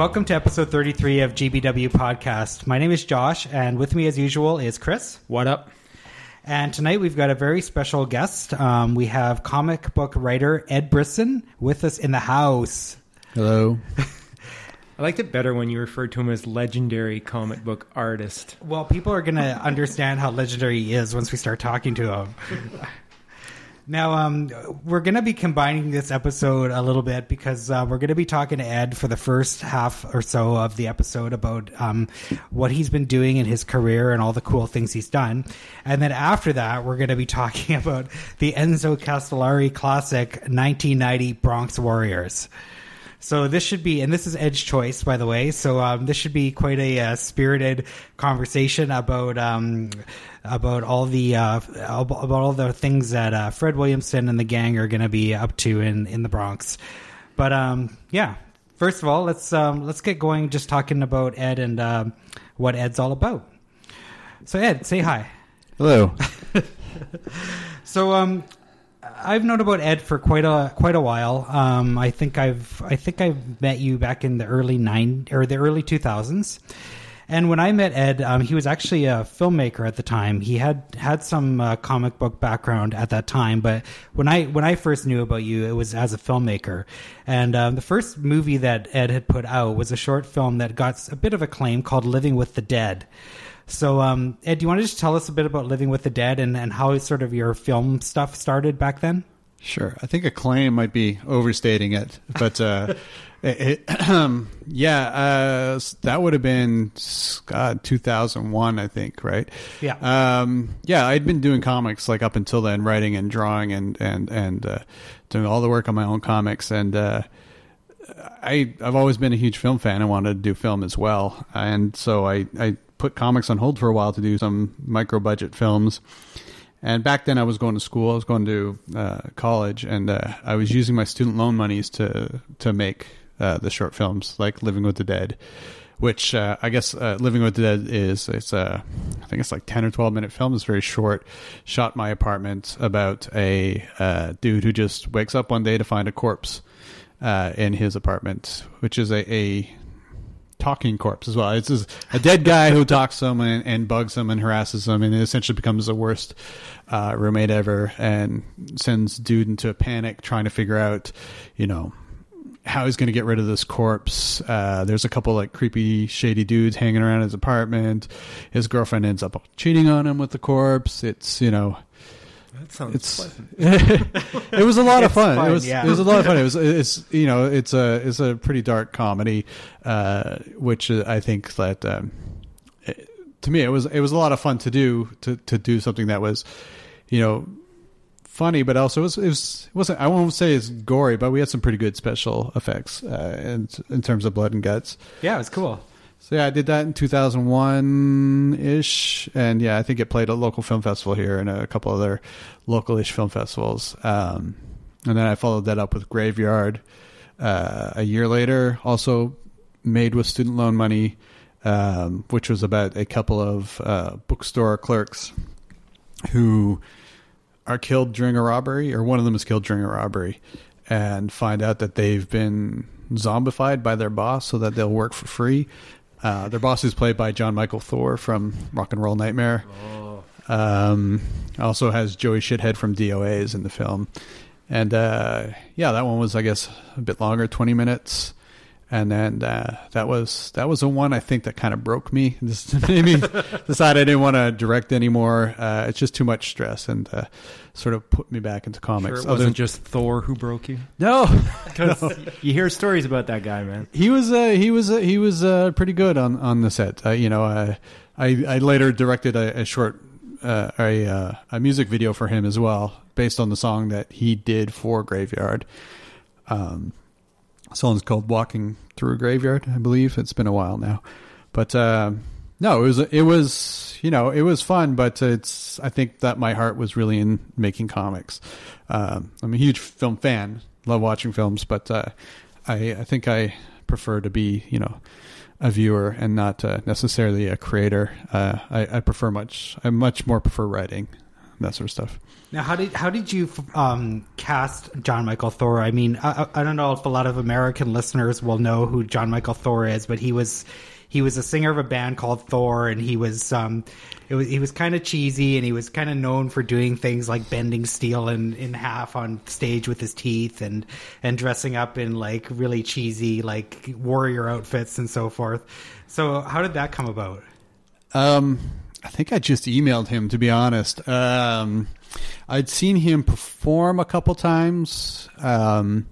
Welcome to episode 33 of GBW Podcast. My name is Josh, and with me, as usual, is Chris. What up? And tonight we've got a very special guest. Um, we have comic book writer Ed Brisson with us in the house. Hello. I liked it better when you referred to him as legendary comic book artist. Well, people are going to understand how legendary he is once we start talking to him. Now, um, we're going to be combining this episode a little bit because uh, we're going to be talking to Ed for the first half or so of the episode about um, what he's been doing in his career and all the cool things he's done. And then after that, we're going to be talking about the Enzo Castellari classic 1990 Bronx Warriors. So this should be, and this is Ed's choice, by the way. So um, this should be quite a uh, spirited conversation about um, about all the uh, about all the things that uh, Fred Williamson and the gang are going to be up to in in the Bronx. But um, yeah, first of all, let's um, let's get going. Just talking about Ed and um, what Ed's all about. So Ed, say hi. Hello. So um, I've known about Ed for quite a quite a while. Um, I think I've I think I've met you back in the early nine or the early two thousands. And when I met Ed, um, he was actually a filmmaker at the time. He had had some uh, comic book background at that time, but when I when I first knew about you, it was as a filmmaker. And um, the first movie that Ed had put out was a short film that got a bit of acclaim called "Living with the Dead." So, um, Ed, do you want to just tell us a bit about Living with the Dead and, and how sort of your film stuff started back then? Sure. I think acclaim might be overstating it, but uh, it, it, um, yeah, uh, that would have been God 2001, I think, right? Yeah. Um, yeah, I'd been doing comics like up until then, writing and drawing and and and uh, doing all the work on my own comics, and uh, I I've always been a huge film fan. I wanted to do film as well, and so I I put comics on hold for a while to do some micro budget films. And back then, I was going to school. I was going to uh, college, and uh, I was using my student loan monies to to make uh, the short films, like Living with the Dead, which uh, I guess uh, Living with the Dead is it's a I think it's like ten or twelve minute film. It's very short. Shot my apartment about a uh, dude who just wakes up one day to find a corpse in his apartment, which is a, a talking corpse as well. It's just a dead guy who talks to him and, and, bugs him and harasses him, and it essentially becomes the worst uh, roommate ever, and sends dude into a panic trying to figure out, you know, how he's going to get rid of this corpse. Uh, there's a couple like creepy, shady dudes hanging around his apartment. His girlfriend ends up cheating on him with the corpse. It's you know. That sounds It's pleasant. it was a lot of fun. fun, It was yeah. it was a lot of fun. It was it's you know it's a it's a pretty dark comedy, uh, which uh, I think that um, it- to me it was it was a lot of fun to do to to do something that was, you know, funny, but also it was it, was, it wasn't I won't say it's gory, but we had some pretty good special effects uh, in in terms of blood and guts. Yeah, it was cool. So yeah, I did that in 2001 ish, and yeah, I think it played a local film festival here and a couple other local-ish film festivals. Um, and then I followed that up with Graveyard uh, a year later, also made with student loan money, um, which was about a couple of uh, bookstore clerks who are killed during a robbery, or one of them is killed during a robbery, and find out that they've been zombified by their boss so that they'll work for free. Uh, their boss is played by Jon Mikl Thor from Rock and Roll Nightmare. Um, also has Joey Shithead from DOAs in the film. And uh, yeah, that one was, I guess, a bit longer, 20 minutes. And then uh, that was that was the one I think that kind of broke me. This made me decide I didn't want to direct anymore. Uh, it's just too much stress and uh, sort of put me back into comics. Sure, it Other- wasn't just Thor who broke you. no, Because you hear stories about that guy, man. he was uh, he was uh, he was uh, pretty good on on the set. Uh, you know, I I later directed a, a short uh, a uh, a music video for him as well, based on the song that he did for Graveyard. Um, song's called "Walking Through a Graveyard," I believe. It's been a while now, but uh, no, it was it was you know it was fun, but it's I think that my heart was really in making comics. Um, I'm a huge film fan, love watching films, but uh, I I think I prefer to be you know a viewer and not uh, necessarily a creator. Uh, I, I prefer much I much more prefer writing that sort of stuff. Now, how did how did you um, cast Jon Mikl Thor? I mean, I, I don't know if a lot of American listeners will know who Jon Mikl Thor is, but he was he was a singer of a band called Thor, and he was um, it was he was kind of cheesy, and he was kind of known for doing things like bending steel in, in half on stage with his teeth, and and dressing up in like really cheesy like warrior outfits and so forth. So, how did that come about? Um, I think I just emailed him to be honest. Um, I'd seen him perform a couple times, um,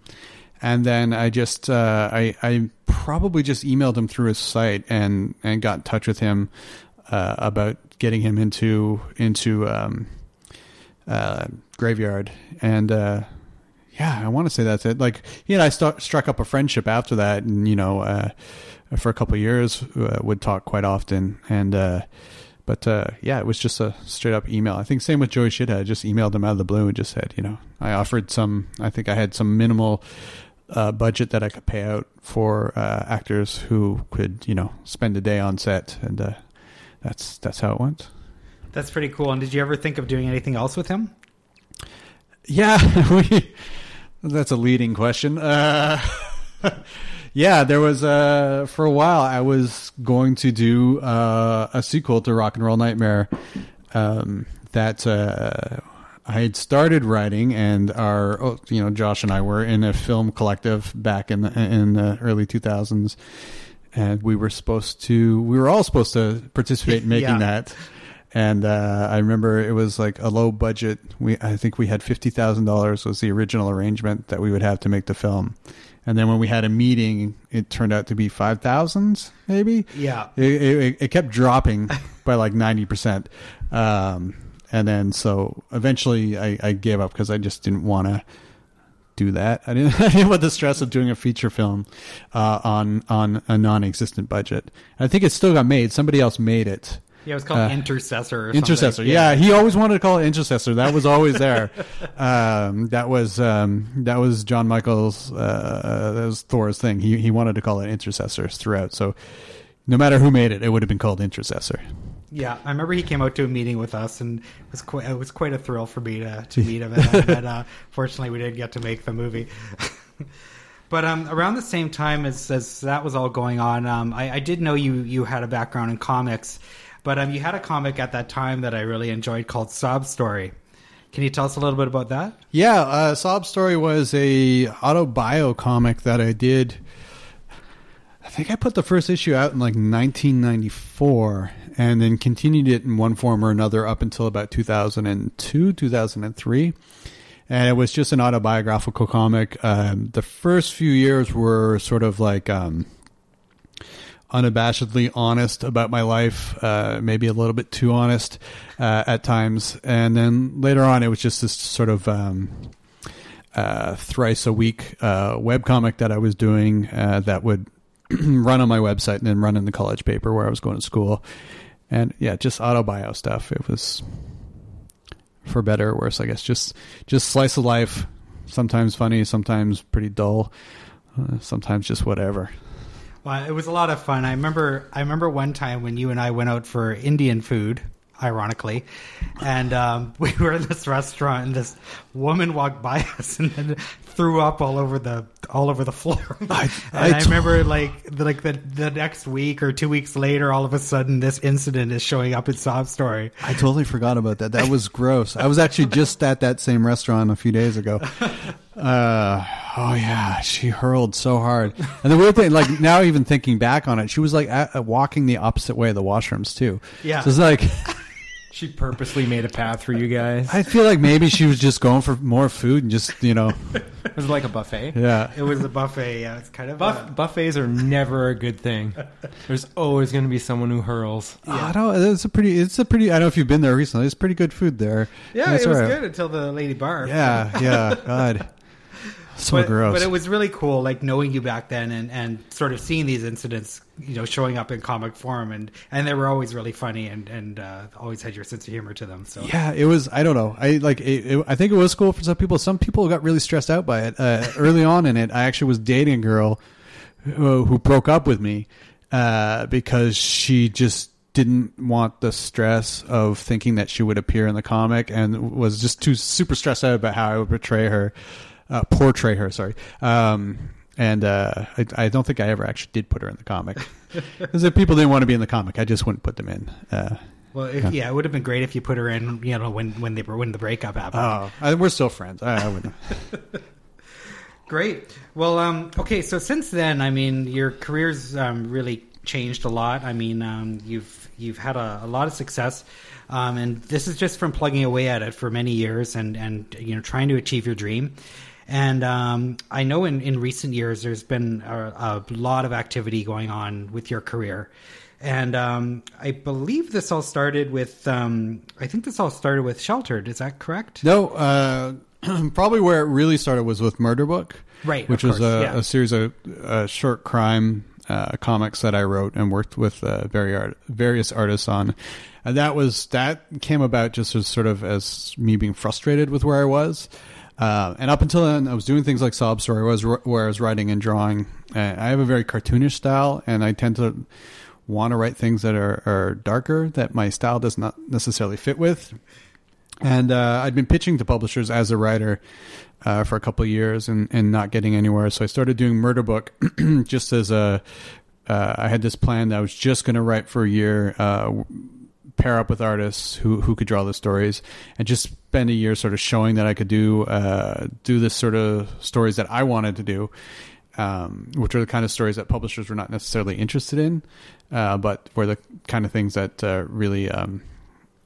and then I just uh, I, I probably just emailed him through his site and and got in touch with him uh, about getting him into into um, uh, graveyard and. Uh, yeah, I want to say that's it. Like he and I st- struck up a friendship after that, and you know, uh, for a couple years, uh, would talk quite often. And but uh, yeah, it was just a straight up email. I think same with Joey Shithead. I just emailed him out of the blue and just said, you know, I offered some. I think I had some minimal uh, budget that I could pay out for uh, actors who could, you know, spend a day on set, and uh, that's that's how it went. That's pretty cool. And did you ever think of doing anything else with him? Yeah, we, that's a leading question. Yeah, there was uh, for a while I was going to do uh, a sequel to Rock and Roll Nightmare um, that uh, I had started writing, and our oh, you know Josh and I were in a film collective back in the, in the early two thousands, and we were supposed to we were all supposed to participate in making Yeah. that. And uh, I remember it was like a low budget. We I think we had fifty thousand dollars was the original arrangement that we would have to make the film. And then when we had a meeting, it turned out to be five thousands, maybe. Yeah. It, it, it kept dropping by like ninety percent, um, and then so eventually I, I gave up because I just didn't want to do that. I didn't, I didn't want the stress of doing a feature film uh, on on a non-existent budget. I think it still got made. Somebody else made it. Yeah, it was called Uh, Intercessor. Or Intercessor. something. Yeah. he always wanted to call it Intercessor. That was always there. um, that was um, that was Jon Mikl's. Uh, that was Thor's thing. He he wanted to call it Intercessors throughout. So no matter who made it, it would have been called Intercessor. Yeah, I remember he came out to a meeting with us, and it was quite it was quite a thrill for me to to meet him. And, but uh, fortunately, we didn't get to make the movie. but um, around the same time as as that was all going on, um, I, I did know you you had a background in comics, but um, you had a comic at that time that I really enjoyed called Sob Story. Can you tell us a little bit about that? Yeah, uh, Sob Story was a autobio comic that I did. I think I put the first issue out in like 1994, and then continued it in one form or another up until about 2002, 2003. And it was just an autobiographical comic. Um, the first few years were sort of like um, unabashedly honest about my life, uh, maybe a little bit too honest uh, at times. And then later on, it was just this sort of um, uh, thrice a week uh, webcomic that I was doing uh, that would run on my website and then run in the college paper where I was going to school. And yeah, just autobio stuff. It was for better or worse, I guess. Just just slice of life. Sometimes funny, sometimes pretty dull, uh, sometimes just whatever. Well, it was a lot of fun. I remember. I remember one time when you and I went out for Indian food, ironically, and um, we were in this restaurant, and this woman walked by us and then threw up all over the all over the floor. I- and I I, remember, like, the, like the the next week or two weeks later, all of a sudden, this incident is showing up in Sob Story. I totally forgot about that. That was gross. I was actually just at that same restaurant a few days ago. Uh, oh yeah, she hurled so hard. And the weird thing, like now, even thinking back on it, she was like at, at walking the opposite way of the washrooms too. Yeah. so it's like She purposely made a path for you guys. I feel like maybe she was just going for more food and just you know, It was like a buffet. yeah. It was a buffet. Yeah, it's kind of Buff- uh, buffets are never a good thing. There's always going to be someone who hurls. I don't. It's a pretty. It's a pretty. I don't know if you've been there recently. It's pretty good food there. yeah, it was all right. good until the lady barfed. Yeah, yeah. God, so but, gross. but it was really cool, like knowing you back then and, and sort of seeing these incidents, you know, showing up in comic form, and, and they were always really funny and and uh, always had your sense of humor to them. So Yeah, it was. I don't know. I like. It, it, I think it was cool for some people. Some people got really stressed out by it. Uh, early on in it, I actually was dating a girl who, who broke up with me uh, because she just didn't want the stress of thinking that she would appear in the comic and was just too super stressed out about how I would portray her, uh, portray her. Sorry. Um, and uh, I, I don't think I ever actually did put her in the comic because if people didn't want to be in the comic, I just wouldn't put them in. Uh, Well, if, yeah. it would have been great if you put her in, you know, when when they were when the breakup happened. oh, I, we're still friends. I, I wouldn't. Great. Well, um, okay. So since then, I mean, your career's um, really changed a lot. I mean, um, you've you've had a, a lot of success, um, and this is just from plugging away at it for many years and and you know trying to achieve your dream. And um, I know in, in recent years there's been a, a lot of activity going on with your career. And um, I believe this all started with, um, I think this all started with Sheltered. Is that correct? No, uh, probably where it really started was with Murder Book, Right, Which was a, yeah. a series of uh, short crime uh, comics that I wrote and worked with uh, very art, various artists on, and that was that came about just as sort of as me being frustrated with where I was. Uh, and up until then, I was doing things like Sob Story, where I was, where I was writing and drawing. Uh, I have a very cartoonish style, and I tend to want to write things that are, are darker that my style does not necessarily fit with. And uh, I'd been pitching to publishers as a writer uh, for a couple years and, and not getting anywhere. So I started doing Murder Book just as a. Uh, I had this plan that I was just going to write for a year, uh, pair up with artists who who could draw the stories, and just spend a year sort of showing that I could do uh, do this sort of stories that I wanted to do. Um, which are the kind of stories that publishers were not necessarily interested in, uh, but were the kind of things that uh, really um,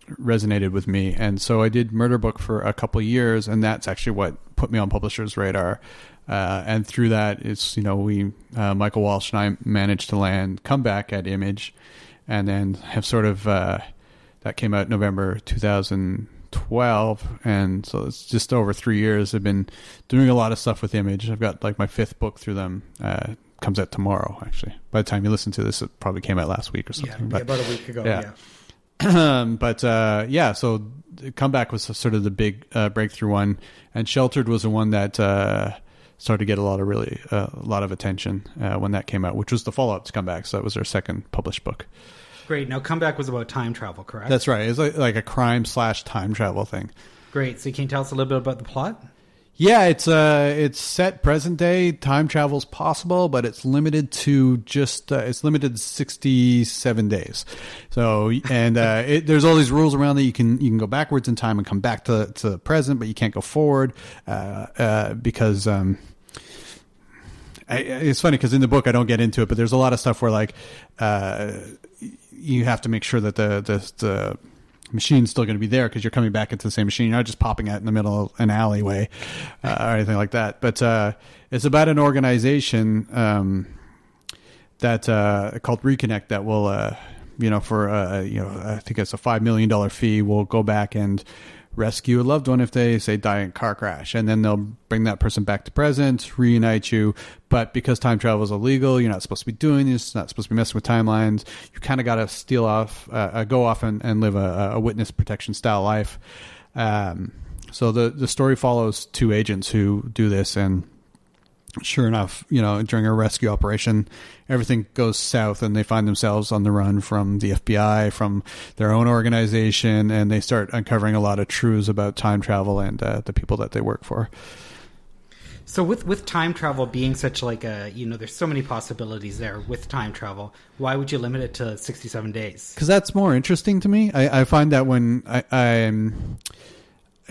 resonated with me. And so I did Murder Book for a couple years, and that's actually what put me on publishers' radar. Uh, and through that, it's you know we uh, Michael Walsh and I managed to land Comeback at Image, and then have sort of uh, that came out November 2012, and so it's just over three years. I've been doing a lot of stuff with Image. I've got like my fifth book through them. Uh, comes out tomorrow, actually. By the time you listen to this, it probably came out last week or something. yeah, but about a week ago. yeah. Yeah. but uh, yeah, so comeback was sort of the big uh, breakthrough one, and sheltered was the one that uh, started to get a lot of really uh, a lot of attention uh, when that came out, which was the follow up to comeback. So that was their second published book. Great. Now, Comeback was about time travel, correct? That's right. It's like, like a crime slash time travel thing. Great. So, can you tell us a little bit about the plot? Yeah, it's uh, it's set present day. Time travel's possible, but it's limited to just uh, it's limited to sixty seven days. So and uh, it, there's all these rules around that you can you can go backwards in time and come back to to the present, but you can't go forward uh, uh, because. Um, I, it's funny because in the book I don't get into it, but there's a lot of stuff where like uh, you have to make sure that the the, the machine's still going to be there because you're coming back into the same machine. You're not just popping out in the middle of an alleyway uh, or anything like that. But uh, it's about an organization um, that uh, called Reconnect that will, uh, you know, for uh, you know, I think it's a five million dollar fee. Will go back and rescue a loved one if they say die in car crash. And then they'll bring that person back to present reunite you. But because time travel is illegal you're not supposed to be doing this not supposed to be messing with timelines. You kind of got to steal off uh, uh, go off and, and live a, a witness protection style life. Um, so the the story follows two agents who do this and sure enough, you know, during a rescue operation, everything goes south and they find themselves on the run from the FBI, from their own organization, and they start uncovering a lot of truths about time travel and uh, the people that they work for. So with with time travel being such like a you know there's so many possibilities there with time travel. Why would you limit it to 67 days? Because that's more interesting to me. I, I find that when I, I'm.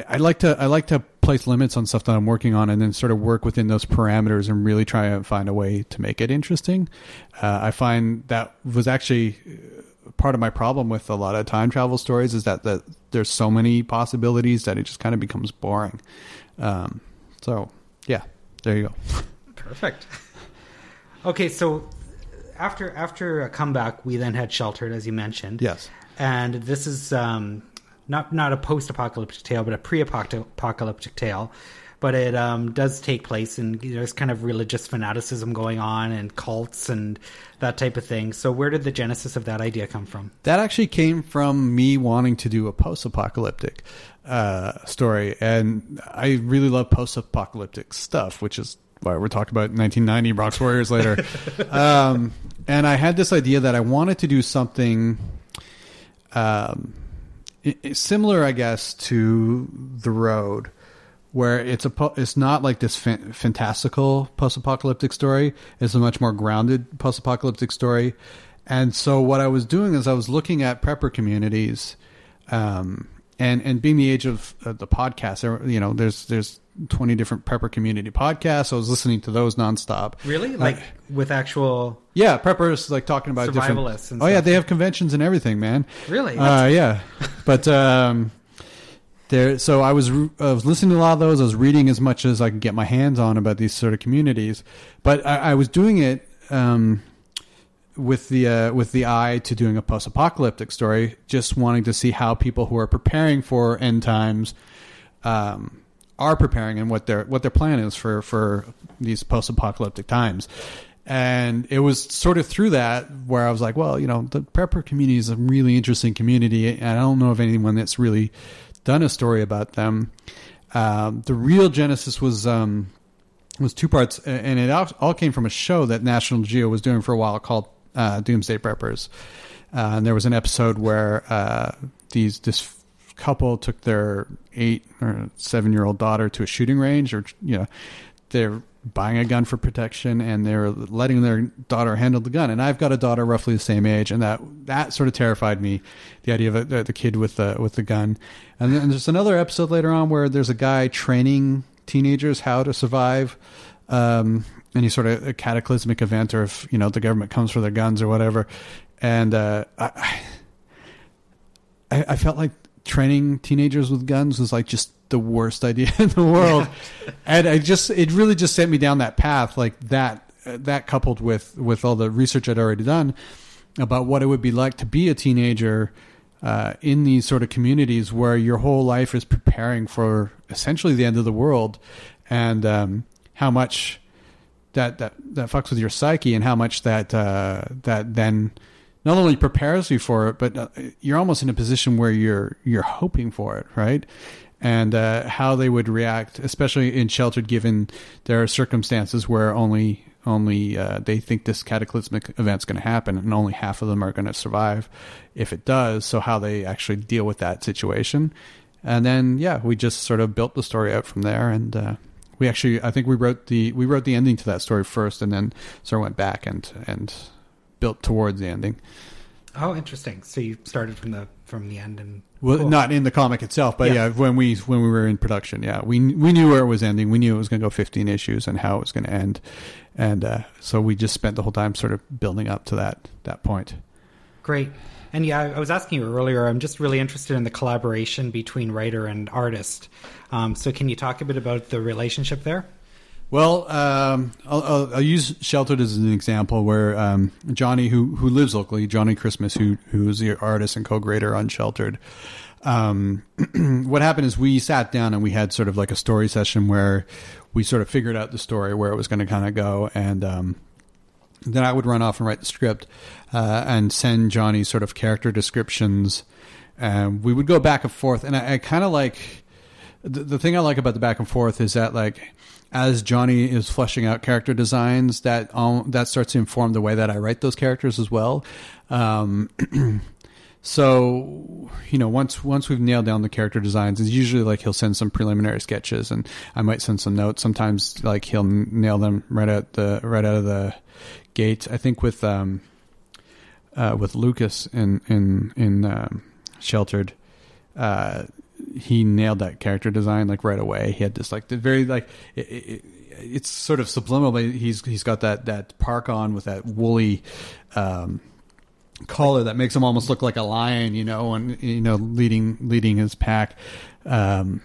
I like to I like to place limits on stuff that I'm working on, and then sort of work within those parameters and really try and find a way to make it interesting. Uh, I find that was actually uh, part of my problem with a lot of time travel stories is that that there's so many possibilities that it just kind of becomes boring. Um, so yeah, there you go. Perfect. Okay, so after after a comeback, we then had sheltered, as you mentioned. Yes. and this is um, not not a post-apocalyptic tale, but a pre-apocalyptic tale. But it um, does take place, and there's kind of religious fanaticism going on, and cults, and that type of thing. So, where did the genesis of that idea come from? That actually came from me wanting to do a post-apocalyptic uh, story, and I really love post-apocalyptic stuff, which is why we're talking about 1990 Bronx Warriors later. um, and I had this idea that I wanted to do something um, similar, I guess, to The Road, where it's a it's not like this fan- fantastical post-apocalyptic story. It's a much more grounded post-apocalyptic story. And so what I was doing is I was looking at prepper communities, um, and and being the age of uh, the podcast, you know, there's there's 20 different prepper community podcasts. I was listening to those nonstop. Really? Like with actual. Yeah, preppers like talking about different. Oh yeah, they have conventions and everything, man. Really? Uh, yeah, but um, there. So I was I was listening to a lot of those. I was reading as much as I could get my hands on about these sort of communities, but I, I was doing it um, with the uh, with the eye to doing a post apocalyptic story, just wanting to see how people who are preparing for end times. Um, are preparing and what their what their plan is for for these post apocalyptic times. And it was sort of through that where I was like, well, you know, the prepper community is a really interesting community, and I don't know of anyone that's really done a story about them. Um, the real genesis was um, was two parts, and it all, came from a show that National Geo was doing for a while called uh, Doomsday Preppers. Uh, and there was an episode where uh, these this couple took their eight or seven year old daughter to a shooting range, or you know, they're buying a gun for protection, and they're letting their daughter handle the gun. And I've got a daughter roughly the same age, and that that sort of terrified me, the idea of the, the kid with the with the gun. And then there's another episode later on where there's a guy training teenagers how to survive. Um, any sort of cataclysmic event, or if you know the government comes for their guns or whatever, and uh, I, I felt like training teenagers with guns was like just the worst idea in the world, and I just it really just sent me down that path, like that that coupled with with all the research I'd already done about what it would be like to be a teenager uh, in these sort of communities where your whole life is preparing for essentially the end of the world, and um, how much that that that fucks with your psyche and how much that uh, that then not only prepares you for it, but uh, you're almost in a position where you're you're hoping for it, right? And uh, how they would react, especially in sheltered, given there are circumstances where only only uh, they think this cataclysmic event's going to happen, and only half of them are going to survive if it does. So how they actually deal with that situation, and then yeah, we just sort of built the story out from there, and uh, we actually I think we wrote the we wrote the ending to that story first, and then sort of went back and and built towards the ending. Oh, interesting. So you started from the from the end and Well, Cool. not in the comic itself, but Yeah. yeah. when we when we were in production, yeah, we we knew where it was ending. We knew it was going to go 15 issues and how it was going to end, and uh, so we just spent the whole time sort of building up to that that point. Great. And yeah, I I was asking you earlier. I'm just really interested in the collaboration between writer and artist. Um, so can you talk a bit about the relationship there? Well, um, I'll, I'll, I'll use Sheltered as an example where um, Johnny, who who lives locally, Johnny Christmas, who who is the artist and co-creator on Sheltered. Um, what happened is we sat down and we had sort of like a story session where we sort of figured out the story where it was going to kind of go, and um, then I would run off and write the script uh, and send Johnny sort of character descriptions. And we would go back and forth, and I, I kind of like the, the thing I like about the back and forth is that like as Johnny is fleshing out character designs, that um, that starts to inform the way that I write those characters as well. Um, so you know, once once we've nailed down the character designs, it's usually like he'll send some preliminary sketches, and I might send some notes. Sometimes like he'll nail them right out the right out of the gate. I think with um, uh, with Lucas in in in um, Sheltered, uh, he nailed that character design like right away. He had this like the very like it, it, it's sort of subliminal. But he's he's got that that park on with that woolly. Um, collar that makes him almost look like a lion, you know, and you know, leading leading his pack. Um,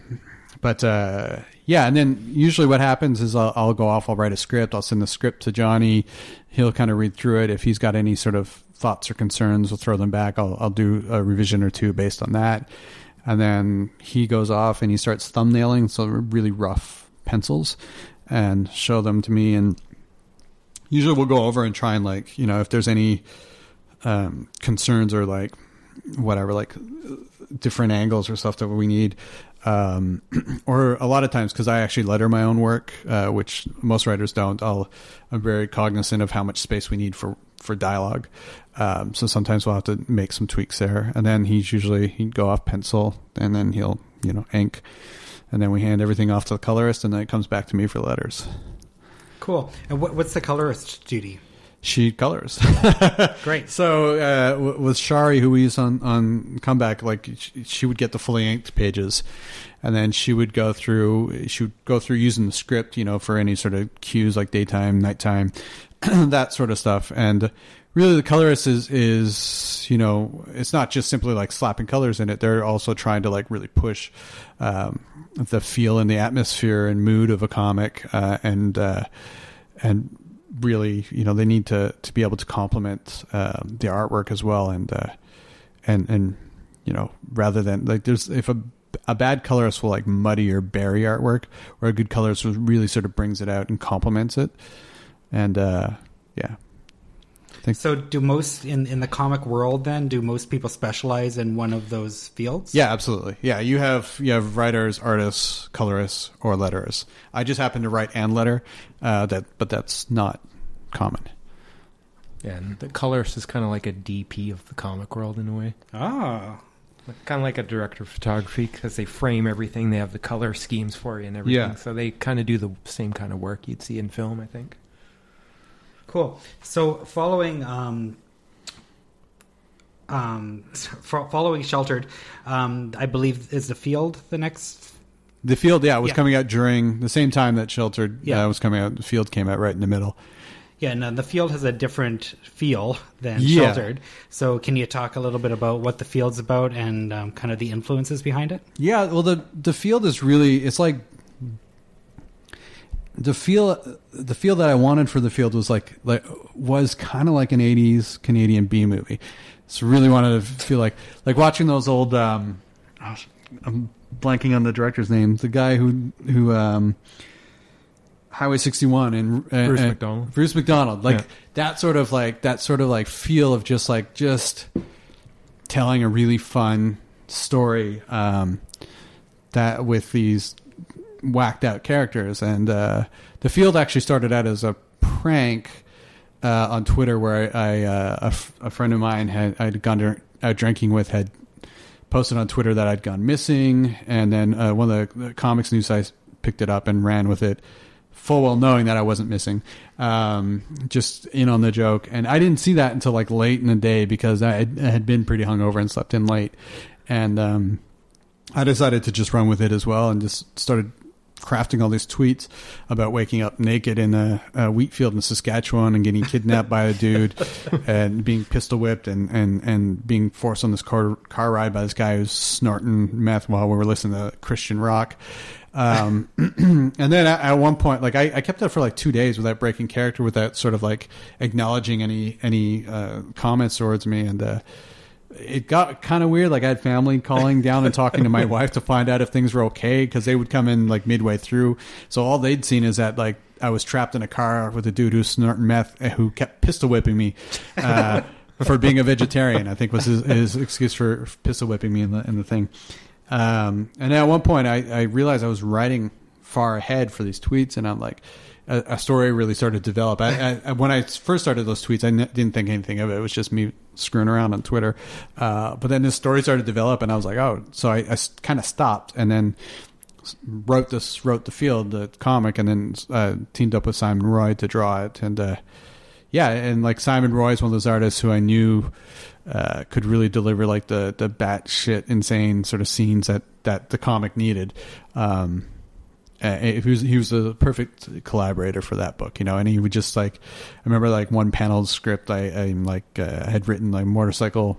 but uh, yeah, and then usually what happens is I'll, I'll go off, I'll write a script, I'll send the script to Johnny. He'll kind of read through it. If he's got any sort of thoughts or concerns, we'll throw them back. I'll, I'll do a revision or two based on that, and then he goes off and he starts thumbnailing, so really rough pencils, and show them to me. And usually we'll go over and try and like you know if there's any um, concerns or like whatever, like different angles or stuff that we need. Um, or a lot of times because I actually letter my own work, uh, which most writers don't. I'll, I'm very cognizant of how much space we need for for dialogue. Um, so sometimes we'll have to make some tweaks there, and then he's usually he'd go off pencil, and then he'll you know ink, and then we hand everything off to the colorist, and then it comes back to me for letters. Cool. And what, what's the colorist duty? She colors. Great. So uh, with Shari, who we use on on comeback, like she, she would get the fully inked pages, and then she would go through. She would go through using the script, you know, for any sort of cues like daytime, nighttime, that sort of stuff. And really, the colorist is is you know, it's not just simply like slapping colors in it. They're also trying to like really push um, the feel and the atmosphere and mood of a comic, uh, and uh, and really, you know, they need to to be able to complement uh, the artwork as well, and uh, and and you know, rather than like there's if a a bad colorist will like muddy or bury artwork, or a good colorist really sort of brings it out and complements it, and uh, yeah, So, do most in in the comic world then do most people specialize in one of those fields? yeah, absolutely, yeah. You have you have writers, artists, colorists, or letterers. I just happen to write and letter, uh, that but that's not common. Yeah, and the colorist is kind of like a DP of the comic world in a way. Ah, Kind of like a director of photography because they frame everything. They have the color schemes for you and everything. Yeah. So they kind of do the same kind of work you'd see in film, I think. Cool. So, following um, um, fo- following Sheltered, um, I believe is the field the next. The field, yeah, was Yeah. coming out during the same time that Sheltered Yeah. uh, was coming out. The field came out right in the middle. Yeah, and uh, the field has a different feel than Yeah. Sheltered. So, can you talk a little bit about what the field's about and um, kind of the influences behind it? Yeah, well, the the field is really it's like the feel the feel that I wanted for the field was like like was kind of like an '80s Canadian B movie. So really wanted to feel like like watching those old. Um, I'm blanking on the director's name. The guy who who um, Highway 61 and, and Bruce and- McDonald. Bruce McDonald, like Yeah. that sort of like that sort of like feel of just like just telling a really fun story um, that with these whacked out characters. And uh, the field actually started out as a prank uh, on Twitter, where I uh, a, f- a friend of mine had I'd gone to, out drinking with had posted on Twitter that I'd gone missing, and then uh, one of the, the comics news sites picked it up and ran with it, full well knowing that I wasn't missing, um, just in on the joke. And I didn't see that until like late in the day because I had, I had been pretty hungover and slept in late, and um, I decided to just run with it as well and just started crafting all these tweets about waking up naked in a, a wheat field in Saskatchewan and getting kidnapped by a dude and being pistol whipped and, and, and being forced on this car, car ride by this guy who's snorting meth while we were listening to Christian rock. Um, and then at, at one point, like I, I kept that for like two days without breaking character, without sort of like acknowledging any, any, uh, comments towards me. And, uh, it got kind of weird. Like I had family calling down and talking to my wife to find out if things were okay because they would come in like midway through. So all they'd seen is that like I was trapped in a car with a dude who's snorting meth uh, who kept pistol whipping me uh, for being a vegetarian. I think was his, his excuse for pistol whipping me in the in the thing. Um, and at one point, I, I realized I was writing far ahead for these tweets, and I'm like, a, a story really started to develop. I, I, when I first started those tweets, I n- didn't think anything of it. It was just me screwing around on Twitter. Uh, but then this story started to develop, and I was like, oh, so I, I kind of stopped, and then wrote this, wrote the field, the comic, and then uh, teamed up with Simon Roy to draw it, and uh, yeah, and like Simon Roy is one of those artists who I knew uh, could really deliver like the the batshit insane sort of scenes that that the comic needed. Um, uh, he was he was a perfect collaborator for that book, you know, and he would just like I remember like one panel script I, I like uh, had written like motorcycle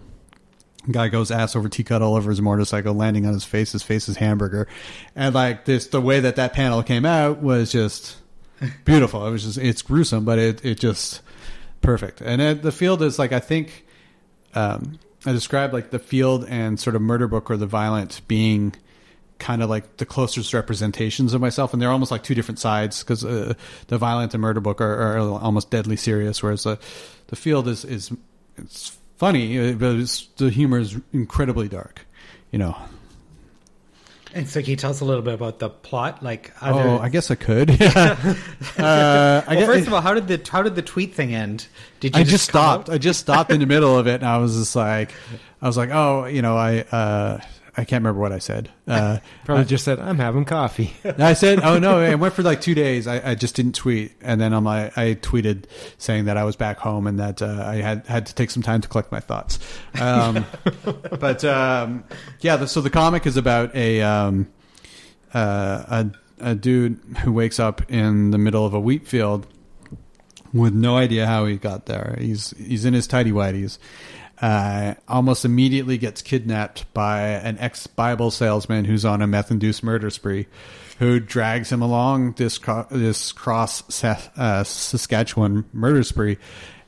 guy goes ass over teacut all over his motorcycle, landing on his face. His face is hamburger, and like this, the way that that panel came out was just beautiful. It was just it's gruesome, but it it just perfect. And it, the field is like I think um, I described like the field and sort of murder book or the violent being kind of like the closest representations of myself, and they're almost like two different sides because uh, the violent and murder book are, are almost deadly serious, whereas the the field is is it's funny, uh, but it's, the humor is incredibly dark, you know. And so, can you tell us a little bit about the plot? Like. Oh, I guess I could. uh, I guess, first of all, how did the how did the tweet thing end? Did you I just come stopped. out? I just stopped in the middle of it, and I was just like, I was like, oh, you know, I uh, I can't remember what I said. Uh, Probably just said, I'm having coffee. I said, oh no, it went for like two days. I, I just didn't tweet, and then on my I tweeted saying that I was back home and that uh, I had had to take some time to collect my thoughts. Um, but um, yeah, the, so the comic is about a um, uh, a a dude who wakes up in the middle of a wheat field with no idea how he got there. He's he's in his tidy whities. Uh, almost immediately gets kidnapped by an ex Bible salesman who's on a meth induced murder spree, who drags him along this cro- this cross uh, Saskatchewan murder spree,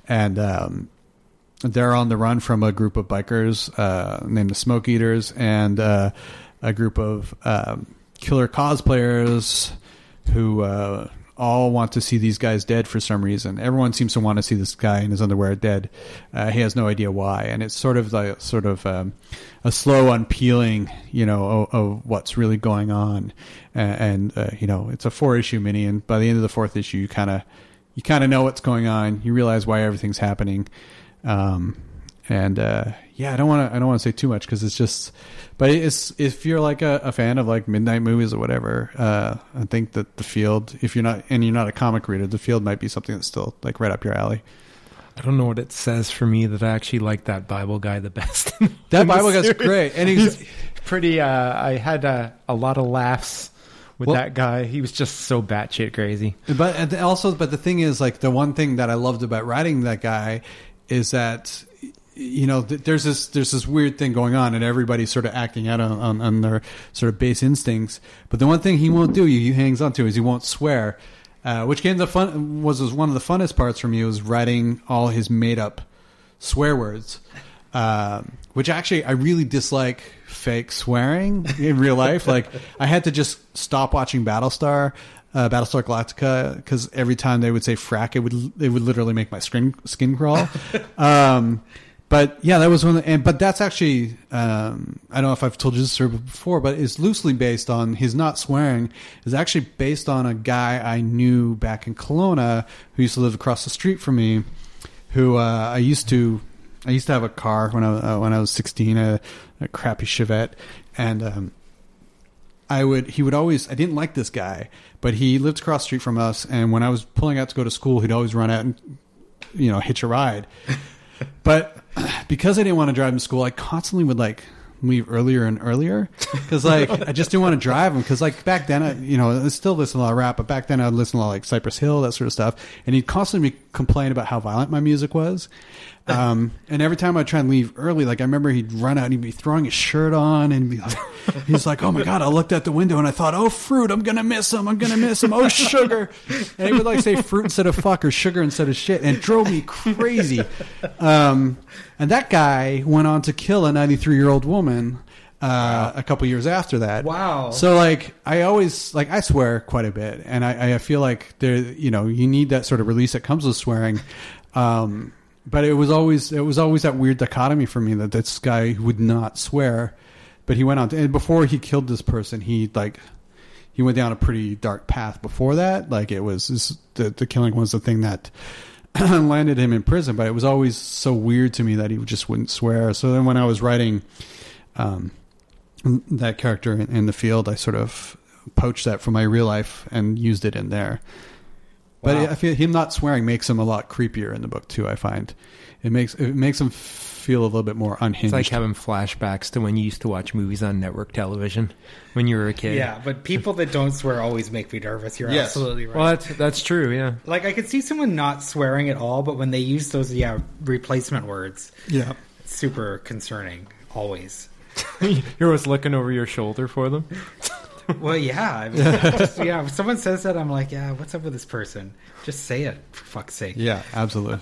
and um, they're on the run from a group of bikers uh, named the Smoke Eaters and uh, a group of um, killer cosplayers who uh, all want to see these guys dead for some reason. Everyone seems to want to see this guy in his underwear dead. Uh, he has no idea why, and it's sort of like sort of um, a slow unpeeling, you know, of, of what's really going on. And, and uh, you know, it's a four issue mini, and by the end of the fourth issue, you kind of you kind of know what's going on. You realize why everything's happening. Um, and uh, yeah, I don't want to I don't want to say too much because it's just. But it's if you're like a, a, fan of like midnight movies or whatever, uh, I think that the field, if you're not and you're not a comic reader, the field might be something that's still like right up your alley. I don't know what it says for me that I actually like that Bible guy the best. that Bible guy's great, and he's, he's pretty. Uh, I had uh, a lot of laughs with Well- that guy. He was just so batshit crazy. But also, but the thing is, like the one thing that I loved about writing that guy is that you know th- there's this there's this weird thing going on, and everybody's sort of acting out on, on, on their sort of base instincts. But the one thing he won't do, he hangs on to, is he won't swear. Uh, which came the fun was, was one of the funnest parts for me was writing all his made up swear words. Um, which actually I really dislike fake swearing in real life. Like I had to just stop watching Battlestar, uh, Battlestar Galactica, because every time they would say "frack," it would it would literally make my skin skin crawl. um, but yeah, that was one. Of the, and but that's actually um, I don't know if I've told you this story before, but it's loosely based on his not swearing is actually based on a guy I knew back in Kelowna who used to live across the street from me, who uh, I used to I used to have a car when I uh, when I was sixteen, a, a crappy Chevette, and um, I would he would always I didn't like this guy, but he lived across the street from us, and when I was pulling out to go to school, he'd always run out and you know hitch a ride. but because I didn't want to drive him to school, I constantly would like leave earlier and earlier because like I just didn't want to drive him because like back then I you know I still listen to a lot of rap, but back then I'd listen to a lot of, like Cypress Hill that sort of stuff, and he'd constantly complain about how violent my music was. Um, and every time I'd try and leave early, like I remember he'd run out and he'd be throwing his shirt on and be like, he's like, oh my God, I looked out the window and I thought, oh, fruit, I'm going to miss him. I'm going to miss him. Oh, sugar. And he would like say fruit instead of fuck or sugar instead of shit. And it drove me crazy. Um, and that guy went on to kill a 93 year old woman. Uh, a couple years after that. Wow. So like, I always like I swear quite a bit, and I, I feel like there, you know, you need that sort of release that comes with swearing. Um, but it was always it was always that weird dichotomy for me that this guy would not swear, but he went on to, and before he killed this person, he like he went down a pretty dark path before that. Like it was this, the the killing was the thing that landed him in prison, but it was always so weird to me that he just wouldn't swear. So then when I was writing um, that character in, in the field, I sort of poached that from my real life and used it in there. But I feel him not swearing makes him a lot creepier in the book too. I find it makes it makes him feel a little bit more unhinged. It's like having flashbacks to when you used to watch movies on network television when you were a kid. Yeah, but people that don't swear always make me nervous. You're Yes. absolutely right. Well, that's, that's true, yeah. Like I could see someone not swearing at all, but when they use those yeah replacement words, yeah. it's super concerning. Always. You're always looking over your shoulder for them. Well, yeah, I mean, just, yeah. If someone says that, I'm like, yeah, what's up with this person? Just say it, for fuck's sake. Yeah, absolutely.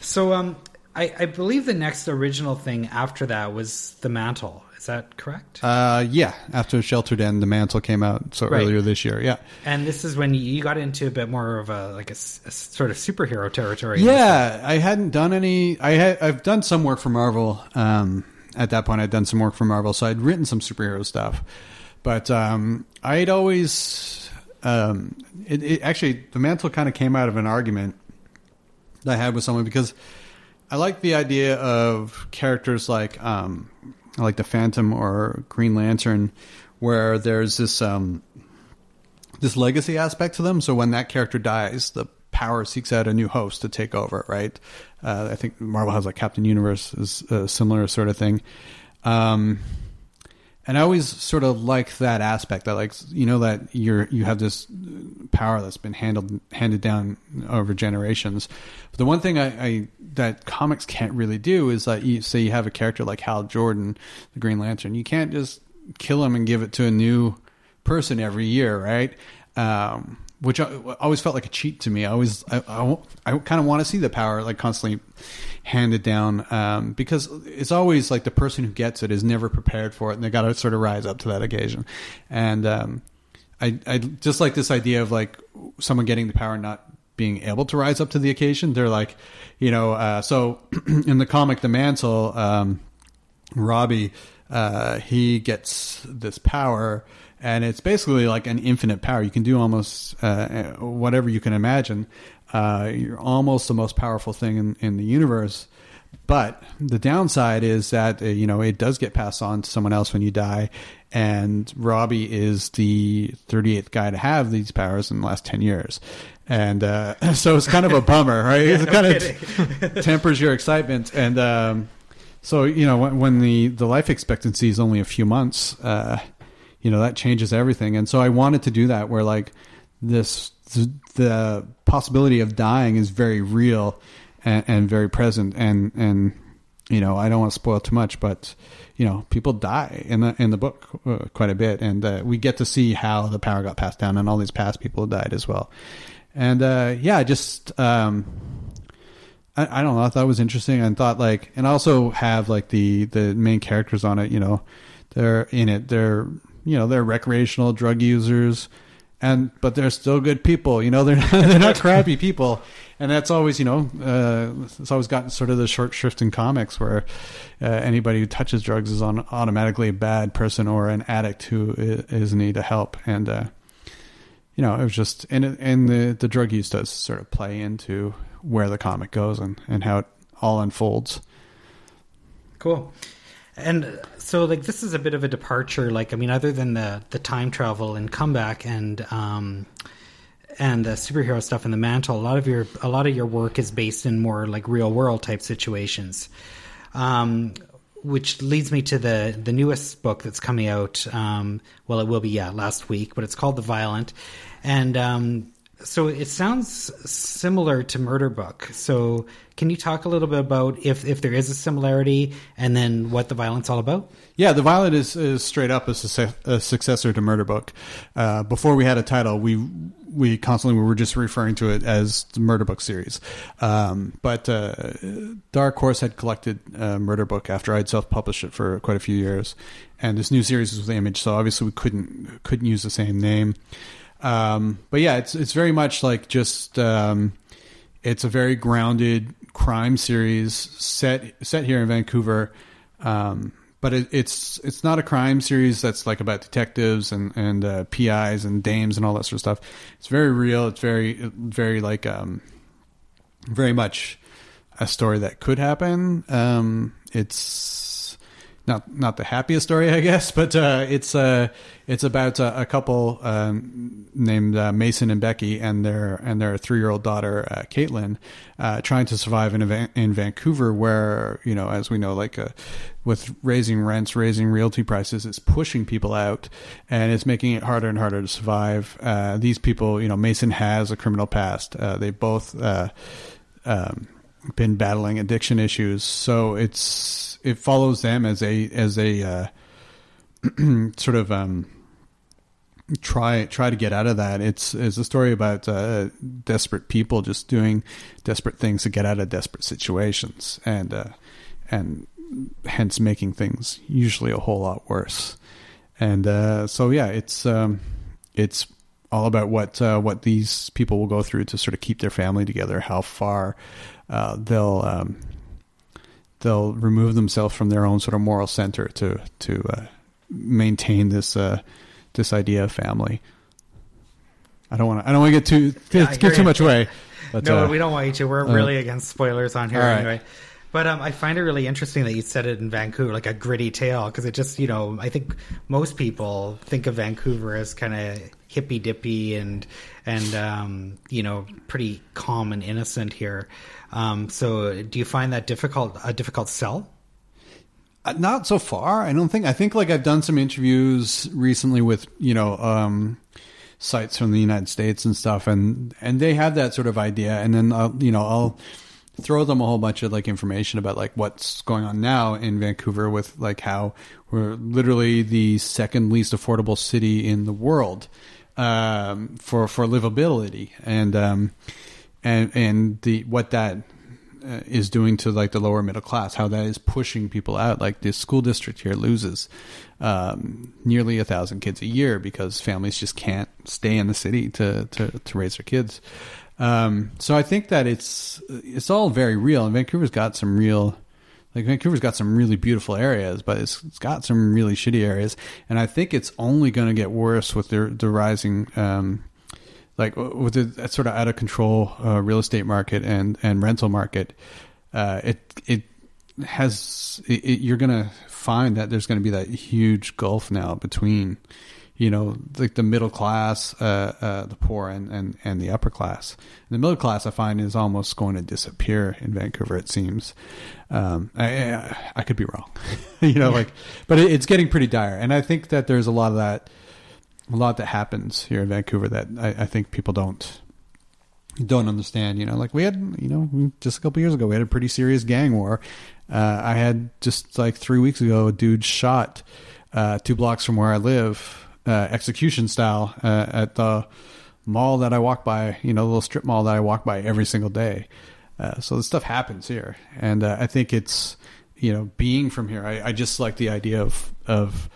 So, um, I, I believe the next original thing after that was the mantle. Is that correct? Uh, yeah, after Sheltered End, the mantle came out so Right. earlier this year. Yeah, and this is when you got into a bit more of a like a sort of superhero territory. yeah. I hadn't done any. I had. I've done some work for Marvel. Um, at that point, I'd done some work for Marvel, so I'd written some superhero stuff. but um, I'd always um, it, it actually the mantle kind of came out of an argument that I had with someone because I like the idea of characters like um, like the Phantom or Green Lantern, where there's this um, this legacy aspect to them. So when that character dies, the power seeks out a new host to take over. Right? Uh, I think Marvel has like Captain Universe is a similar sort of thing. Um, and I always sort of like that aspect. That like you know that you're you have this power that's been handled handed down over generations. But the one thing I, I that comics can't really do is that you say you have a character like Hal Jordan, the Green Lantern. You can't just kill him and give it to a new person every year, right? Um, which always felt like a cheat to me. I always, I, I, I kind of want to see the power like constantly handed down um, because it's always like the person who gets it is never prepared for it, and they got to sort of rise up to that occasion. And um, I, I just like this idea of like someone getting the power, and not being able to rise up to the occasion. They're like, you know, uh, so in the comic, The Mantle, um, Robbie, uh, he gets this power and it's basically like an infinite power. You can do almost uh, whatever you can imagine. Uh, you're almost the most powerful thing in, in the universe. But the downside is that uh, you know it does get passed on to someone else when you die, and Robbie is the 38th guy to have these powers in the last 10 years, and uh, so it's kind of a bummer, right? yeah, it no kind of tempers your excitement, and um, so you know when, when, the the life expectancy is only a few months, uh, you know that changes everything. And so i wanted to do that where like this the possibility of dying is very real and, and very present. And and you know i don't want to spoil too much but you know people die in the in the book uh, quite a bit. And uh, we get to see how the power got passed down and all these past people died as well. And uh, yeah just um, I, I, don't know. I thought it was interesting. And thought like and also have like the the main characters on it you know. They're in it. They're you know they're recreational drug users and but they're still good people you know they're not, they're not crappy people. And that's always you know uh, it's always gotten sort of the short shrift in comics where uh, anybody who touches drugs is on automatically a bad person or an addict who is in need of help. And uh, you know it was just and and the the drug use does sort of play into where the comic goes and and how it all unfolds. Cool. And so like this is a bit of a departure like i mean other than the the time travel and comeback and um and the superhero stuff in the mantle a lot of your a lot of your work is based in more like real world type situations. Um which leads me to the the newest book that's coming out um well it will be yeah last week but it's called the violent. And um so it sounds similar to Murder Book. So can you talk a little bit about if, if there is a similarity and then what the violence all about? Yeah, the violent is, is straight up a, a successor to Murder Book. Uh, before we had a title, we we constantly were just referring to it as the Murder Book series. Um, but uh, Dark Horse had collected uh, Murder Book after I'd self published it for quite a few years, and this new series was with Image, so obviously we couldn't couldn't use the same name. Um, but yeah, it's it's very much like just um, it's a very grounded crime series set set here in Vancouver. Um, but it, it's it's not a crime series that's like about detectives and and uh, PIs and dames and all that sort of stuff. It's very real. It's very very like um, very much a story that could happen. Um, it's not not the happiest story, I guess, but uh, it's uh, it's about a, a couple um, named uh, Mason and Becky and their and their three year old daughter uh, Caitlin uh, trying to survive in in Vancouver, where you know, as we know, like uh, with raising rents, raising realty prices, it's pushing people out, and it's making it harder and harder to survive. these people, you know, Mason has a criminal past. they both. Um, been battling addiction issues, so it's it follows them as a as a uh, sort of um, try try to get out of that. It's it's a story about uh, desperate people just doing desperate things to get out of desperate situations, and uh, and hence making things usually a whole lot worse. And uh, so yeah, it's um, it's all about what uh, what these people will go through to sort of keep their family together, how far uh, they'll um, they'll remove themselves from their own sort of moral center to to uh, maintain this uh, this idea of family. I don't want to. I don't want to get too Yeah, give too much away. But no, uh, we don't want you to. We're uh, really against spoilers on here right. anyway. But um, I find it really interesting that you said it in Vancouver, like a gritty tale, because it just, you know, I think most people think of Vancouver as kind of hippy dippy and and um, you know pretty calm and innocent here. Um, so, do you find that difficult a difficult sell? Uh, Not so far. I don't think. I think like I've done some interviews recently with you know um, sites from the United States and stuff, and and they have that sort of idea, and then I'll you know I'll throw them a whole bunch of like information about like what's going on now in Vancouver with like how we're literally the second least affordable city in the world um, for for livability, and um, and and the what that uh, is doing to like the lower middle class, how that is pushing people out. Like the school district here loses um, nearly a thousand kids a year because families just can't stay in the city to to, to raise their kids. Um, so I think that it's it's all very real, and Vancouver's got some real. Like Vancouver's got some really beautiful areas, but it's, it's got some really shitty areas, and I think it's only going to get worse with the the rising um, like with the sort of out of control uh, real estate market and and rental market, uh, it it has it, it, you're gonna find that there's gonna be that huge gulf now between you know like the middle class, uh, uh, the poor, and, and and the upper class. And the middle class, I find, is almost going to disappear in Vancouver. It seems. Um, I, I could be wrong, you know, like, but it, it's getting pretty dire, and I think that there's a lot of that a lot that happens here in Vancouver that I, I think people don't don't understand. You know, like we had, you know, just a couple years ago, we had a pretty serious gang war. Uh, I had just like three weeks ago, a dude shot uh, two blocks from where I live, execution style, uh, at the mall that I walk by. You know, the little strip mall that I walk by every single day. Uh, so this stuff happens here, and uh, I think it's you know being from here. I, I just like the idea of of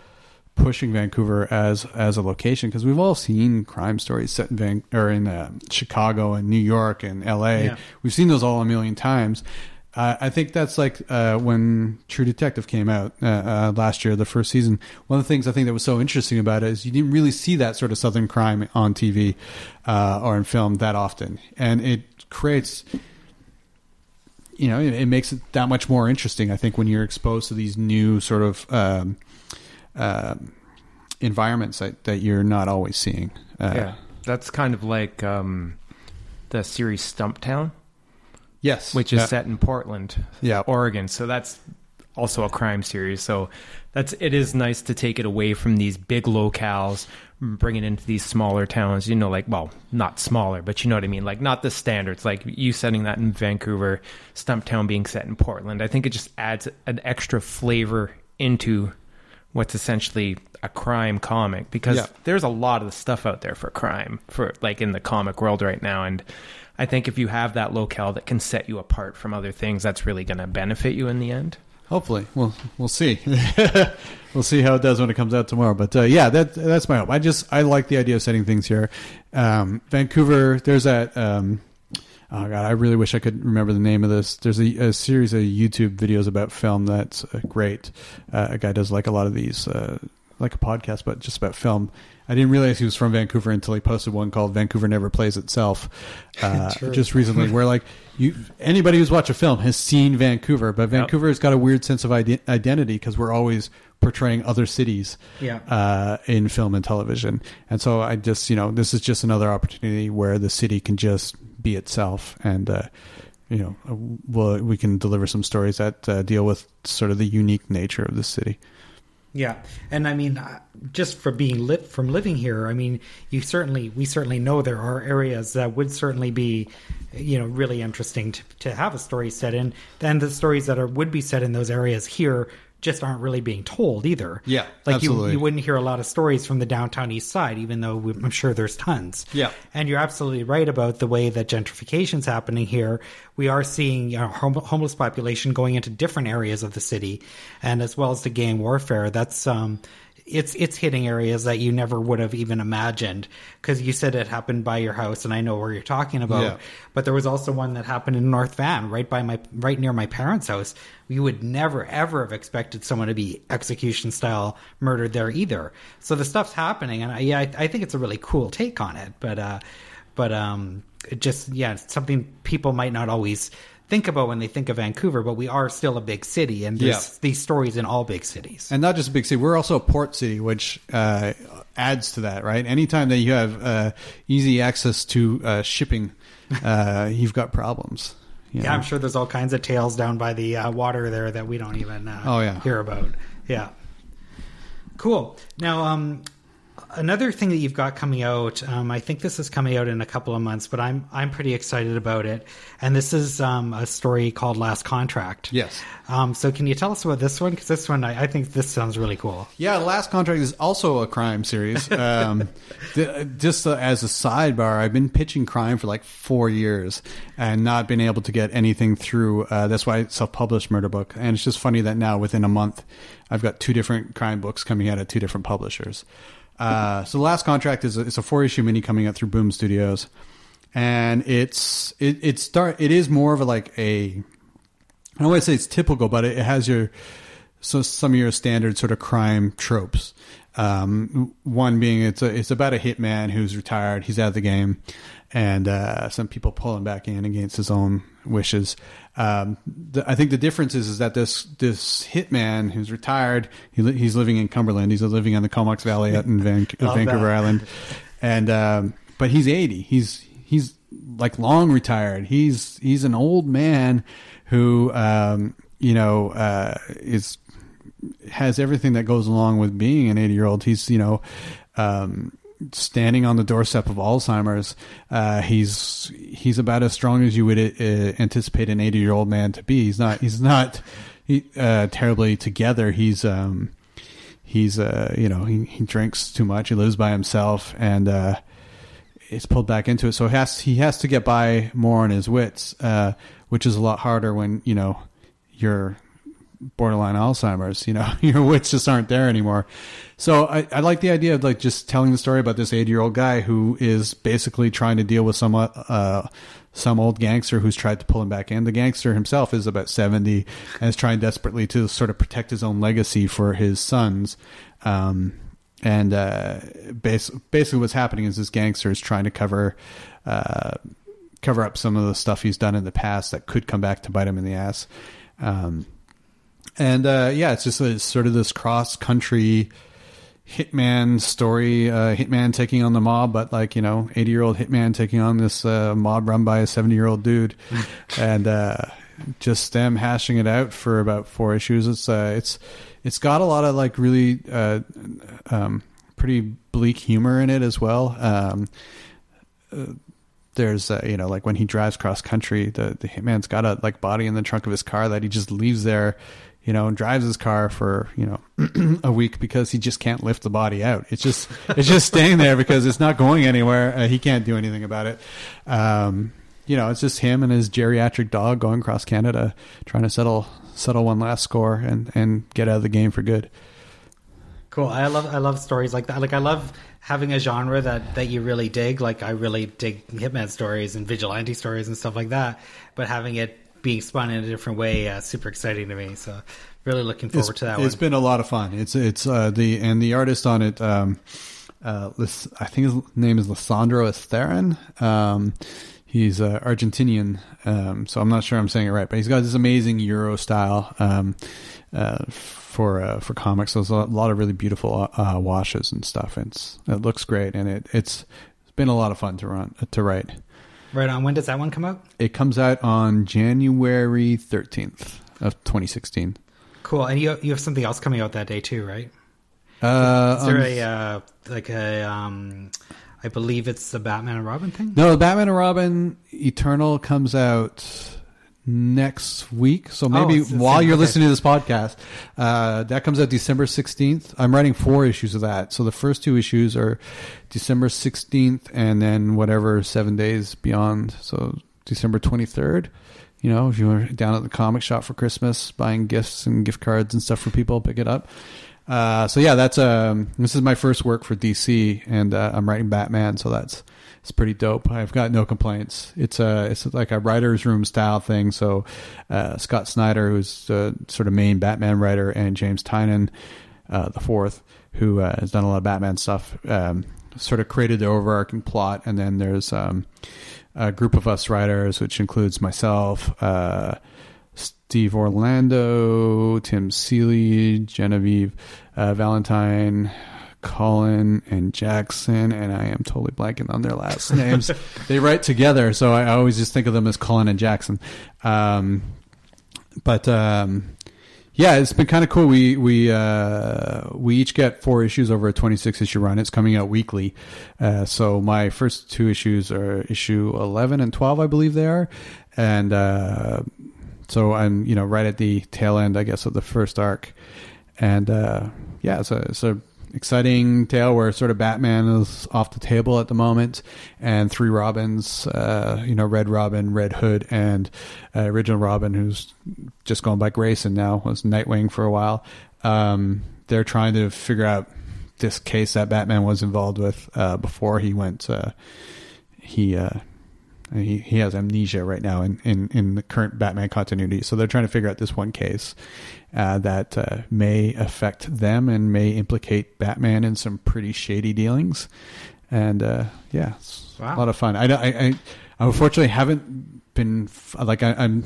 pushing Vancouver as as a location because we've all seen crime stories set in Van or in uh, Chicago and New York and L.A. Yeah. We've seen those all a million times. Uh, I think that's like uh, when True Detective came out uh, uh, last year, the first season. One of the things I think that was so interesting about it is you didn't really see that sort of Southern crime on TV uh, or in film that often, and it creates you know, it, it makes it that much more interesting. I think when you're exposed to these new sort of um, um environments that, that you're not always seeing. Uh, yeah, that's kind of like um, the series Stumptown, Yes. which is Yeah. set in Portland, Yeah. Oregon. So that's also a crime series. So that's it is nice to take it away from these big locales, bring it into these smaller towns. You know, like well, not smaller, but you know what I mean. Like not the standards. Like you setting that in Vancouver, Stumptown being set in Portland. I think it just adds an extra flavor into what's essentially a crime comic because Yeah. there's a lot of stuff out there for crime for like in the comic world right now and I think if you have that locale that can set you apart from other things that's really going to benefit you in the end. Hopefully, we'll we'll see. we'll see how it does when it comes out tomorrow. But uh, yeah, that that's my hope. I just I like the idea of setting things here. Um, Vancouver, there's that. Um, oh god, I really wish I could remember the name of this. There's a, a series of YouTube videos about film that's uh, great. Uh, a guy does like a lot of these, uh, like a podcast, but just about film. I didn't realize he was from Vancouver until he posted one called "Vancouver Never Plays Itself," uh, just recently. Where like you, anybody who's watched a film has seen Vancouver, but Vancouver has got a weird sense of ide- identity because we're always portraying other cities Yeah. uh, in film and television. And so I just, you know, this is just another opportunity where the city can just be itself and, uh, you know, uh, we'll, we can deliver some stories that uh, deal with sort of the unique nature of the city. Yeah, and I mean, uh, just for being lit from living here, I mean, you certainly we certainly know there are areas that would certainly be, you know, really interesting to to have a story set in. Then the stories that are would be set in those areas here just aren't really being told either. Yeah, like you you wouldn't hear a lot of stories from the downtown east side, even though we, I'm sure there's tons. Yeah. and you're absolutely right about the way that gentrification's happening here. We are seeing you know, hom- homeless population going into different areas of the city, and as well as the gang warfare. That's um, it's it's hitting areas that you never would have even imagined because you said it happened by your house and I know where you're talking about. Yeah. But there was also one that happened in North Van, right by my right near my parents' house. You would never ever have expected someone to be execution style murdered there either. So the stuff's happening, and I, yeah, I, I think it's a really cool take on it. But uh, but um, it just yeah, it's something people might not always think about when they think of Vancouver, but we are still a big city, and there's Yeah. these stories in all big cities. and not just a big city. We're also a port city, which uh, adds to that, right? Anytime that you have uh, easy access to uh, shipping, uh, you've got problems. you Yeah. I'm sure there's all kinds of tales down by the uh, water there that we don't even uh, Oh, yeah. hear about. Yeah. Cool. Now, um, another thing that you've got coming out, um, I think this is coming out in a couple of months, but I'm I'm pretty excited about it. And this is um, a story called Last Contract. Yes. Um, so can you tell us about this one? Because this one, I, I think this sounds really cool. Yeah, Last Contract is also a crime series. Um, th- just uh, as a sidebar, I've been pitching crime for like four years and not been able to get anything through. Uh, that's why I self-published Murder Book, and it's just funny that now within a month, I've got two different crime books coming out of two different publishers. Uh, so, the Last Contract is a, it's a four-issue mini coming out through Boom Studios, and it's it it start it is more of a like a I don't want to say it's typical, but it has your so some of your standard sort of crime tropes. Um, one being it's a, it's about a hitman who's retired, he's out of the game, and uh, some people pull him back in against his own wishes. Um, the, I think the difference is is that this this hitman who's retired, he, li- he's living in Cumberland, he's living on the Comox Valley out in Van- Vancouver that. Island, and um, but he's eighty. He's he's like long retired. He's he's an old man who um, you know uh, is has everything that goes along with being an 80 year old. He's, you know, um, standing on the doorstep of Alzheimer's. Uh, he's, he's about as strong as you would uh, anticipate an 80 year old man to be. He's not, he's not, he, uh, terribly together. He's, um, he's, uh, you know, he, he drinks too much. He lives by himself and, uh, it's pulled back into it. So he has, he has to get by more on his wits, uh, which is a lot harder when, you know, you're borderline Alzheimer's. You know, your wits just aren't there anymore. So I, I like the idea of like just telling the story about this 80 year old guy who is basically trying to deal with some uh, some old gangster who's tried to pull him back in. The gangster himself is about 70 and is trying desperately to sort of protect his own legacy for his sons. Um, and uh, bas- basically, what's happening is this gangster is trying to cover uh, cover up some of the stuff he's done in the past that could come back to bite him in the ass. Um, and uh, yeah, it's just a, sort of this cross country hitman story. Uh, hitman taking on the mob, but like you know, eighty year old hitman taking on this uh, mob run by a seventy year old dude, and uh, just them hashing it out for about four issues. It's uh, it's it's got a lot of like really uh, um, pretty bleak humor in it as well. Um, uh, there's uh, you know like when he drives cross country the the hitman's got a like body in the trunk of his car that he just leaves there you know and drives his car for you know a week because he just can't lift the body out it's just it's just staying there because it's not going anywhere uh, he can't do anything about it um you know it's just him and his geriatric dog going across canada trying to settle settle one last score and and get out of the game for good Cool. I love I love stories like that. Like I love having a genre that that you really dig. Like I really dig hitman stories and vigilante stories and stuff like that. But having it being spun in a different way, uh, super exciting to me. So really looking forward it's, to that It's one. been a lot of fun. It's it's uh, the and the artist on it. Um, uh, I think his name is Lisandro Estherren. Um, he's uh, Argentinian, um, so I'm not sure I'm saying it right, but he's got this amazing Euro style um, uh, for uh, for comics. There's a lot of really beautiful uh, washes and stuff. It's it looks great, and it it's it's been a lot of fun to run to write. Right on. When does that one come out? It comes out on January 13th of 2016. Cool. And you you have something else coming out that day too, right? Uh, Is there um, a uh, like a um, I believe it's the Batman and Robin thing. No, Batman and Robin Eternal comes out next week. So maybe it's the while you're okay. listening to this podcast, uh, that comes out December 16th. I'm writing four issues of that. So the first two issues are December 16th and then whatever seven days beyond. So December 23rd. You know, if you were down at the comic shop for Christmas buying gifts and gift cards and stuff for people, pick it up. Uh, so yeah, that's um, this is my first work for DC, and uh, I'm writing Batman, so that's it's pretty dope. I've got no complaints. It's a it's like a writer's room style thing. So uh, Scott Snyder, who's the sort of main Batman writer, and James Tynion, uh, the fourth, who uh, has done a lot of Batman stuff, um, sort of created the overarching plot. And then there's um, a group of us writers, which includes myself. Uh, Steve Orlando, Tim Seeley, Genevieve uh, Valentine, Colin and Jackson, and I am totally blanking on their last names. they write together, so I always just think of them as Colin and Jackson. Um, but um, yeah, it's been kind of cool. We we uh, we each get four issues over a twenty six issue run. It's coming out weekly. Uh, so my first two issues are issue eleven and twelve, I believe they are, and uh, so I'm you know right at the tail end, I guess, of the first arc, and uh, yeah, it's a it's a exciting tale where sort of Batman is off the table at the moment, and three Robins, uh, you know, Red Robin, Red Hood, and uh, original Robin, who's just going by Grayson now, was Nightwing for a while. Um, they're trying to figure out this case that Batman was involved with uh, before he went. Uh, he uh, he he has amnesia right now in, in, in the current Batman continuity. So they're trying to figure out this one case uh, that uh, may affect them and may implicate Batman in some pretty shady dealings. And uh, yeah, it's wow. a lot of fun. I, I, I unfortunately haven't been like I, am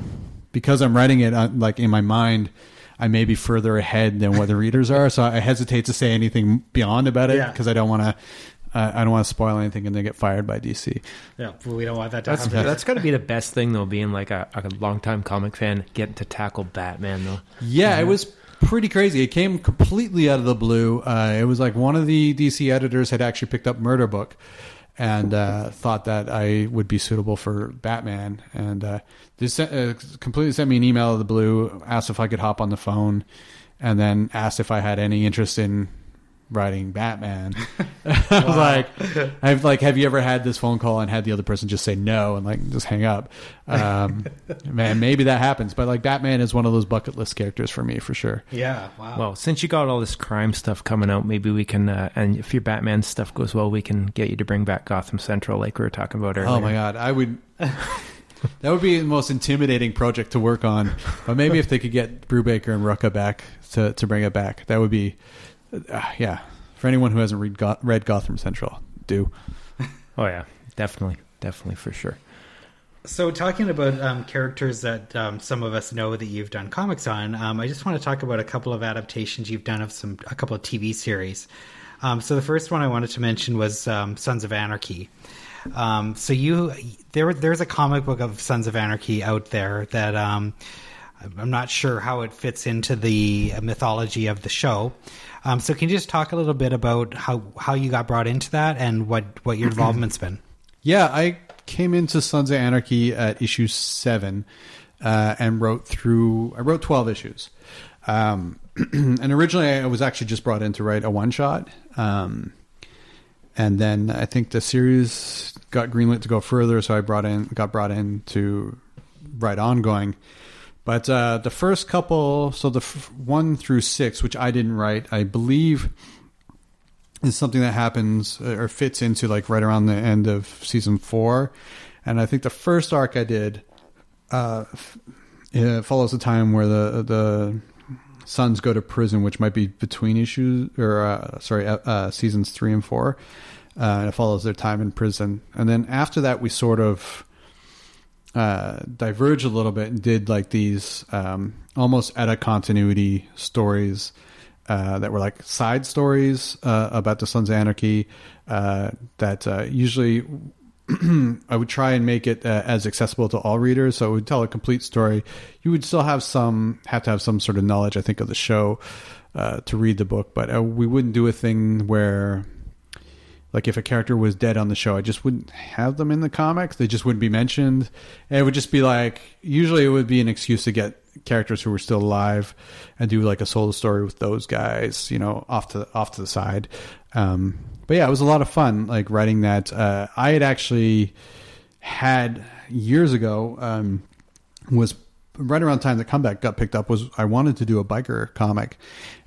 because I'm writing it uh, like in my mind. I may be further ahead than what the readers are, so I hesitate to say anything beyond about it because yeah. I don't want to uh, I don't want to spoil anything and they get fired by DC. Yeah, we don't want that to that's, happen. That's got to be the best thing though, being like a, a longtime comic fan, getting to tackle Batman though. Yeah, mm-hmm. it was pretty crazy. It came completely out of the blue. Uh, it was like one of the DC editors had actually picked up Murder Book and uh, thought that I would be suitable for Batman, and uh, they sent, uh, completely sent me an email out of the blue, asked if I could hop on the phone, and then asked if I had any interest in writing Batman. I was like, I've like, have you ever had this phone call and had the other person just say no and like just hang up? Um, man, maybe that happens, but like Batman is one of those bucket list characters for me for sure. Yeah. Wow. Well, since you got all this crime stuff coming out, maybe we can, uh, and if your Batman stuff goes well, we can get you to bring back Gotham Central, like we were talking about earlier. Oh my god, I would. that would be the most intimidating project to work on. But maybe if they could get Brubaker and Rucka back to to bring it back, that would be uh, yeah, for anyone who hasn't read, Go- read Gotham Central, do. oh yeah, definitely, definitely for sure. So, talking about um, characters that um, some of us know that you've done comics on, um, I just want to talk about a couple of adaptations you've done of some a couple of TV series. Um, so, the first one I wanted to mention was um, Sons of Anarchy. Um, so, you there there's a comic book of Sons of Anarchy out there that I'm not sure how it fits into the mythology of the show. Um, so can you just talk a little bit about how, how you got brought into that and what, what your involvement's been? Yeah, I came into Sons of Anarchy at issue seven uh, and wrote through. I wrote twelve issues, um, and originally I was actually just brought in to write a one shot. Um, and then I think the series got greenlit to go further, so I brought in got brought in to write ongoing. But uh, the first couple, so the f- one through six, which I didn't write, I believe is something that happens uh, or fits into like right around the end of season four. And I think the first arc I did uh, follows the time where the the sons go to prison, which might be between issues or uh, sorry uh, seasons three and four. Uh, it follows their time in prison, and then after that, we sort of uh, diverged a little bit and did like these um, almost out of continuity stories uh, that were like side stories uh, about the Sons of Anarchy uh, that uh, usually I would try and make it uh, as accessible to all readers. So it would tell a complete story. You would still have some have to have some sort of knowledge, I think, of the show to read the book, but we wouldn't do a thing where like if a character was dead on the show, I just wouldn't have them in the comics. They just wouldn't be mentioned. And it would just be like usually it would be an excuse to get characters who were still alive and do like a solo story with those guys, you know, off to off to the side. Um, but yeah, it was a lot of fun like writing that. Uh, I had actually had years ago um, was right around the time the comeback got picked up was I wanted to do a biker comic,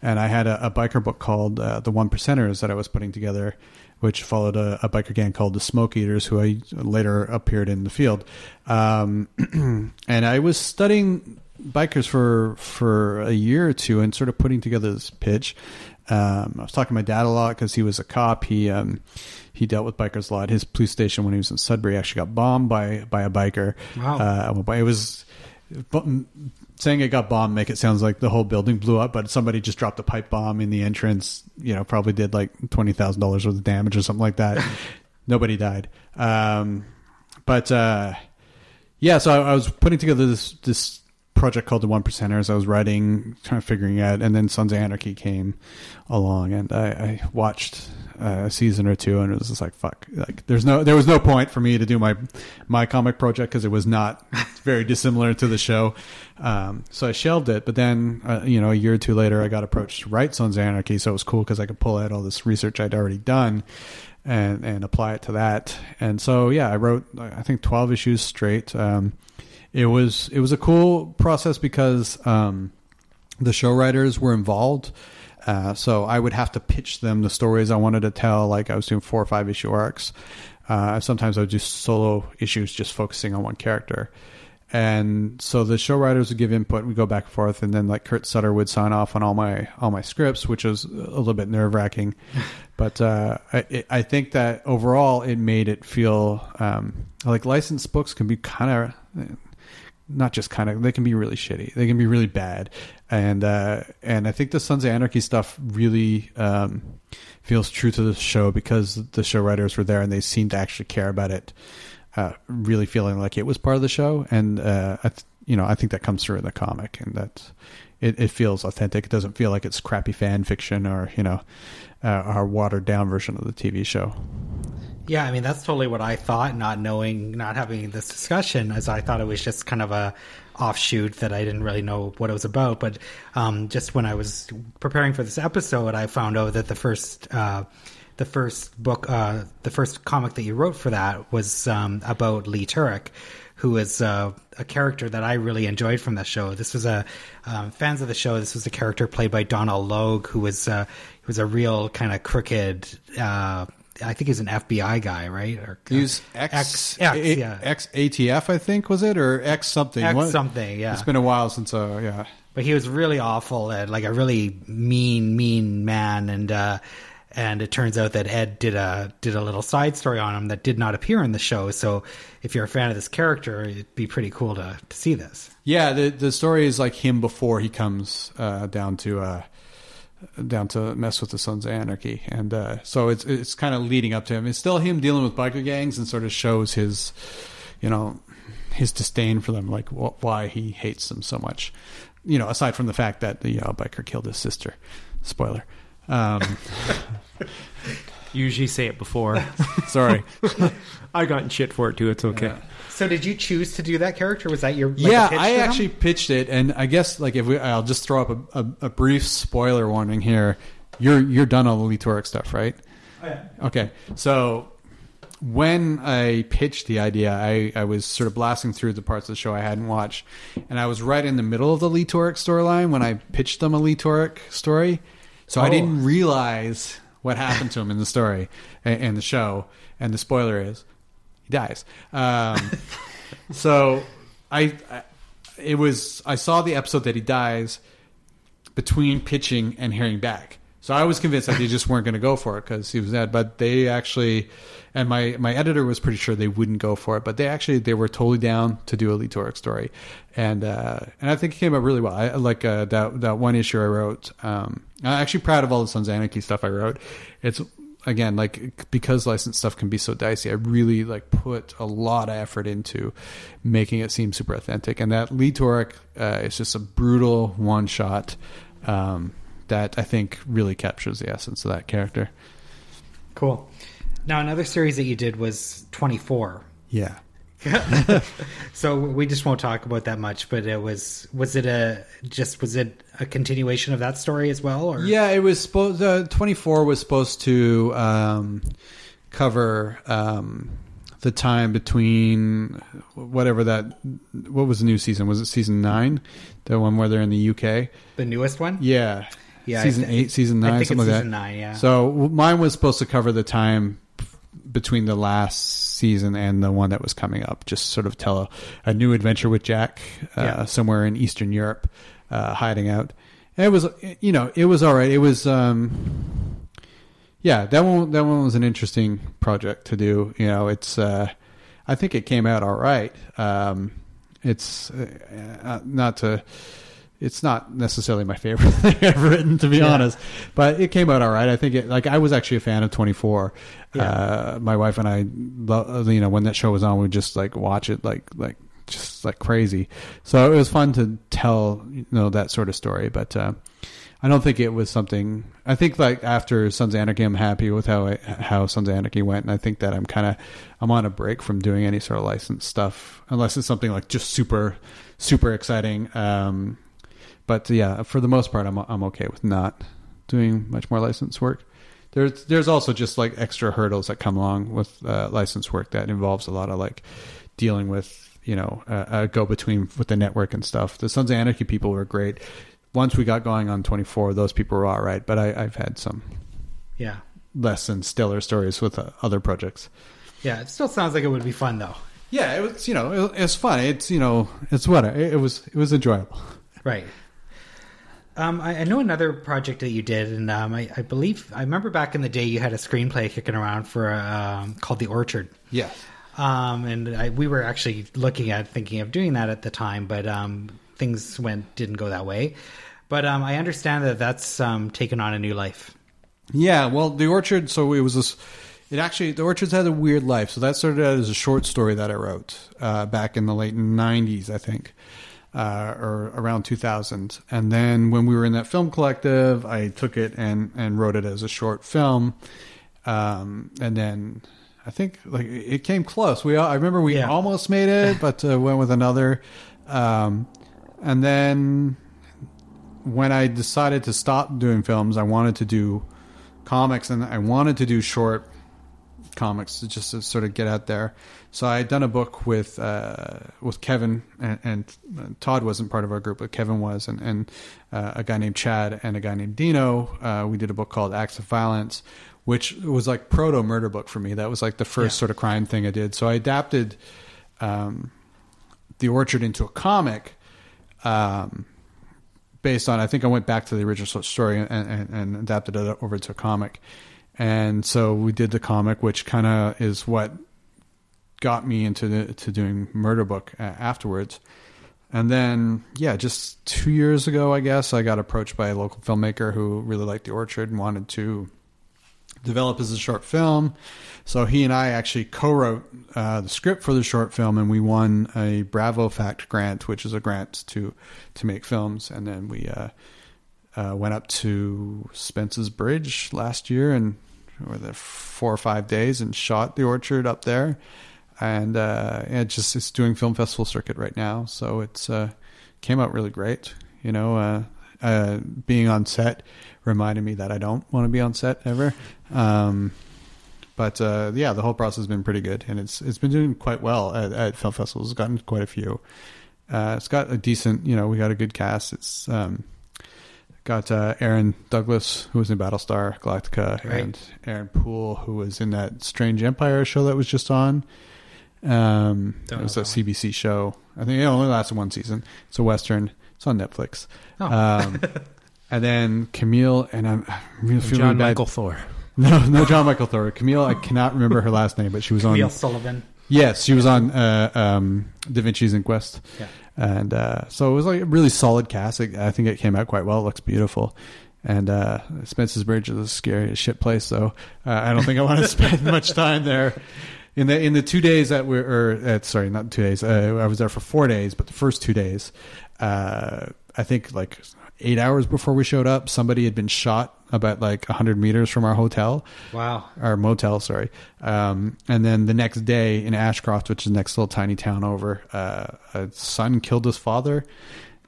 and I had a, a biker book called uh, The One Percenters that I was putting together, which followed a, a biker gang called the Smoke Eaters, who I later appeared in the field, um, and I was studying bikers for for a year or two and sort of putting together this pitch. Um, I was talking to my dad a lot because he was a cop. He um, he dealt with bikers a lot. His police station when he was in Sudbury actually got bombed by by a biker. Wow. Uh, it was saying it got bombed make it sounds like the whole building blew up, but somebody just dropped a pipe bomb in the entrance. You know, probably did like twenty thousand dollars worth of damage or something like that. Nobody died. Um, but uh, yeah, so I, I was putting together this this project called the One Percenters. I was writing, trying to figuring it out, and then Sons of Anarchy came along, and I, I watched a season or two, and it was just like fuck. Like there's no, there was no point for me to do my my comic project because it was not very dissimilar to the show. Um, so I shelved it. But then, uh, you know, a year or two later, I got approached to write Sons of Anarchy, so it was cool because I could pull out all this research I'd already done. And, and apply it to that. And so, yeah, I wrote, I think 12 issues straight. Um, it was it was a cool process because um, the show writers were involved. Uh, so I would have to pitch them the stories I wanted to tell. Like I was doing four or five issue arcs. Uh, sometimes I would do solo issues, just focusing on one character. And so the show writers would give input. We go back and forth, and then like Kurt Sutter would sign off on all my all my scripts, which was a little bit nerve wracking. but uh, I, I think that overall it made it feel um, like licensed books can be kind of not just kind of they can be really shitty. They can be really bad. And uh and i think the sons of anarchy stuff really um feels true to the show because the show writers were there and they seemed to actually care about it uh really feeling like it was part of the show. And uh I th- you know i think that comes through in the comic and that it, it feels authentic. It doesn't feel like it's crappy fan fiction or you know uh, our watered down version of the tv show Yeah, I mean that's totally what I thought, not knowing, not having this discussion, as I thought it was just kind of a offshoot that I didn't really know what it was about. But um, just when I was preparing for this episode, I found out that the first, uh, the first book, uh, the first comic that you wrote for that was um, about Lee Toric, who is uh, a character that I really enjoyed from the show. This was a um, fans of the show. This was a character played by Donal Logue, who was uh, was a real kind of crooked. Uh, I think he's an FBI guy, right? Or Use X, X, X, A- yeah. X ATF, I think was it, or X something? X What- something, yeah. It's been a while since, uh, yeah. but he was really awful and like a really mean, mean man. And uh, and it turns out that Ed did a did a little side story on him that did not appear in the show. So if you're a fan of this character, it'd be pretty cool to, to see this. Yeah, the the story is like him before he comes uh, down to uh, down to mess with the Sons of Anarchy, and uh, so it's it's kind of leading up to him. It's still him dealing with biker gangs, and sort of shows his, you know, his disdain for them, like wh- why he hates them so much. You know, aside from the fact that the uh, biker killed his sister. Spoiler. Um, Usually say it before. sorry. I got in shit for it too. It's okay. So did you choose to do that character? Was that your like, yeah, pitch I to them? actually pitched it, and I guess like if we, I'll just throw up a, a, a brief spoiler warning here. You're you're done all the Lee Toric stuff, right? Yeah. Okay, so when I pitched the idea, I, I was sort of blasting through the parts of the show I hadn't watched, and I was right in the middle of the Lee Toric storyline when I pitched them a Lee Toric story. So I Oh. didn't realize what happened to him in the story and, and the show. And the spoiler is he dies. Um, so I, I, it was I saw the episode that he dies between pitching and hearing back. So I was convinced that they just weren't going to go for it because he was dead. But they actually, and my, my editor was pretty sure they wouldn't go for it. But they actually they were totally down to do a Lee Toric story, and uh, and I think it came out really well. I like uh, that that one issue I wrote. Um, I'm actually proud of all the Sons Anarchy stuff I wrote. It's again like because licensed stuff can be so dicey. I really like put a lot of effort into making it seem super authentic. And that Lee Toric uh, is just a brutal one shot. Um, that I think really captures the essence of that character. Cool. Now another series that you did was 24. Yeah. so we just won't talk about that much, but it was was it a just was it a continuation of that story as well or Yeah, it was supposed. Uh, Twenty four was supposed to um, cover um, the time between whatever that what was the new season was it season nine the one where they're in the uk The newest one? yeah Yeah, season thi- eight season nine something like season that nine, yeah. so mine was supposed to cover the time between the last season and the one that was coming up just sort of tell a, a new adventure with jack uh, Yeah. somewhere in eastern europe uh, hiding out and it was you know it was all right it was um yeah that one that one was an interesting project to do you know it's uh i think it came out all right um it's uh, uh, not to it's not necessarily my favorite thing I've written, to be Yeah. honest, but it came out all right. I think it, like, I was actually a fan of 24. Yeah. Uh, my wife and I, you know, when that show was on, we'd just like watch it like, like, just like crazy. So it was fun to tell, you know, that sort of story, but, uh, I don't think it was something. I think like after Sons of Anarchy, I'm happy with how I, how Sons of Anarchy went, and I think that I'm kind of I'm on a break from doing any sort of licensed stuff, unless it's something like just super super exciting. Um, but yeah, for the most part, I'm I'm okay with not doing much more license work. There's there's also just like extra hurdles that come along with uh, license work that involves a lot of like dealing with you know a, a go between with the network and stuff. The Sons of Anarchy people were great. Once we got going on 24, those people were all right. But I, I've had some Yeah. less than stellar stories with uh, other projects. Yeah, it still sounds like it would be fun though. Yeah, it was you know it, it's fun. It's you know it's what it, it was it was enjoyable. Right. Um, I, I know another project that you did, and um, I, I believe I remember back in the day you had a screenplay kicking around for um, called The Orchard. Yeah. Um, and I, we were actually looking at thinking of doing that at the time, but um, things went didn't go that way. But um, I understand that that's um, taken on a new life. Yeah, well, the orchard. So it was this. It actually the orchards had a weird life. So that started out as a short story that I wrote uh, back in the late '90s, I think, uh, or around 2000. And then when we were in that film collective, I took it and and wrote it as a short film. Um, and then I think like it came close. We I remember we Yeah. almost made it, but uh, went with another. Um, and then when I decided to stop doing films, I wanted to do comics and I wanted to do short comics to just to sort of get out there. So I had done a book with uh, with Kevin and, and Todd wasn't part of our group, but Kevin was, and, and uh, a guy named Chad and a guy named Dino. Uh, we did a book called Acts of Violence, which was like proto murder book for me. That was like the first Yeah. sort of crime thing I did. So I adapted um, the Orchard into a comic. Um, based on I think I went back to the original story and, and, and adapted it over to a comic. And so we did the comic, which kind of is what got me into the, to doing Murder Book uh, afterwards. And then, yeah, just two years ago, I guess I got approached by a local filmmaker who really liked The Orchard and wanted to develop as a short film. So he and I actually co-wrote uh, the script for the short film, and we won a BravoFACT grant, which is a grant to to make films. And then we uh, uh, went up to Spences Bridge last year and were there four or five days and shot the orchard up there. And uh, it just it's doing film festival circuit right now, so it's uh, came out really great. You know, uh, uh, being on set reminded me that I don't want to be on set ever. Um, but uh, yeah, the whole process has been pretty good, and it's it's been doing quite well at, at film festivals. It's gotten quite a few. Uh, it's got a decent, you know, we got a good cast. It's um, got uh, Aaron Douglas, who was in Battlestar Galactica, Right. and Aaron Poole, who was in that Strange Empire show that was just on. Um, Don't it was a that one. CBC show. I think it only lasted one season. It's a western. It's on Netflix. Oh. Um, and then Camille and I'm I'm really feeling Jon bad. Mikl Thor. No, no, Jon Mikl Thor. Camille, I cannot remember her last name, but she was on. Camille Sullivan. Yes, she was on uh, um, Da Vinci's Inquest, Yeah. and uh, so it was like a really solid cast. It, I think it came out quite well. It looks beautiful, and uh, Spencer's Bridge is a scary as shit place. So uh, I don't think I want to spend much time there. In the in the two days that we're or, uh, sorry, not two days. Uh, I was there for four days, but the first two days, uh, I think like eight hours before we showed up, somebody had been shot about like hundred meters from our hotel Wow. our motel, sorry. Um, and then the next day in Ashcroft, which is the next little tiny town over, uh, a son killed his father,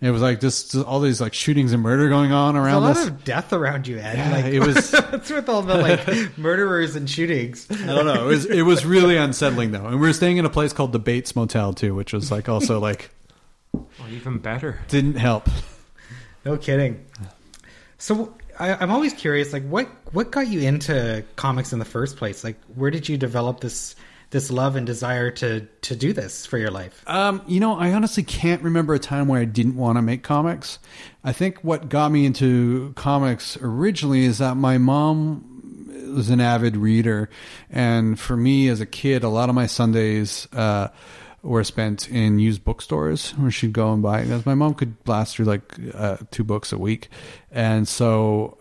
It was like just, just all these like shootings and murder going on There's a lot us. of death around you, Ed. Yeah, like, it was- What's with all the like murderers and shootings? I don't know. It was it was really unsettling though, and we were staying in a place called the Bates Motel too, which was like also like Well, even better. didn't help. No kidding. So I, I'm always curious, like what what got you into comics in the first place? Like, where did you develop this this love and desire to to do this for your life? Um, you know, I honestly can't remember a time where I didn't want to make comics. I think what got me into comics originally is that my mom was an avid reader, and for me as a kid, a lot of my Sundays uh, were spent in used bookstores where she'd go and buy. Because my mom could blast through like uh, two books a week, and so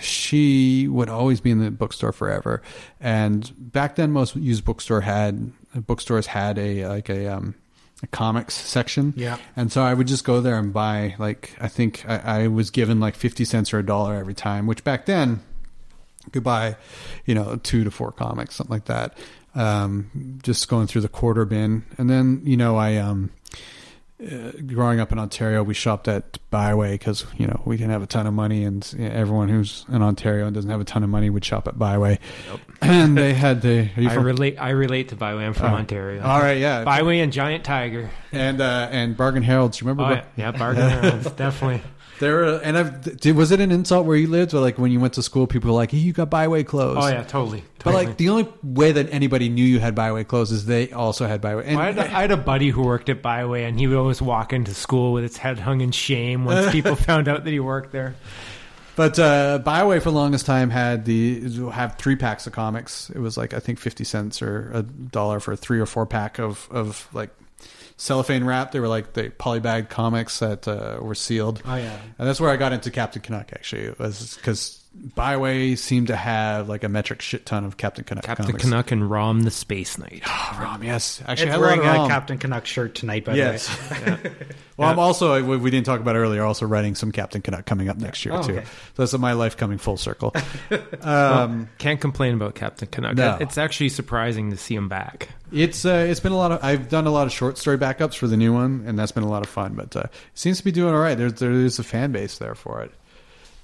she would always be in the bookstore forever. And back then, most used bookstore had bookstores had a like a um, a comics section. Yeah. And so I would just go there and buy like I think I, I was given like fifty cents or a dollar every time, which back then could buy, you know, two to four comics, something like that. Um, just going through the quarter bin, and then you know I um uh, growing up in Ontario, we shopped at Bi-Way because you know we didn't have a ton of money, and you know, everyone who's in Ontario and doesn't have a ton of money would shop at Bi-Way. And they had the. I from- relate. I relate to Bi-Way. I'm from Oh. Ontario. All right, yeah, Bi-Way and Giant Tiger. and uh, and Bargain Harold's. You remember? Oh, yeah Bargain Harold's, definitely. There, were, and I've, did, was it an insult where you lived, or like when you went to school, people were like, hey, "You got Bi-Way clothes." Oh yeah, totally. But totally. like the only way that anybody knew you had Bi-Way clothes is they also had Bi-Way. And I had, I had a buddy who worked at Bi-Way, and he would always walk into school with his head hung in shame once people found out that he worked there. But uh, Bi-Way for the longest time had the have three packs of comics. It was like I think fifty cents or a dollar for a three or four pack of of like cellophane wrap. They were like the polybag comics that uh, were sealed. Oh yeah. And that's where I got into Captain Canuck. Actually, it was because Bi-Way seemed to have like a metric shit ton of Captain Canuck. Captain comics. Canuck and Rom the Space Knight. Oh, Rom, yes. Actually, I Ed's wearing a lot of a Rom. Captain Canuck shirt tonight, by Yes. the way. Well, I'm also we we didn't talk about earlier. Also writing some Captain Canuck coming up next year Oh, too. okay. So that's my life coming full circle. Well, um, can't complain about Captain Canuck. No. It's actually surprising to see him back. it's uh, it's been a lot of I've done a lot of short story backups for the new one, and that's been a lot of fun. But uh, it seems to be doing all right. There's there is a fan base there for it.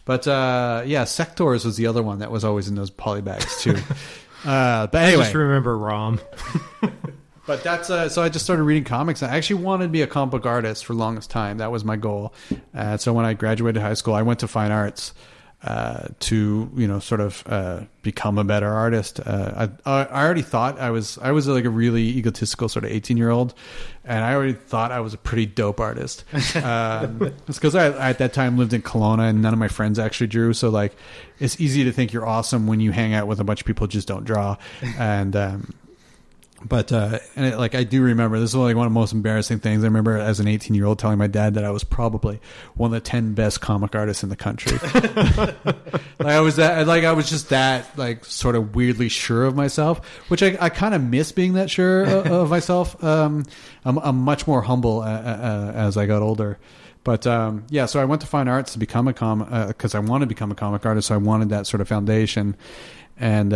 But uh, yeah, Sectors was the other one that was always in those polybags too. uh, but I anyway, just remember Rom. But that's uh, so I just started reading comics. I actually wanted to be a comic book artist for the longest time. That was my goal. Uh, so when I graduated high school, I went to fine arts uh, to you know sort of uh, become a better artist. Uh, I, I already thought I was I was like a really egotistical sort of eighteen year old, and I already thought I was a pretty dope artist. Um, it's because I, I at that time lived in Kelowna and none of my friends actually drew. So like it's easy to think you're awesome when you hang out with a bunch of people who just don't draw, and um, but uh, and it, like I do remember, this is like one of the most embarrassing things. I remember as an 18 year old telling my dad that I was probably one of the 10 best comic artists in the country. like I was that, like I was just that, like sort of weirdly sure of myself, which I, I kind of miss being that sure of, of myself. Um, I'm, I'm much more humble uh, uh, as I got older. But um, yeah, so I went to fine arts to become a comic because I wanted to become a comic artist. So I wanted that sort of foundation, and.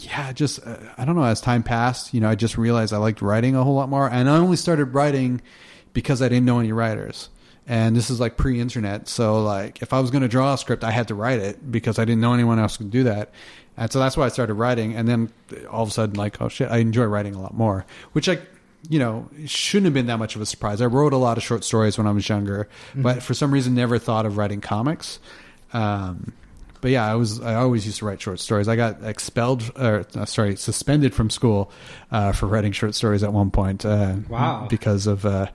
Uh, yeah, just uh, I don't know. As time passed, you know, I just realized I liked writing a whole lot more, and I only started writing because I didn't know any writers. And this is like pre-internet, so like if I was going to draw a script, I had to write it because I didn't know anyone else could do that. And so that's why I started writing. And then all of a sudden, like, oh shit, I enjoy writing a lot more, which I, you know, shouldn't have been that much of a surprise. I wrote a lot of short stories when I was younger, but for some reason, never thought of writing comics. Um, but yeah, I was I always used to write short stories. I got expelled or uh, sorry, suspended from school uh, for writing short stories at one point. Uh, Wow. Because of uh,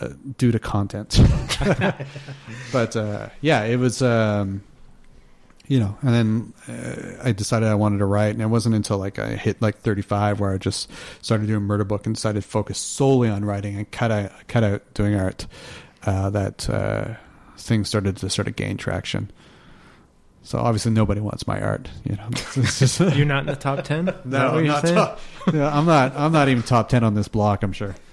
uh, due to content. but uh, yeah, it was. Um, you know, and then uh, I decided I wanted to write, and it wasn't until like I hit like 35 where I just started doing murder book and decided to focus solely on writing and cut out cut out doing art. Uh, that uh, things started to sort of gain traction. So obviously nobody wants my art, you know. It's just, You're not in the top ten. No, I'm not top, yeah, I'm not. I'm not even top ten on this block. I'm sure.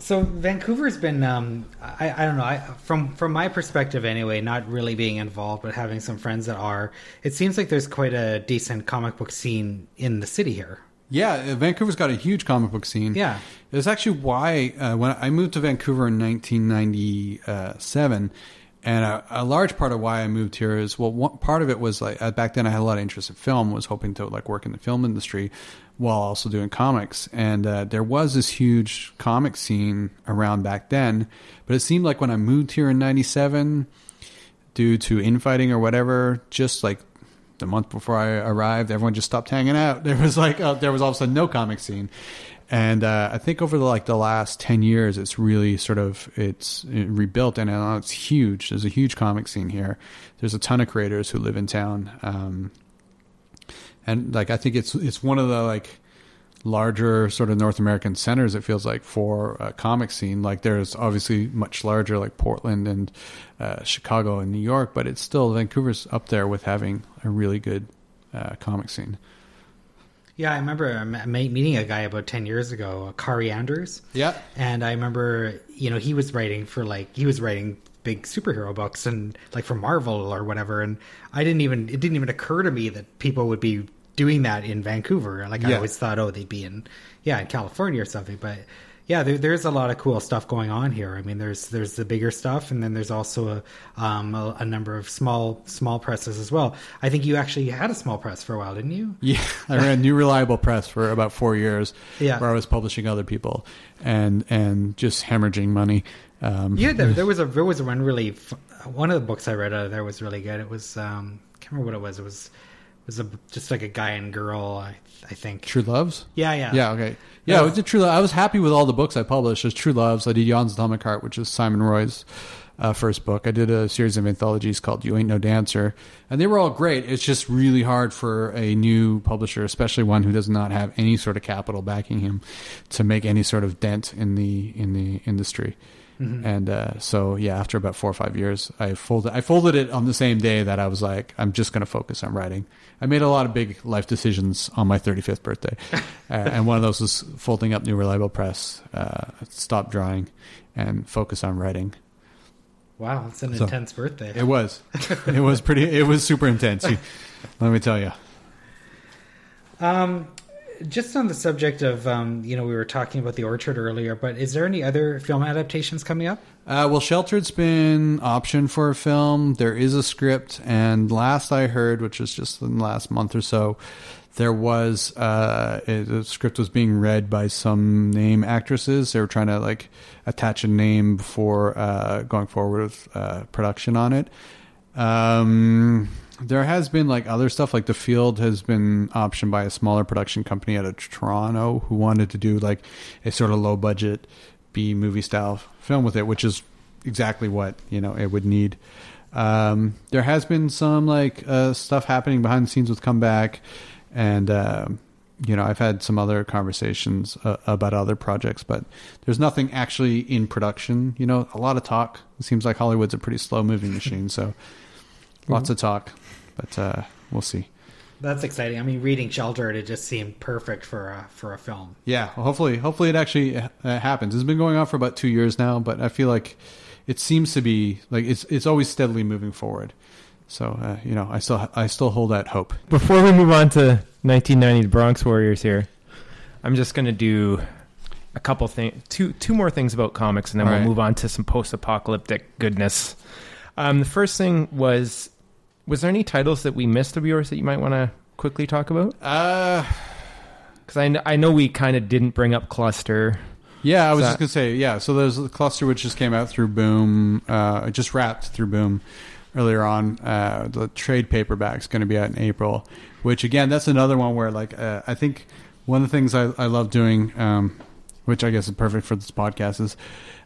So Vancouver's been, um, I, I don't know, I, from from my perspective anyway, not really being involved, but having some friends that are. It seems like there's quite a decent comic book scene in the city here. Yeah, uh, Vancouver's got a huge comic book scene. Yeah. It's actually why uh, when I moved to Vancouver in 1997, and a, a large part of why I moved here is well, one, part of it was like uh, back then I had a lot of interest in film, was hoping to like work in the film industry while also doing comics, and uh, there was this huge comic scene around back then, but it seemed like when I moved here in '97, due to infighting or whatever, just like the month before I arrived, everyone just stopped hanging out. There was like uh, there was all of a sudden no comic scene, and uh, I think over the, like the last ten years, it's really sort of it's rebuilt and uh, it's huge. There's a huge comic scene here. There's a ton of creators who live in town, um, and like I think it's it's one of the like larger sort of North American centers. It feels like for a comic scene. Like there's obviously much larger like Portland and uh, Chicago and New York, but it's still Vancouver's up there with having a really good uh, comic scene. Yeah, I remember meeting a guy about 10 years ago, uh, Kari Anders. Yeah. And I remember, you know, he was writing for like, he was writing big superhero books and like for Marvel or whatever. And I didn't even, it didn't even occur to me that people would be doing that in Vancouver. Like I always thought, oh, they'd be in, yeah, in California or something. But yeah, there, there's a lot of cool stuff going on here. I mean, there's there's the bigger stuff, and then there's also a, um, a, a, number of small small presses as well. I think you actually had a small press for a while, didn't you? Yeah, I ran New Reliable Press for about four years. Yeah. where I was publishing other people and and just hemorrhaging money. Um, yeah, there, there, was a there was one really one of the books I read out of there was really good. It was um, I can't remember what it was. It was it was a, just like a guy and girl. I, I think True Loves. Yeah, yeah, yeah. Okay, yeah. Was a True. Love. I was happy with all the books I published. There's True Loves. I did Jan's Atomic Heart, which is Simon Roy's uh, first book. I did a series of anthologies called You Ain't No Dancer, and they were all great. It's just really hard for a new publisher, especially one who does not have any sort of capital backing him, to make any sort of dent in the in the industry. Mm-hmm. And uh, so, yeah, after about four or five years, I folded. I folded it on the same day that I was like, I'm just going to focus on writing. I made a lot of big life decisions on my 35th birthday, uh, and one of those was folding up New Reliable Press, uh, stop drawing, and focus on writing. Wow, it's an so, intense birthday. It was. it was pretty. It was super intense. let me tell you. Um, just on the subject of, um, you know, we were talking about the Orchard earlier, but is there any other film adaptations coming up? Uh, well, Sheltered's been optioned for a film. There is a script, and last I heard, which was just in the last month or so, there was uh, the script was being read by some name actresses. They were trying to like attach a name before uh, going forward with uh, production on it. Um, there has been like other stuff like the field has been optioned by a smaller production company out of toronto who wanted to do like a sort of low budget b movie style film with it which is exactly what you know it would need. Um, there has been some like uh, stuff happening behind the scenes with comeback and uh, you know i've had some other conversations uh, about other projects but there's nothing actually in production you know. A lot of talk. It seems like hollywood's a pretty slow moving machine so lots mm-hmm. of talk but uh, we'll see. That's exciting. I mean, reading Sheltered, it just seemed perfect for a, for a film. Yeah, well, hopefully, hopefully it actually uh, happens. It's been going on for about two years now, but I feel like it seems to be like it's it's always steadily moving forward. So uh, you know, I still I still hold that hope. Before we move on to 1990, the Bronx Warriors here, I'm just going to do a couple things, two two more things about comics, and then All we'll right. move on to some post-apocalyptic goodness. Um, the first thing was was there any titles that we missed of yours that you might want to quickly talk about? Uh, because I, I know we kind of didn't bring up Cluster. Yeah, I was just gonna say yeah. So there's the Cluster which just came out through Boom. Uh, it just wrapped through Boom earlier on. Uh, the trade paperback is going to be out in April. Which again, that's another one where like uh, I think one of the things I, I love doing, um, which I guess is perfect for this podcast, is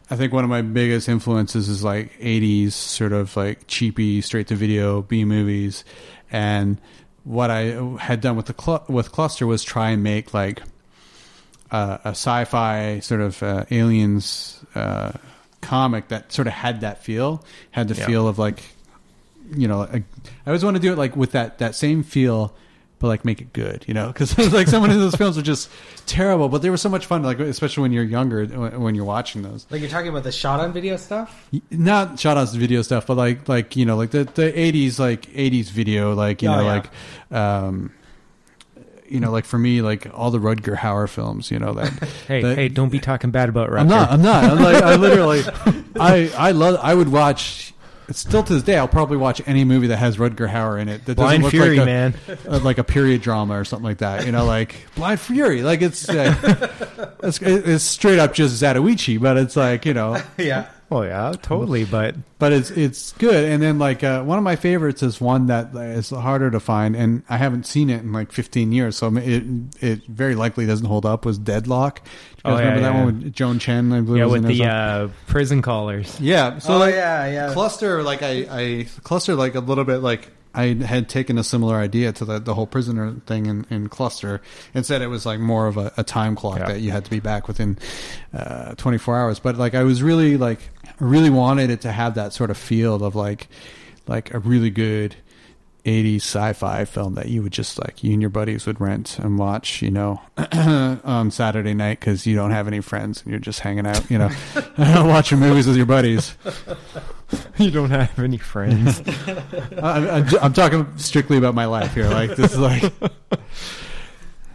I think one of my biggest influences is like 80s sort of like cheapy straight to video B movies and what I had done with the cl- with Cluster was try and make like uh, a sci-fi sort of uh, aliens uh, comic that sort of had that feel, had the yeah. feel of like you know, I always want to do it like with that that same feel but like make it good, you know? Because like some of those films are just terrible, but they were so much fun. Like especially when you're younger, when you're watching those. Like you're talking about the shot on video stuff. Not shot on video stuff, but like like you know like the the '80s like '80s video, like you oh, know yeah. like. um you know, like for me, like all the Rutger Hauer films, you know that. Hey, that- hey, don't be talking bad about Rutger. I'm not. I'm not. I'm like I literally, I I love. I would watch. Still to this day, I'll probably watch any movie that has Rutger Hauer in it. That doesn't Blind look Fury, like a, man. uh, like a period drama or something like that. You know, like Blind Fury. Like it's uh, it's, it's straight up just Zatoichi, but it's like you know, yeah. Well, yeah, totally. But but it's it's good. And then like uh, one of my favorites is one that is harder to find, and I haven't seen it in like 15 years, so it it very likely doesn't hold up. Was Deadlock? Do you guys Oh, yeah, remember that yeah. one with Joan Chen? I believe yeah, was with in it or the uh, prison collars. Yeah. So oh like, yeah, yeah. cluster like I I cluster like a little bit like I had taken a similar idea to the the whole prisoner thing in, in cluster and said it was like more of a, a time clock Yeah. that you had to be back within uh, 24 hours. But like I was really like really wanted it to have that sort of feel of like like a really good 80s sci-fi film that you would just like you and your buddies would rent and watch you know on saturday night because you don't have any friends and you're just hanging out you know watching movies with your buddies you don't have any friends. I, I'm, I'm talking strictly about my life here like this is like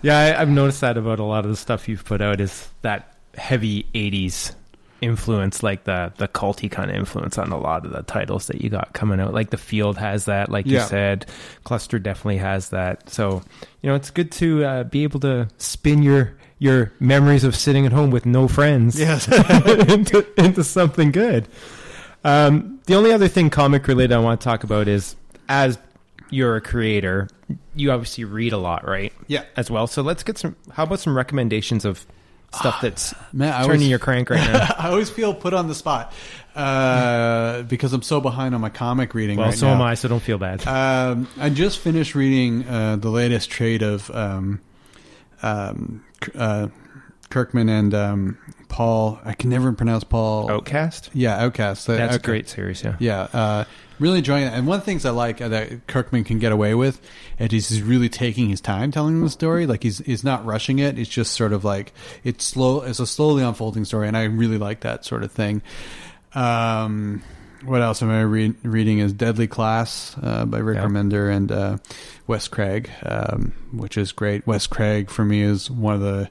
yeah, I, I've noticed that about a lot of the stuff you've put out is that heavy '80s influence, like the the culty kind of influence on a lot of the titles that you got coming out. Like the Field has that, like Yeah. you said. Cluster definitely has that. So you know, it's good to uh, be able to spin your your memories of sitting at home with no friends yes into, into something good. Um, the only other thing comic related I want to talk about is as you're a creator, you obviously read a lot, right? Yeah. As well. So let's get some. How about some recommendations of stuff that's man I turning always, your crank right now? I always feel put on the spot uh, because I'm so behind on my comic reading well, right so now. am I. So don't feel bad. Um, I just finished reading uh, the latest trade of um, um, uh, Kirkman and um, Paul. I can never pronounce Paul. Outcast. Yeah, Outcast. The That's a great series. Yeah. Yeah, uh, really enjoying it. And one of the things I like uh, that Kirkman can get away with, and he's he's really taking his time telling the story. Like he's he's not rushing it. It's just sort of like it's slow. It's a slowly unfolding story, and I really like that sort of thing. Um, what else am I re- reading? Is Deadly Class uh, by Rick Yeah. Remender and uh, Wes Craig, um, which is great. Wes Craig for me is one of the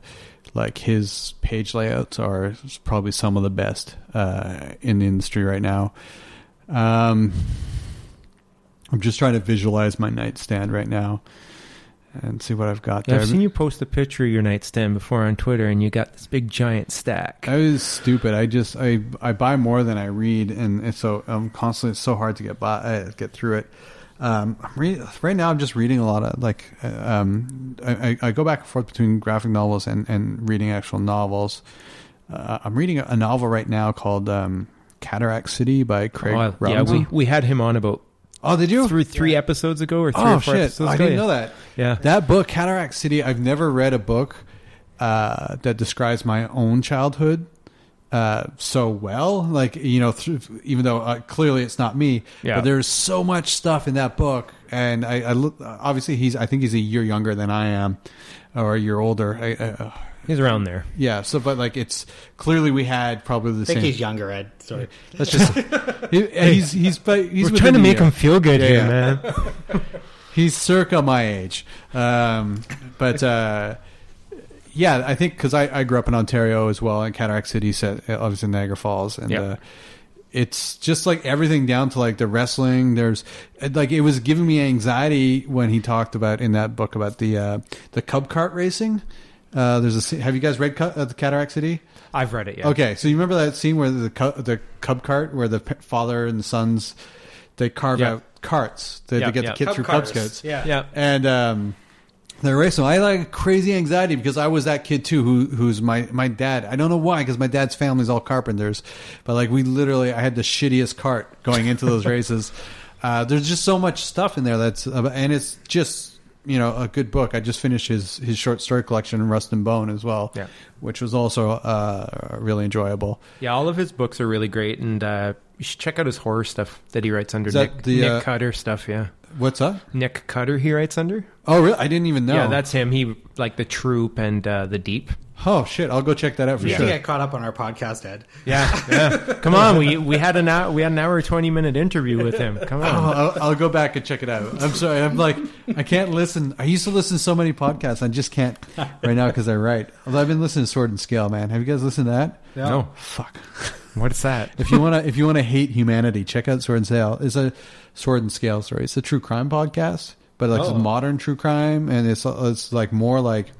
like his page layouts are probably some of the best uh, in the industry right now. Um, I'm just trying to visualize my nightstand right now and see what I've got Yeah, there. I've seen you post a picture of your nightstand before on Twitter, and you got this big giant stack. I was stupid. I just I I buy more than I read, and it's so I'm constantly it's so hard to get by uh, get through it. Um, re- right now I'm just reading a lot of like uh, um, I, I- I go back and forth between graphic novels and and reading actual novels. Uh, I'm reading a novel right now called um, Cataract City by Craig Oh, yeah, we we had him on about oh, did you? three three episodes ago or three oh or four shit! episodes I ago. didn't know that. Yeah. That book, Cataract City, I've never read a book uh, that describes my own childhood uh, so well. Like, you know, through, even though uh, clearly it's not me, Yeah. but there's so much stuff in that book. And I, I look, obviously he's, I think he's a year younger than I am or a year older. I, I, uh, He's around there. yeah. So, but like, it's clearly we had probably the I think same. he's younger, Ed. Sorry. Let's just, he, he's, he's, but he's We're trying to make year. him feel good Yeah, here, yeah. man. He's circa my age. Um, but uh, yeah, I think because I, I grew up in Ontario as well, in Cataract City, set obviously Niagara Falls, and Yeah. uh, it's just like everything down to like the wrestling. There's like it was giving me anxiety when he talked about in that book about the uh, the Cub Cart racing. Uh, there's a have you guys read Cu- uh, the Cataract City? I've read it. Yeah. Okay, so you remember that scene where the cu- the cub cart, where the p- father and the sons, they carve Yeah. out carts to, Yeah, to get yeah. the kids Cub through cars. Cub Scouts. Yeah. Yeah. and um, they're racing. I had like crazy anxiety because I was that kid too. Who who's my my dad? I don't know why because my dad's family's all carpenters, but like we literally, I had the shittiest cart going into those races. Uh, there's just so much stuff in there that's uh, and it's just you know a good book. I just finished his his short story collection Rust and Bone as well, Yeah. which was also uh, really enjoyable. Yeah, all of his books are really great, and uh, you should check out his horror stuff that he writes under Nick, the, Nick uh, Cutter stuff. Yeah, What's up? Nick Cutter he writes under. Oh, really? I didn't even know. Yeah, that's him. He like the Troop and uh, the Deep. Oh shit! I'll go check that out for You sure. should get caught up on our podcast, Ed. Yeah, yeah. Come on, we we had an hour we had an hour twenty minute interview with him. Come Oh, on. I'll, I'll go back and check it out. I'm sorry. I'm like, I can't listen. I used to listen to so many podcasts. I just can't right now because I write. Although I've been listening to Sword and Scale, man. Have you guys listened to that? No, Fuck. what's that? If you wanna, if you wanna hate humanity, check out Sword and Scale. It's a Sword and Scale story. It's a true crime podcast, but like it's Oh. modern true crime, and it's it's like more like.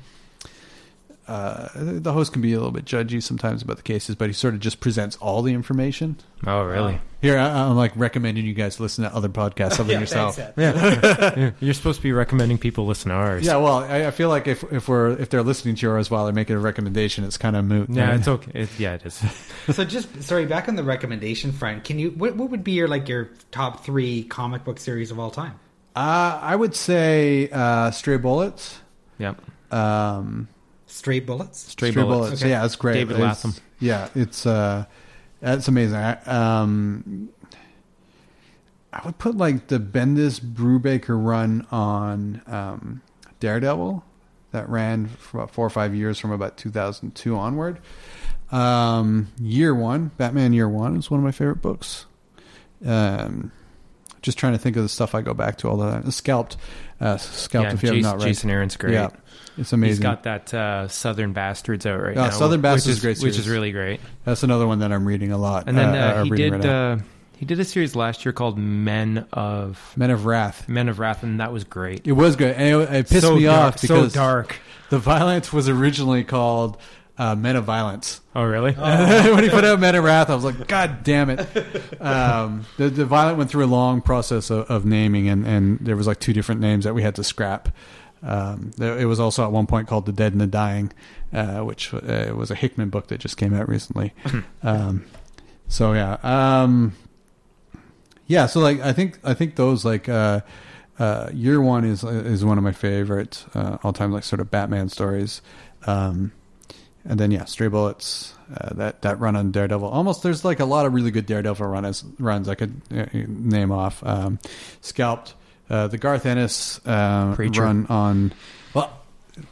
Uh, the host can be a little bit judgy sometimes about the cases, but he sort of just presents all the information. Oh, really? Here, I, I'm like recommending you guys listen to other podcasts other than Yeah, yourself. thanks, Yeah. Yeah. You're supposed to be recommending people listen to ours. Yeah, well, I, I feel like if if we're if they're listening to yours while they're making a recommendation, it's kind of moot. Yeah, right? it's okay. It, yeah, it is. So just sorry, back on the recommendation front, can you what what would be your like your top three comic book series of all time? Uh, I would say uh, Stray Bullets. Yep. Um, Straight bullets. Stray, bullets. Okay. Yeah, it's great. David It's- Lapham. Yeah, it's uh, that's amazing. I, um, I would put like the Bendis Brubaker run on um, Daredevil that ran for about four or five years from about 2002 onward. Um, year one, Batman Year One is one of my favorite books. Um, just trying to think of the stuff I go back to all the time. Scalped, uh, Scalped. Yeah, if you have Jason, not read, Jason Aaron's great. yeah, it's amazing. He's got that uh, Southern Bastards out right Yeah, now. Southern Bastards which is great which is really great. That's another one that I'm reading a lot. And then uh, uh, uh, he did right he did a series last year called Men of Men of Wrath. Men of Wrath, and that was great. It was good, and it, it pissed so me dark, off because so dark. the violence was originally called uh, Men of Violence. Oh, really? when he put out Men of Wrath, I was like, God damn it! Um, the, the violent went through a long process of, of naming, and, and there was like two different names that we had to scrap. Um, it was also at one point called The Dead and the Dying, uh, which uh, was a Hickman book that just came out recently. um, so yeah, um, yeah. So like, I think I think those like uh, uh, year one is is one of my favorite uh, all time like sort of Batman stories. Um, and then yeah, Stray Bullets, uh, that that run on Daredevil. Almost there's like a lot of really good Daredevil runs runs I could uh, name off. Um, Scalped, uh, the Garth Ennis uh, run on well,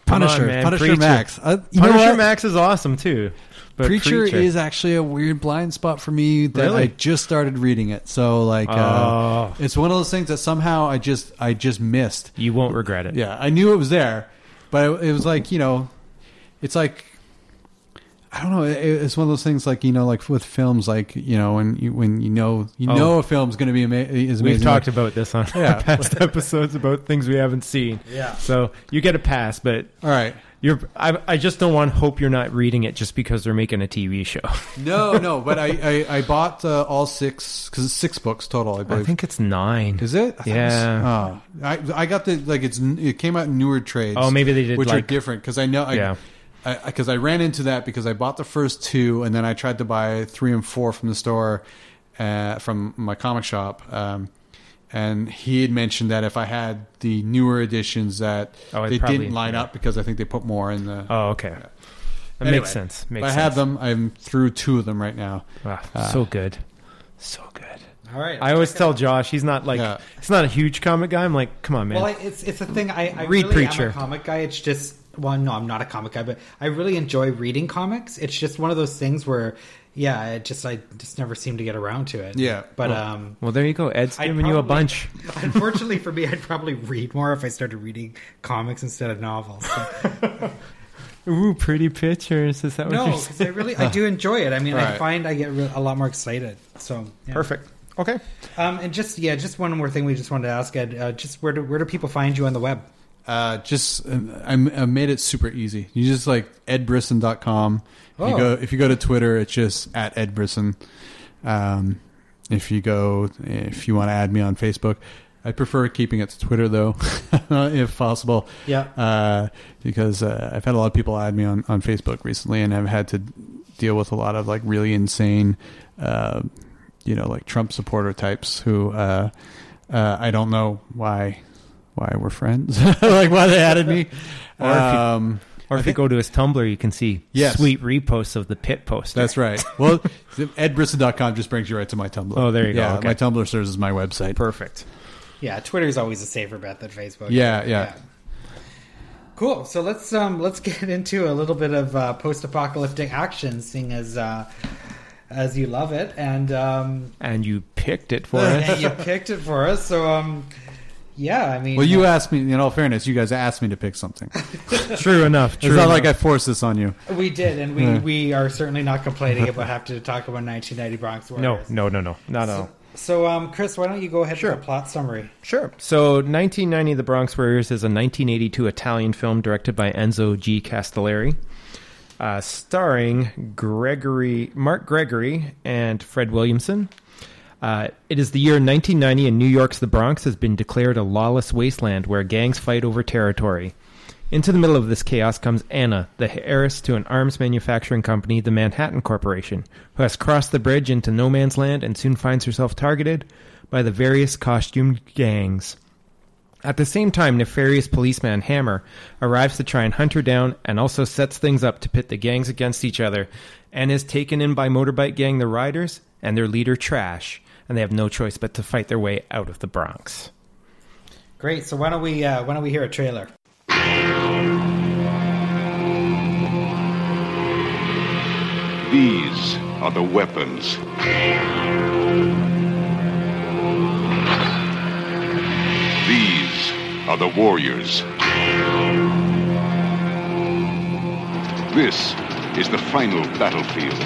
Come on, Punisher, man, Punisher Preacher. Max. Uh, Punisher? Max is awesome too. But Preacher, is actually a weird blind spot for me that Really? I just started reading it. So like, uh, Oh. it's one of those things that somehow I just I just missed. you won't regret it. Yeah, I knew it was there, but it, it was like you know, it's like I don't know. It's one of those things like you know, like with films, like you know, when you when you know you Oh. know a film's going to be ama- is amazing. We've talked like, about this on Yeah. past episodes about things we haven't seen. Yeah. So you get a pass, but all right. you're. I, I just don't want hope you're not reading it just because they're making a TV show. No, no, but I I, I bought uh, all six because it's six books total. I I think it's nine. Is it? I thought it was- Yeah. oh, I I got the like it's it came out in newer trades. Oh, maybe they did, which are different because I know I, Yeah. Because I, ran into that because I bought the first two and then I tried to buy three and four from the store uh, from my comic shop. Um, and he had mentioned that if I had the newer editions, that Oh, they probably- didn't line up because I think they put more in the. Oh, okay. That Anyway, makes sense. Makes I sense. have them. I'm through two of them right now. Wow, Uh, so good, so good. All right. I always tell Josh he's not like Yeah. he's not a huge comic guy. I'm like, come on, man. Well, I, it's it's a thing. I, I Read really Preacher. am a comic guy. It's just well, no, I'm not a comic guy, but I really enjoy reading comics. It's just one of those things where, yeah, it just I just never seem to get around to it. Yeah. but Well- um, well, there you go. Ed's I'd giving you a bunch. unfortunately for me, I'd probably read more if I started reading comics instead of novels. So- Ooh, pretty pictures. Is that what no, you're because saying? I really I do enjoy it. I mean, I find I get re- a lot more excited. So yeah. Perfect. Okay. Um, and just yeah, just one more thing we just wanted to ask Ed. Uh, just where do where do people find you on the web? Uh, just uh, I, I made it super easy. You just like edbrisson.com. If you Oh. go if you go to Twitter, it's just at edbrisson. Um, if you go if you want to add me on Facebook, I prefer keeping it to Twitter though, if possible. Yeah. Uh, because uh, I've had a lot of people add me on on Facebook recently, and I've had to deal with a lot of like really insane, uh, you know, like Trump supporter types who uh, uh, I don't know why why we're friends, like why they added me. Or if you- um, Or I if you go to his Tumblr, you can see Yes. sweet reposts of the pit post. That's right. Well, edbrisson.com just brings you right to my Tumblr. Oh, there you go. Okay. My Tumblr serves as my website. perfect. Yeah, Twitter is always a safer bet than Facebook. Yeah, yeah. Cool. So let's um let's get into a little bit of uh, post-apocalyptic action, seeing as uh, as you love it, and um, And you picked it for and us. you picked it for us. So um, yeah, I mean, Well, you asked me. In all fairness, you guys asked me to pick something. True enough. True it's not like I enough. forced this on you. we did, and we Yeah. we are certainly not complaining about having to talk about 1990 Bronx Warriors. no, no, no, no, not at all. So, um, Chris, why don't you go ahead Sure. with the plot summary? Sure. So, 1990, The Bronx Warriors is a 1982 Italian film directed by Enzo G. Castellari, uh, starring Gregory, Mark Gregory, and Fred Williamson. Uh, it is the year 1990, and New York's The Bronx has been declared a lawless wasteland where gangs fight over territory. Into the middle of this chaos comes Anna, the heiress to an arms manufacturing company, the Manhattan Corporation, who has crossed the bridge into no man's land and soon finds herself targeted by the various costumed gangs. At the same time, nefarious policeman Hammer arrives to try and hunt her down and also sets things up to pit the gangs against each other and is taken in by motorbike gang The Riders and their leader Trash, and they have no choice but to fight their way out of the Bronx. Great. So why don't we uh, why don't we hear a trailer? These are the weapons. These are the warriors. This is the final battlefield.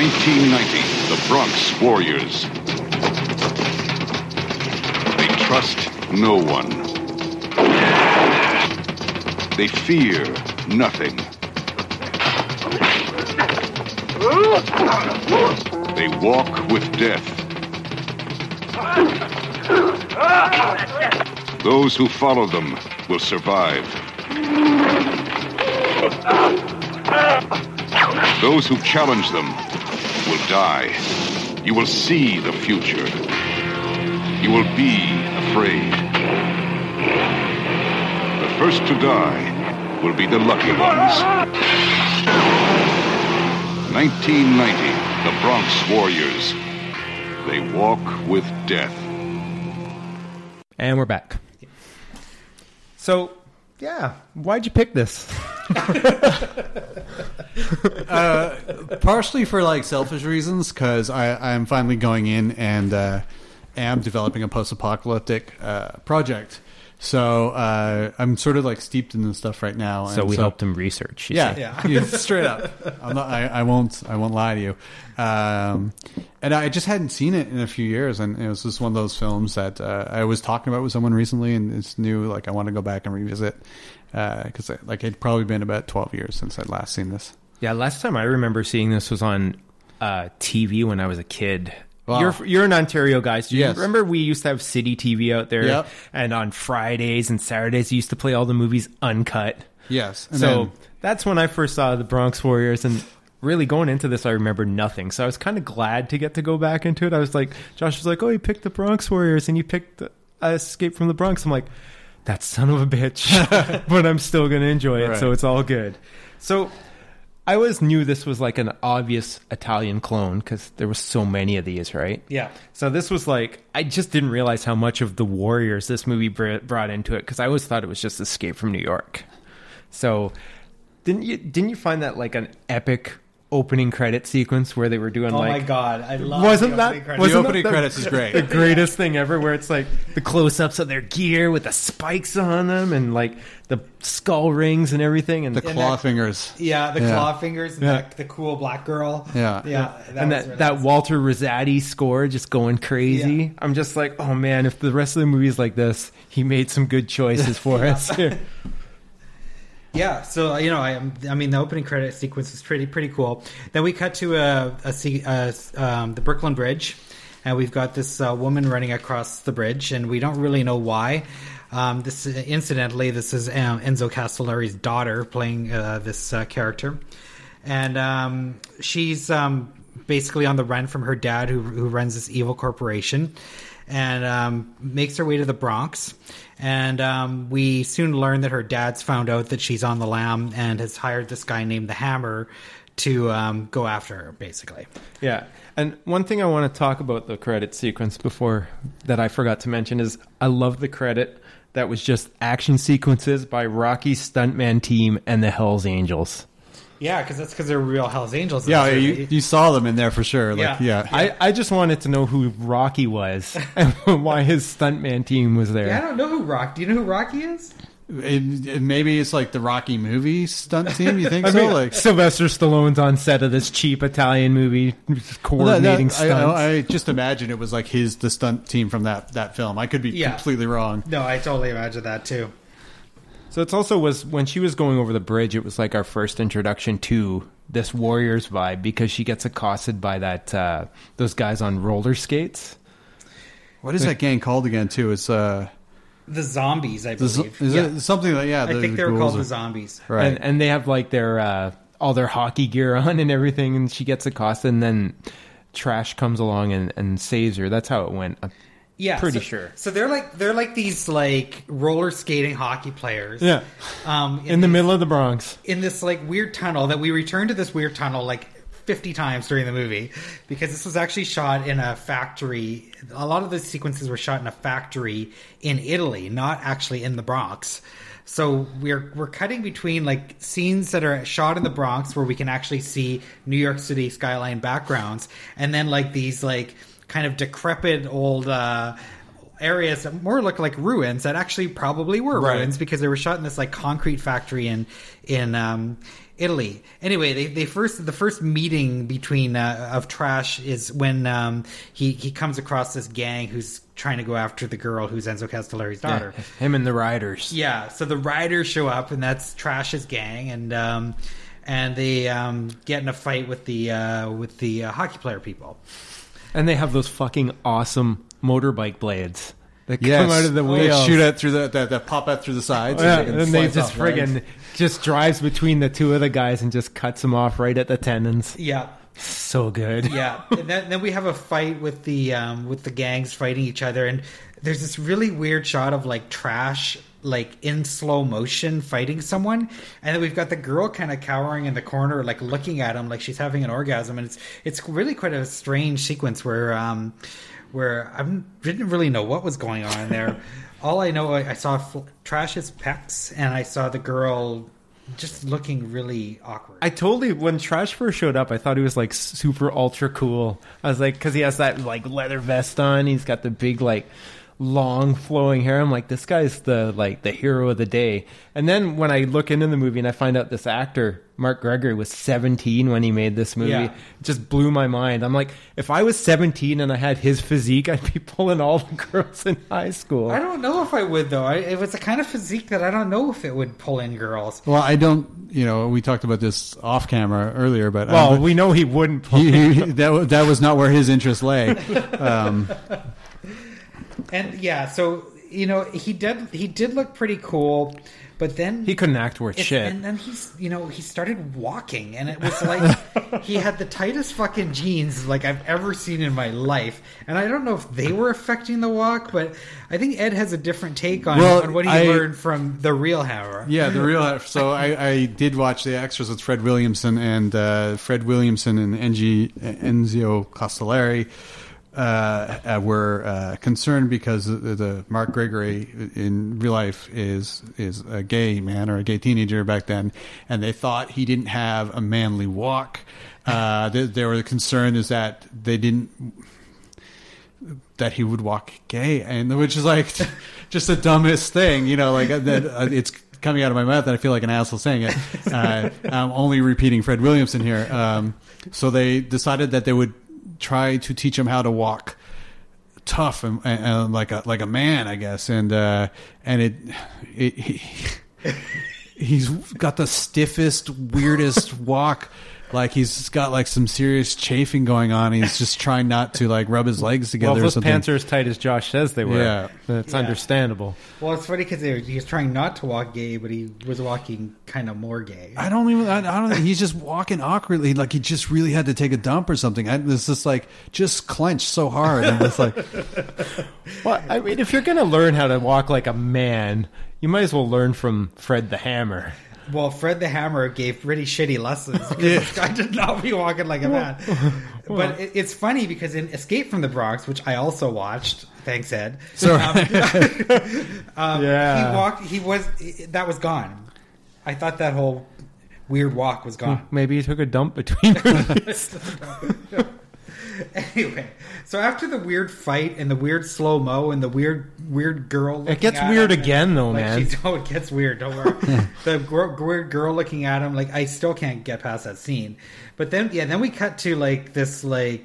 Nineteen ninety, the Bronx Warriors. They trust no one. They fear nothing. They walk with death. Those who follow them will survive. Those who challenge them will die. You will see the future. You will be afraid. The first to die will be the lucky ones. 1990, the Bronx Warriors. They walk with death. And we're back. So, yeah, why'd you pick this? partially for like selfish reasons because I I'm finally going in and uh, am developing a post-apocalyptic uh, project. So uh, I'm sort of like steeped in this stuff right now. So and we helped him research. you Yeah, see. Yeah. yeah, straight up. I'm not. I, I won't. I won't lie to you. Um, and I just hadn't seen it in a few years, and it was just one of those films that uh, I was talking about with someone recently, and it's new. Like I want to go back and revisit because like it'd probably been about 12 years since I'd last seen this. Yeah, last time I remember seeing this was on uh, TV when I was a kid. Wow. You're you're an Ontario guy. So you Yes. remember we used to have Citytv out there, Yep. and on Fridays and Saturdays, you used to play all the movies uncut. Yes. And so then- that's when I first saw the Bronx Warriors, and really going into this, I remember nothing. So I was kind of glad to get to go back into it. I was like, Josh was like, "Oh, you picked the Bronx Warriors, and you picked uh, Escape from the Bronx." I'm like, "That son of a bitch," but I'm still gonna enjoy it, so it's all good. So I always knew this was like an obvious Italian clone because there were so many of these, right? Yeah. So this was like I just didn't realize how much of the Warriors this movie br- brought into it because I always thought it was just Escape from New York. So didn't you didn't you find that like an epic opening credit sequence where they were doing Oh like my god, I love Wasn't the that- opening credits. the wasn't opening that the- credits is great. the greatest thing ever where it's like the close-ups of their gear with the spikes on them and like the skull rings and everything and the And claw that- fingers. Yeah, the Yeah. claw fingers, and Yeah. the, the cool black girl. Yeah. yeah, and that, really that awesome. Walter Rizzati score just going crazy. Yeah. I'm just like, oh man, if the rest of the movie's like this, he made some good choices for us. Yeah, so uh, you know, I, I mean, the opening credit sequence is pretty pretty cool. Then we cut to a, a, se- uh, um, the Brooklyn Bridge, and we've got this uh, woman running across the bridge, and we don't really know why. Um, this, incidentally, this is um, Enzo Castellari's daughter playing uh, this uh, character, and um, she's um, basically on the run from her dad, who, who runs this evil corporation, and um, makes her way to the Bronx. And um, we soon learn that her dad's found out that she's on the lam and has hired this guy named the Hammer to um, go after her, basically. Yeah. And one thing I want to talk about the credit sequence before that I forgot to mention is I love the credit that was just action sequences by Rocky's stuntman team and the Hells Angels. Yeah, because that's because they're real Hell's Angels. Yeah, you, you saw them in there for sure. Like, Yeah. yeah. I, I just wanted to know who Rocky was and why his stuntman team was there. yeah, I don't know who Rock. Do you know who Rocky is? It- it- maybe it's like the Rocky movie stunt team. You think I so? mean, like Sylvester Stallone's on set of this cheap Italian movie, just Well, that- coordinating that- I. I, I just imagine it was like his the stunt team from that that film. I could be Yeah. completely wrong. No, I totally imagine that too. So it's also was when she was going over the bridge. It was like our first introduction to this Warriors vibe because she gets accosted by that uh, those guys on roller skates. What is that gang called again? Too? It's uh, The zombies, I the, believe. is yeah. it something like yeah? I the think they were called or- the zombies. Right. And, and they have like their uh, all their hockey gear on and everything, and she gets accosted, and then Trash comes along and, and saves her. That's how it went. Uh, Yeah, Pretty so, sure. So they're like they're like these like roller skating hockey players. Yeah. Um, In the these- middle of the Bronx. in this like weird tunnel that we return to this weird tunnel like 50 times during the movie because this was actually shot in a factory. A lot of the sequences were shot in a factory in Italy, not actually in the Bronx. So we're we're cutting between like scenes that are shot in the Bronx where we can actually see New York City skyline backgrounds and then like these like kind of decrepit old uh areas that more look like ruins that actually probably were Right. ruins because they were shot in this like concrete factory in in um, Italy. Anyway, they, they first the first meeting between uh, of Trash is when um, he he comes across this gang who's trying to go after the girl who's Enzo Castellari's daughter. Him and the Riders. Yeah, so the riders show up, and that's Trash's gang, and um, and they um, get in a fight with the uh, with the uh, hockey player people. And they have those fucking awesome motorbike blades that Yes. come out of the They wheels. shoot out through the that, that pop out through the sides. Yeah, and, and they just off legs. friggin' just drives between the two of the guys and just cuts them off right at the tendons. Yeah, So good. yeah. And then, then we have a fight with the um, with the gangs fighting each other, and there's this really weird shot of like trash like in slow motion fighting someone and then we've got the girl kind of cowering in the corner like looking at him like she's having an orgasm and it's it's really quite a strange sequence where um where I didn't really know what was going on in there. All I know I, I saw fl- trash's pecs and I saw the girl just looking really awkward. I totally when Trash first showed up, I thought he was like super ultra cool. I was like, because he has that like leather vest on, he's got the big like long flowing hair. I'm like, this guy's the like the hero of the day. And then when I look into the movie and I find out this actor Mark Gregory was 17 when he made this movie, Yeah. it just blew my mind. I'm like, if I was 17 and I had his physique, I'd be pulling all the girls in high school. I don't know if I would though. I, it was a kind of physique that I don't know if it would pull in girls. Well, I don't. You know, we talked about this off camera earlier, but well, um, we know he wouldn't. Pull he, he, that that was not where his interest lay. Um, And yeah, so you know he did he did look pretty cool, but then he couldn't act worth shit. And then he's you know he started walking, and it was like he had the tightest fucking jeans like I've ever seen in my life. And I don't know if they were affecting the walk, but I think Ed has a different take on, Well, on what he I- learned from the real Hammer. yeah, the real. So I, I did watch the extras with Fred Williamson and uh, Fred Williamson and Engi, Enzo Castellari. Uh, uh, were uh, concerned because the, the Mark Gregory in real life is is a gay man or a gay teenager back then, and they thought he didn't have a manly walk. Uh, they, they were concerned is that they didn't that he would walk gay, and which is like just the dumbest thing, you know. Like that, uh, it's coming out of my mouth, and I feel like an asshole saying it. Uh, I'm only repeating Fred Williamson here. Um, so they decided that they would try to teach him how to walk tough and, and, and like a like a man, I guess. And uh, and it, it he, he's got the stiffest, weirdest walk. Like he's got like some serious chafing going on. He's just trying not to like rub his legs together well, if or those something. pants are as tight as Josh says they were. Yeah. That's Yeah. understandable. Well, it's funny because he was trying not to walk gay, but he was walking kind of more gay. I don't even. I, I don't. He's just walking awkwardly, like he just really had to take a dump or something. I, it's just like just clenched so hard. and it's like, Well, I mean, if you're going to learn how to walk like a man, you might as well learn from Fred the Hammer. Well, Fred the Hammer gave pretty shitty lessons. because Yeah. This guy did not be walking like a man. But it, it's funny because in Escape from the Bronx, which I also watched, thanks Ed. Sorry. Um, um, Yeah. he walked. He was that was gone. I thought that whole weird walk was gone. Maybe he took a dump between. anyway, so after the weird fight and the weird slow mo and the weird weird girl, looking gets at weird him, again, though, like man. She, oh, it gets weird. Don't worry. Hmm. the weird girl looking at him, like I still can't get past that scene. But then, yeah, then we cut to like this like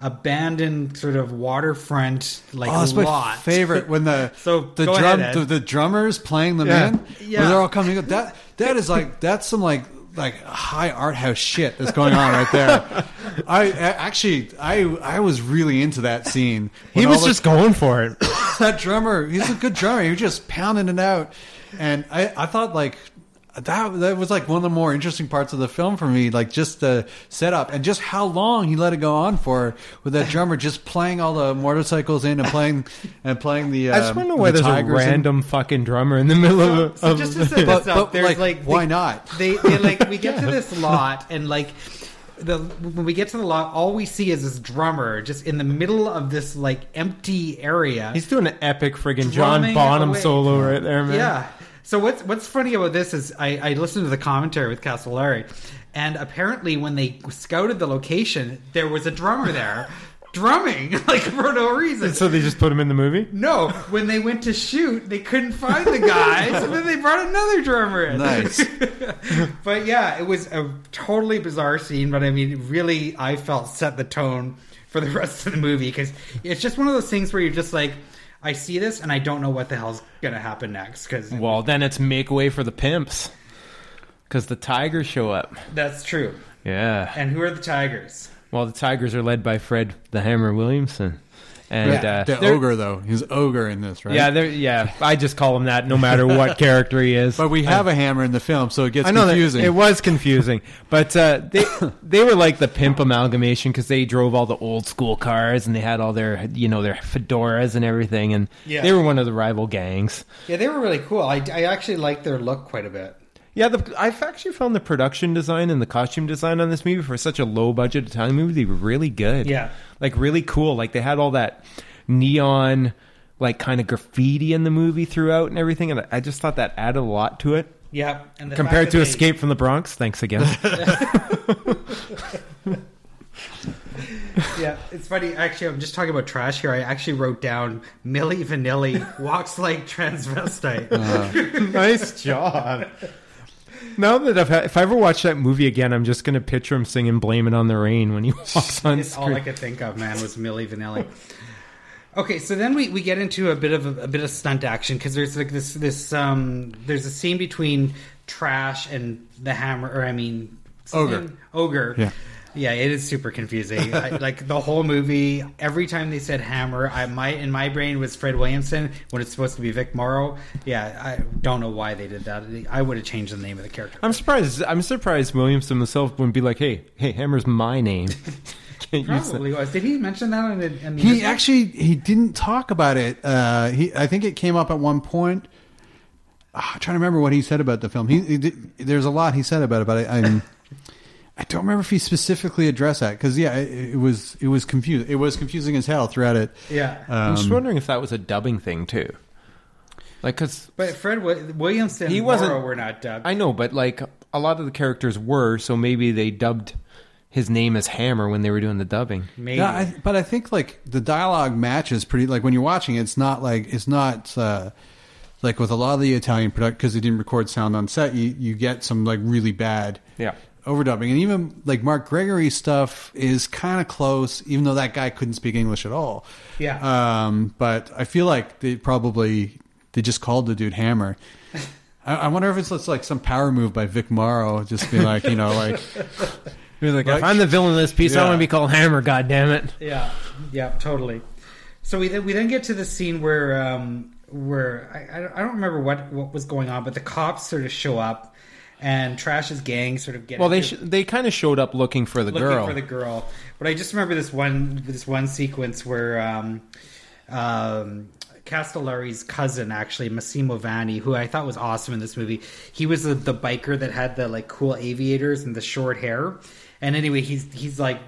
abandoned sort of waterfront like Oh, that's my lot. favorite when the So, the drum ahead, the, the drummers playing them Yeah. in. Yeah. they're all coming. Up. That that is like that's some like like high art house shit that's going on right there. I, I actually I I was really into that scene. he was the- just going for it. that drummer. He's a good drummer. He was just pounding it out, and I I thought like. That that was like one of the more interesting parts of the film for me, like just the setup and just how long he let it go on for with that drummer just playing all the motorcycles in and playing and playing the. I just um, want to know why the there's a Tigers in. random fucking drummer in the middle So, of. so just to set But- up, but, there's like, like, why they- not? They, they like we get to this lot and like the when we get to the lot, all we see is this drummer just in the middle of this like empty area. He's doing an epic friggin' John Bonham away. solo right there, man. Yeah. So what's what's funny about this is I, I listened to the commentary with Castellari, and apparently when they scouted the location, there was a drummer there, drumming like for no reason. So they just put him in the movie. no, when they went to shoot, they couldn't find the guy, so then they brought another drummer in. Nice. but yeah, it was a totally bizarre scene, but I mean, really, I felt set the tone for the rest of the movie because it's just one of those things where you're just like, I see this and I don't know what the hell's gonna happen next because Well, then it's make way for the pimps, because the tigers show up. that's true. Yeah. And who are the Tigers? Well, the tigers are led by Fred the Hammer Williamson, and Yeah, uh, the ogre though. He's ogre in this, right? Yeah, they're yeah. I just call him that, no matter what character he is. But we have a hammer in the film, so it gets I know confusing. that it was confusing, but uh, they they were like the pimp amalgamation because they drove all the old school cars and they had all their you know their fedoras and everything, and Yeah. they were one of the rival gangs. Yeah, they were really cool. I, I actually liked their look quite a bit. Yeah, the, I've actually found the production design and the costume design on this movie for such a low budget Italian movie they were really good. Yeah. like really cool. Like they had all that neon, like kind of graffiti in the movie throughout and everything, and I just thought that added a lot to it. Yeah, and Compared to they- Escape from the Bronx, thanks again. Yeah, it's funny. Actually, I'm just talking about trash here. I actually wrote down Milli Vanilli walks like transvestite. Uh, nice job. Now that I've had, if I ever watch that movie again, I'm just gonna picture him singing "Blame It on the Rain" when he walks on It's all I could think of, man, was Milli Vanilli. Okay, so then we, we get into a bit of a, a bit of stunt action because there's like this this um there's a scene between Trash and the Hammer, or I mean Ogre. Ogre. Yeah. Yeah, it is super confusing. I, like the whole movie, every time they said Hammer, I my in my brain was Fred Williamson when it's supposed to be Vic Morrow. Yeah, I don't know why they did that. I would have changed the name of the character. I'm surprised. I'm surprised Williamson himself wouldn't be like, "Hey, hey, Hammer's my name." Can't use that. Probably was. Did he mention that in the, in the He original? actually he didn't talk about it. Uh, he I think it came up at one point. Ah, I'm trying to remember what he said about the film. He, he did, there's a lot he said about it, but I, I'm I don't remember if he specifically addressed that because yeah, it, it was it was confusing. It was confusing as hell throughout it. Yeah. I'm just Um, wondering if that was a dubbing thing too. Like, cause But Fred Wi- Williamson He and wasn't- Morrow were not dubbed. I know, but like a lot of the characters were, so maybe they dubbed his name as Hammer when they were doing the dubbing. Maybe. Yeah, I, but I think like the dialogue matches pretty. Like when you're watching, it, it's not like it's not uh, like with a lot of the Italian product because they didn't record sound on set. You you get some like really bad Yeah. Overdubbing, and even like Mark Gregory stuff is kind of close, even though that guy couldn't speak English at all. Yeah. Um, but I feel like they probably they just called the dude Hammer. I, I wonder if it's just like some power move by Vic Morrow, just be like you know like. He was like, if I'm the villain of this piece, I want to be called Hammer. God damn it! yeah. Yeah. Totally. So we then, we then get to the scene where um, where I, I I don't remember what what was going on, but the cops sort of show up, and Trash's gang sort of get Well, they sh- they kind of showed up looking for the looking girl. for the girl. But I just remember this one this one sequence where um, um, Castellari's cousin, actually Massimo Vanni, who I thought was awesome in this movie. He was the, the biker that had the like cool aviators and the short hair. And anyway, he's he's like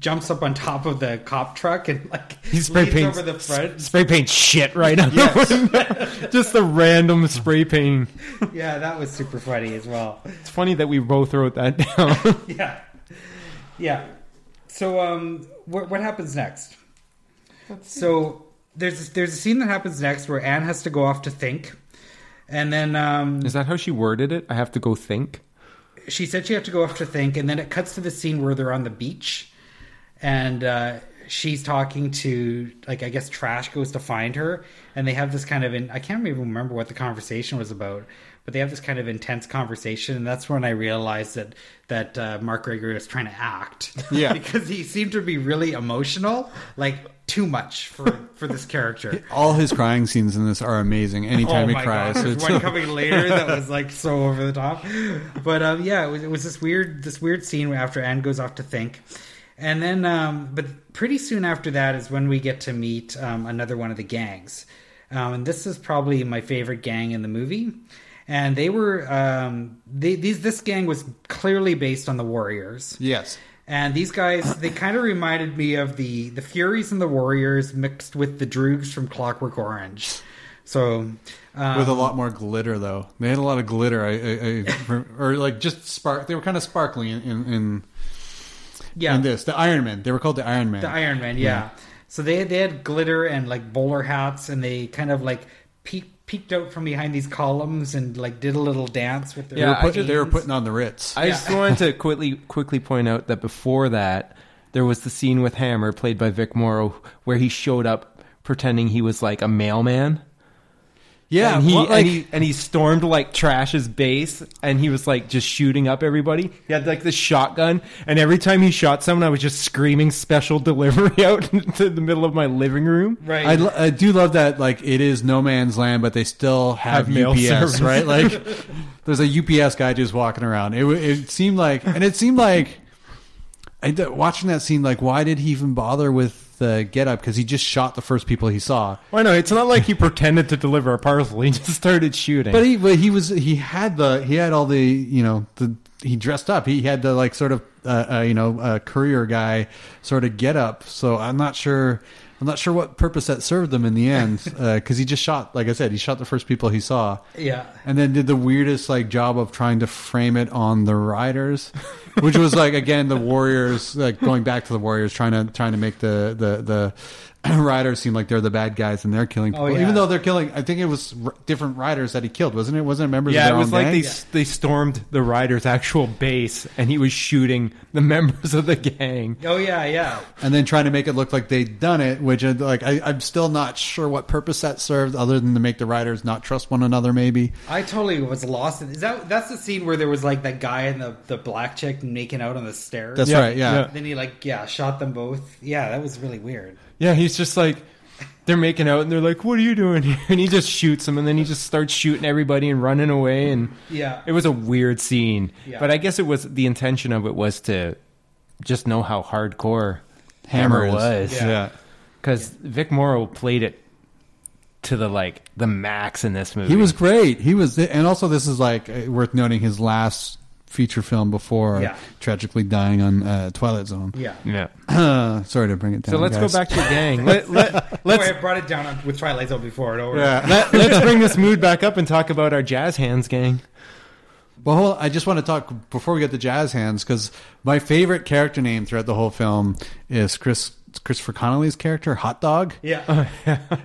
jumps up on top of the cop truck and like He spray leans paints over the front. spray paint shit right on the. Just the random spray paint. Yeah, that was super funny as well. It's funny that we both wrote that down. Yeah, yeah. So, um, what what happens next? So there's there's a scene that happens next where Anne has to go off to think, and then um, Is that how she worded it? I have to go think. She said she had to go off to think, and then it cuts to the scene where they're on the beach, and uh, she's talking to like I guess Trash goes to find her, and they have this kind of in, I can't even remember what the conversation was about, but they have this kind of intense conversation, and that's when I realized that that uh, Mark Gregory was trying to act, Yeah. because he seemed to be really emotional, like too much for for this character. All his crying scenes in this are amazing. Anytime oh he cries, God, there's one coming later that was like so over the top. But um, yeah, it was, it was this weird this weird scene after Anne goes off to think, and then um, but pretty soon after that is when we get to meet um, another one of the gangs, um, and this is probably my favorite gang in the movie. And they were um, they, these this gang was clearly based on the Warriors. yes. And these guys, they kind of reminded me of the the Furies and the Warriors mixed with the Droogs from Clockwork Orange. So, um, with a lot more glitter though. They had a lot of glitter. I, I, I or like just spark. They were kind of sparkling in in, in, yeah, in this. The Iron Man. They were called the Iron Man. the Iron Man, yeah. So they they had glitter and like bowler hats, and they kind of like peeked peeked out from behind these columns and like did a little dance with their. they, were Yeah, put- they were putting on the Ritz. I just wanted to quickly quickly point out that before that, there was the scene with Hammer, played by Vic Morrow, where he showed up pretending he was like a mailman. Yeah, and he, what, like, and he and he stormed like Trash's base, and he was like just shooting up everybody. He had like this shotgun, and every time he shot someone, I was just screaming "special delivery" out into the middle of my living room. right. I, lo- I do love that. Like it is no man's land, but they still have, Have mail UPS, service. right? Like there's a UPS guy just walking around. It it seemed like, and it seemed like, I d- watching that scene. Like, why did he even bother with the get up? Because he just shot the first people he saw. I know It's not like he pretended to deliver a parcel. He just started shooting. But he, but he was, he had the, he had all the, you know, the, he dressed up. He had the like sort of, uh, uh, you know, uh, courier guy sort of get up. So I'm not sure, I'm not sure what purpose that served them in the end. Uh, because he just shot, like I said, he shot the first people he saw, yeah. and then did the weirdest like job of trying to frame it on the riders, which was like again the Warriors, like going back to the Warriors, trying to trying to make the the the. Riders seem like they're the bad guys and they're killing people. Oh, yeah. Even though they're killing, I think it was r- different riders that he killed, wasn't it? Wasn't it members yeah, of it was own like gang? they they stormed the rider's actual base, and he was shooting the members of the gang. Oh yeah, yeah. and then trying to make it look like they'd done it, which uh, like I, I'm still not sure what purpose that served, other than to make the riders not trust one another. Maybe I totally was lost. In, is that that's the scene where there was like that guy and the the black chick making out on the stairs? that's Yeah, right. Yeah. yeah. Then he like yeah shot them both. Yeah, that was really weird. Yeah, he's just like they're making out, and they're like, "What are you doing here?" And he just shoots them, and then he just starts shooting everybody and running away. And Yeah. it was a weird scene. Yeah. But I guess it was the intention of it was to just know how hardcore Hammer Hammer, was. Yeah. yeah. because Vic Morrow played it to the like the max in this movie. He was great. He was, and also this is like uh, worth noting his last feature film before Yeah. tragically dying on uh, Twilight Zone. Yeah. yeah. Sorry to bring it down. So let's guys. go back to the gang. Let, let, Let's, let's I brought it down on, with Twilight Zone before. Don't worry. Yeah. let, let's bring this mood back up and talk about our jazz hands gang. Well, hold on. I just want to talk before we get to Jazz Hands because my favorite character name throughout the whole film is Chris Christopher Connelly's character, Hot Dog. Yeah.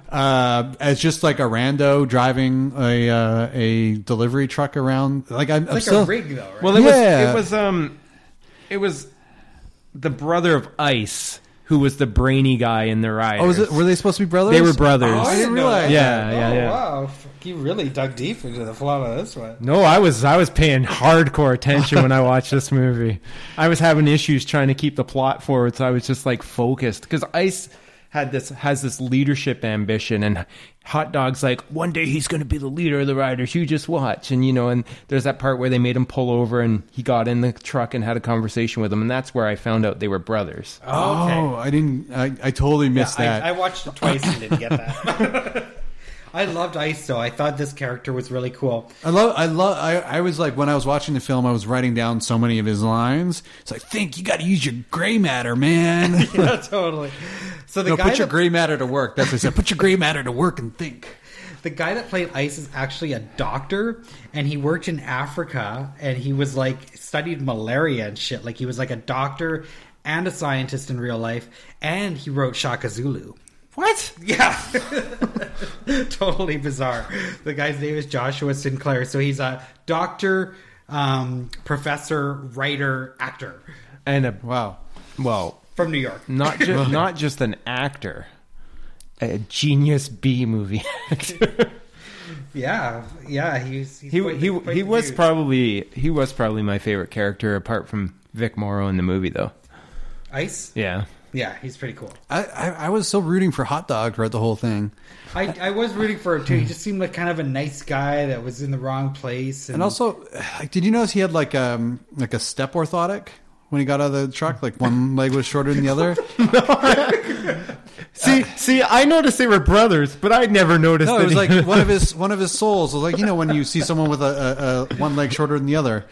uh, as just like a rando driving a uh, a delivery truck around. Like I'm, I'm like still a rig though, right? Well, it Yeah. was it was um, it was the brother of Ice who was the brainy guy in the ride. Oh, was it? Were they supposed to be brothers? They were brothers. Oh, I didn't realize. Yeah, that. yeah, oh, yeah. Wow, Fuck, you really dug deep into the plot of this one. No, I was I was paying hardcore attention when I watched this movie. I was having issues trying to keep the plot forward, so I was just like focused because Ice had this has this leadership ambition, and Hot Dog's like one day he's going to be the leader of the riders. You just watch, and you know, and there's that part where they made him pull over, and he got in the truck and had a conversation with him, and that's where I found out they were brothers. Oh, okay. I didn't. I, I totally missed I, that. I watched it twice and didn't get that. I loved Ice though. I thought this character was really cool. I love, I love, I, I was like, when I was watching the film, I was writing down so many of his lines. It's like, think you got to use your gray matter, man. Yeah, totally. So the no, guy put your that, gray matter to work. That's what I said. Put your gray matter to work and think. the guy that played Ice is actually a doctor, and he worked in Africa, and he was like studied malaria and shit. Like he was like a doctor and a scientist in real life, and he wrote Shaka Zulu. What? Yeah, totally bizarre. The guy's name is Joshua Sinclair, so he's a doctor, um, professor, writer, actor And a Wow. well, from New York. not just not just an actor, a genius B movie actor. Yeah, yeah, he's, he's he quite- he quite he was dude. probably he was probably my favorite character apart from Vic Morrow in the movie though. Ice. Yeah. Yeah, he's pretty cool. I, I, I was so rooting for Hot Dog throughout the whole thing. I, I was rooting for him too. He just seemed like kind of a nice guy that was in the wrong place. And, And also, like, did you notice he had like um like a step orthotic when he got out of the truck? Like one leg was shorter than the other. See, see, I noticed they were brothers, but I never noticed. No, that it was like one of his one of his souls was like you know when you see someone with a, a, a one leg shorter than the other.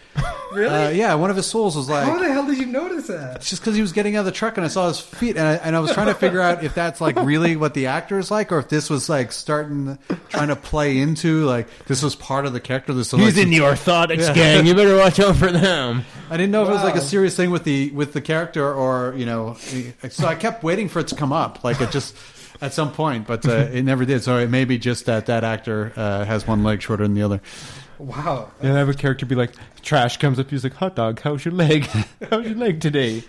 really, Uh, yeah, one of his souls was like how the hell did you notice that? It's just because he was getting out of the truck and I saw his feet, and I, and I was trying to figure out if that's like really what the actor is like, or if this was like starting trying to play into like this was part of the character. This was, He's like, in the orthotics Yeah. gang. You better watch out for them. I didn't know if it was like a serious thing with the with the character, or you know, so I kept waiting for it to come up, like it just at some point, but uh, it never did. So it may be just that that actor uh, has one leg shorter than the other. Wow, And I have a character be like, trash comes up. He's like, hot dog, how's your leg? how's your leg today?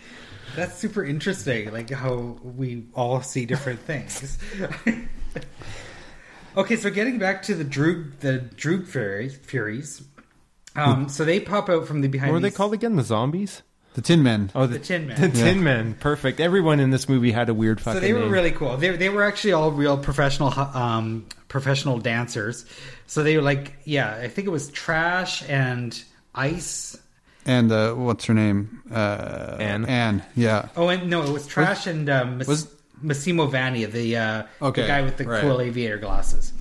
that's super interesting. Like how we all see different things. okay, so getting back to the Droog, the Droog Furies, Furies. Um, so they pop out from the behind. What were they called again? The zombies? The Tin Men. Oh, The Tin Men. The Tin Men. Perfect. Everyone in this movie had a weird fucking So they were name. really cool. They they were actually all real professional um, professional dancers. So they were like, yeah, I think it was Trash and Ice. And uh, what's her name? Uh, Anne. Anne. Yeah. Oh, and no, it was Trash and um, Mas- was- Massimo Vanni, the uh, Okay, the guy with the right. cool aviator glasses.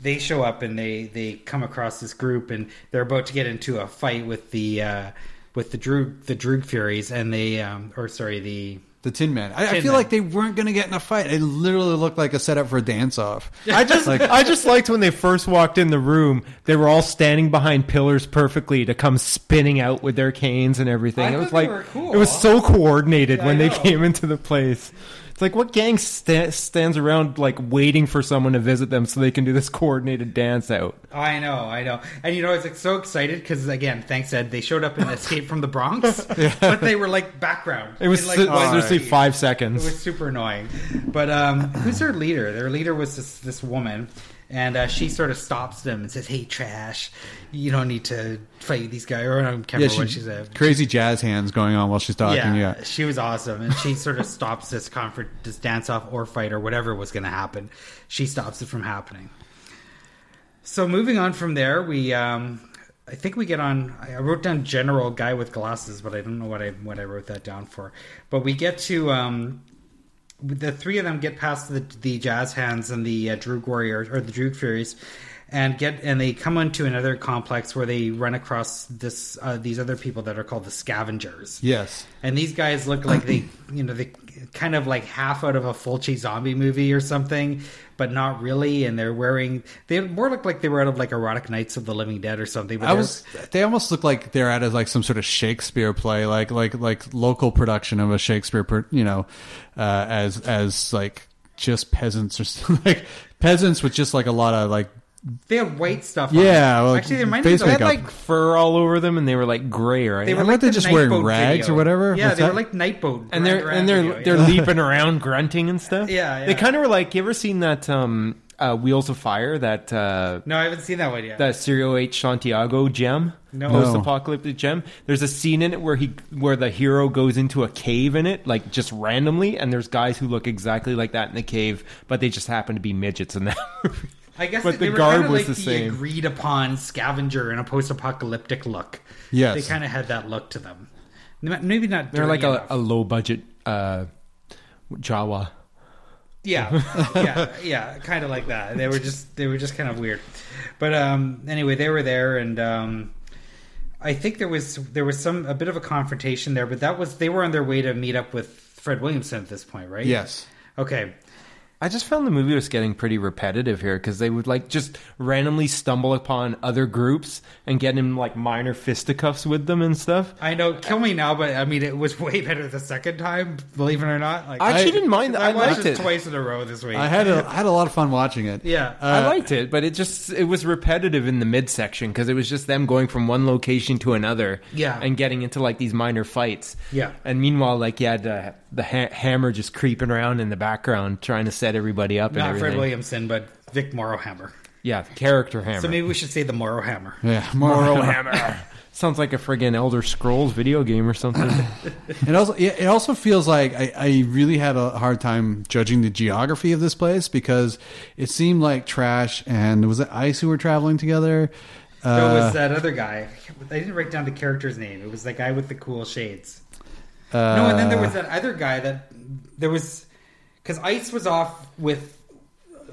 They show up and they they come across this group and they're about to get into a fight with the uh, with the Droog the Droog Furies and the um, or sorry the The Tin Man. I, I feel Man. like they weren't going to get in a fight. It literally looked like a setup for a dance off. I just, Like- I just liked when they first walked in the room. They were all standing behind pillars perfectly to come spinning out with their canes and everything. I it was they like were cool. it was so coordinated Yeah, when they came into the place. It's like what gang sta- stands around like waiting for someone to visit them so they can do this coordinated dance out. I know, I know, and you know, I was like so excited because again, thanks Ed, they showed up in Escape from the Bronx, but they were like background. It was in, like, se- one seriously scene. five It was super annoying. But um, who's their leader? Their leader was this this woman, and uh, she sort of stops them and says, "Hey, trash, you don't need to fight these guys." Or I Yeah, remember what she, she said. crazy jazz hands going on while she's talking. Yeah, Yeah. she was awesome, and she sort of stops this this dance off or fight or whatever was going to happen. She stops it from happening. So moving on from there, we um, I think we get on. I wrote down general guy with glasses, but I don't know what I what I wrote that down for. But we get to um, the three of them get past the the jazz hands and the uh, Droog warriors or the Droog furies, and get and they come onto another complex where they run across this uh, these other people that are called the scavengers. Yes. And these guys look like they, you know, they kind of like half out of a Fulci zombie movie or something, but not really. And they're wearing, they more look like they were out of like Erotic Nights of the Living Dead or something. But I was. They almost look like they're at a, like some sort of Shakespeare play, like like like local production of a Shakespeare, per, you know, uh, as as like just peasants or like peasants with just like a lot of like they had white stuff. Yeah, on. well, actually, they reminded me face of They had makeup. like fur all over them, and they were like gray, right? they were Weren't like they the just wearing Nightboat rags video. or whatever? Yeah, What's they were that? like Nightboat, and they're Duran and they're video, they're leaping around, grunting and stuff. Yeah, yeah. They kind of were like. You ever seen that um, uh, Wheels of Fire? That uh, No, I haven't seen that one yet. that Cirio H. Santiago gem, No. post-apocalyptic gem. There's a scene in it where he where the hero goes into a cave in it, like just randomly, and there's guys who look exactly like that in the cave, but they just happen to be midgets in that. movie. I guess but they, the they were garb kind of was like the the, same. agreed upon scavenger in a post-apocalyptic look. Yes. they kind of had that look to them. Maybe not. They're like a, a low budget uh, Jawa. Yeah, yeah, yeah, kind of like that. They were just they were just kind of weird. But um, anyway, they were there, and um, I think there was there was some a bit of a confrontation there. But that was they were on their way to meet up with Fred Williamson at this point, right? Yes. Okay. I just found the movie was getting pretty repetitive here because they would like just randomly stumble upon other groups and get in like minor fisticuffs with them and stuff. I know, kill me now, but I mean, it was way better the second time. Believe it or not, like I actually didn't mind that. I I watched it it. twice in a row this week. I had a, I had a lot of fun watching it. Yeah. I Uh, liked it, but it just it was repetitive in the midsection because it was just them going from one location to another, Yeah. and getting into like these minor fights, Yeah. And meanwhile, like you had uh, the ha- hammer just creeping around in the background, trying to set everybody up and not everything. Fred Williamson, but Vic Morrowhammer. Yeah, character hammer. So maybe we should say the Morrowhammer. Yeah, Moral hammer. Sounds like a friggin' Elder Scrolls video game or something. It also it also feels like I, I really had a hard time judging the geography of this place because it seemed like trash and was it Ice who were traveling together? Uh, it was that other guy. I didn't write down the character's name. It was that guy with the cool shades. Uh, No, and then there was that other guy that there was because Ice was off with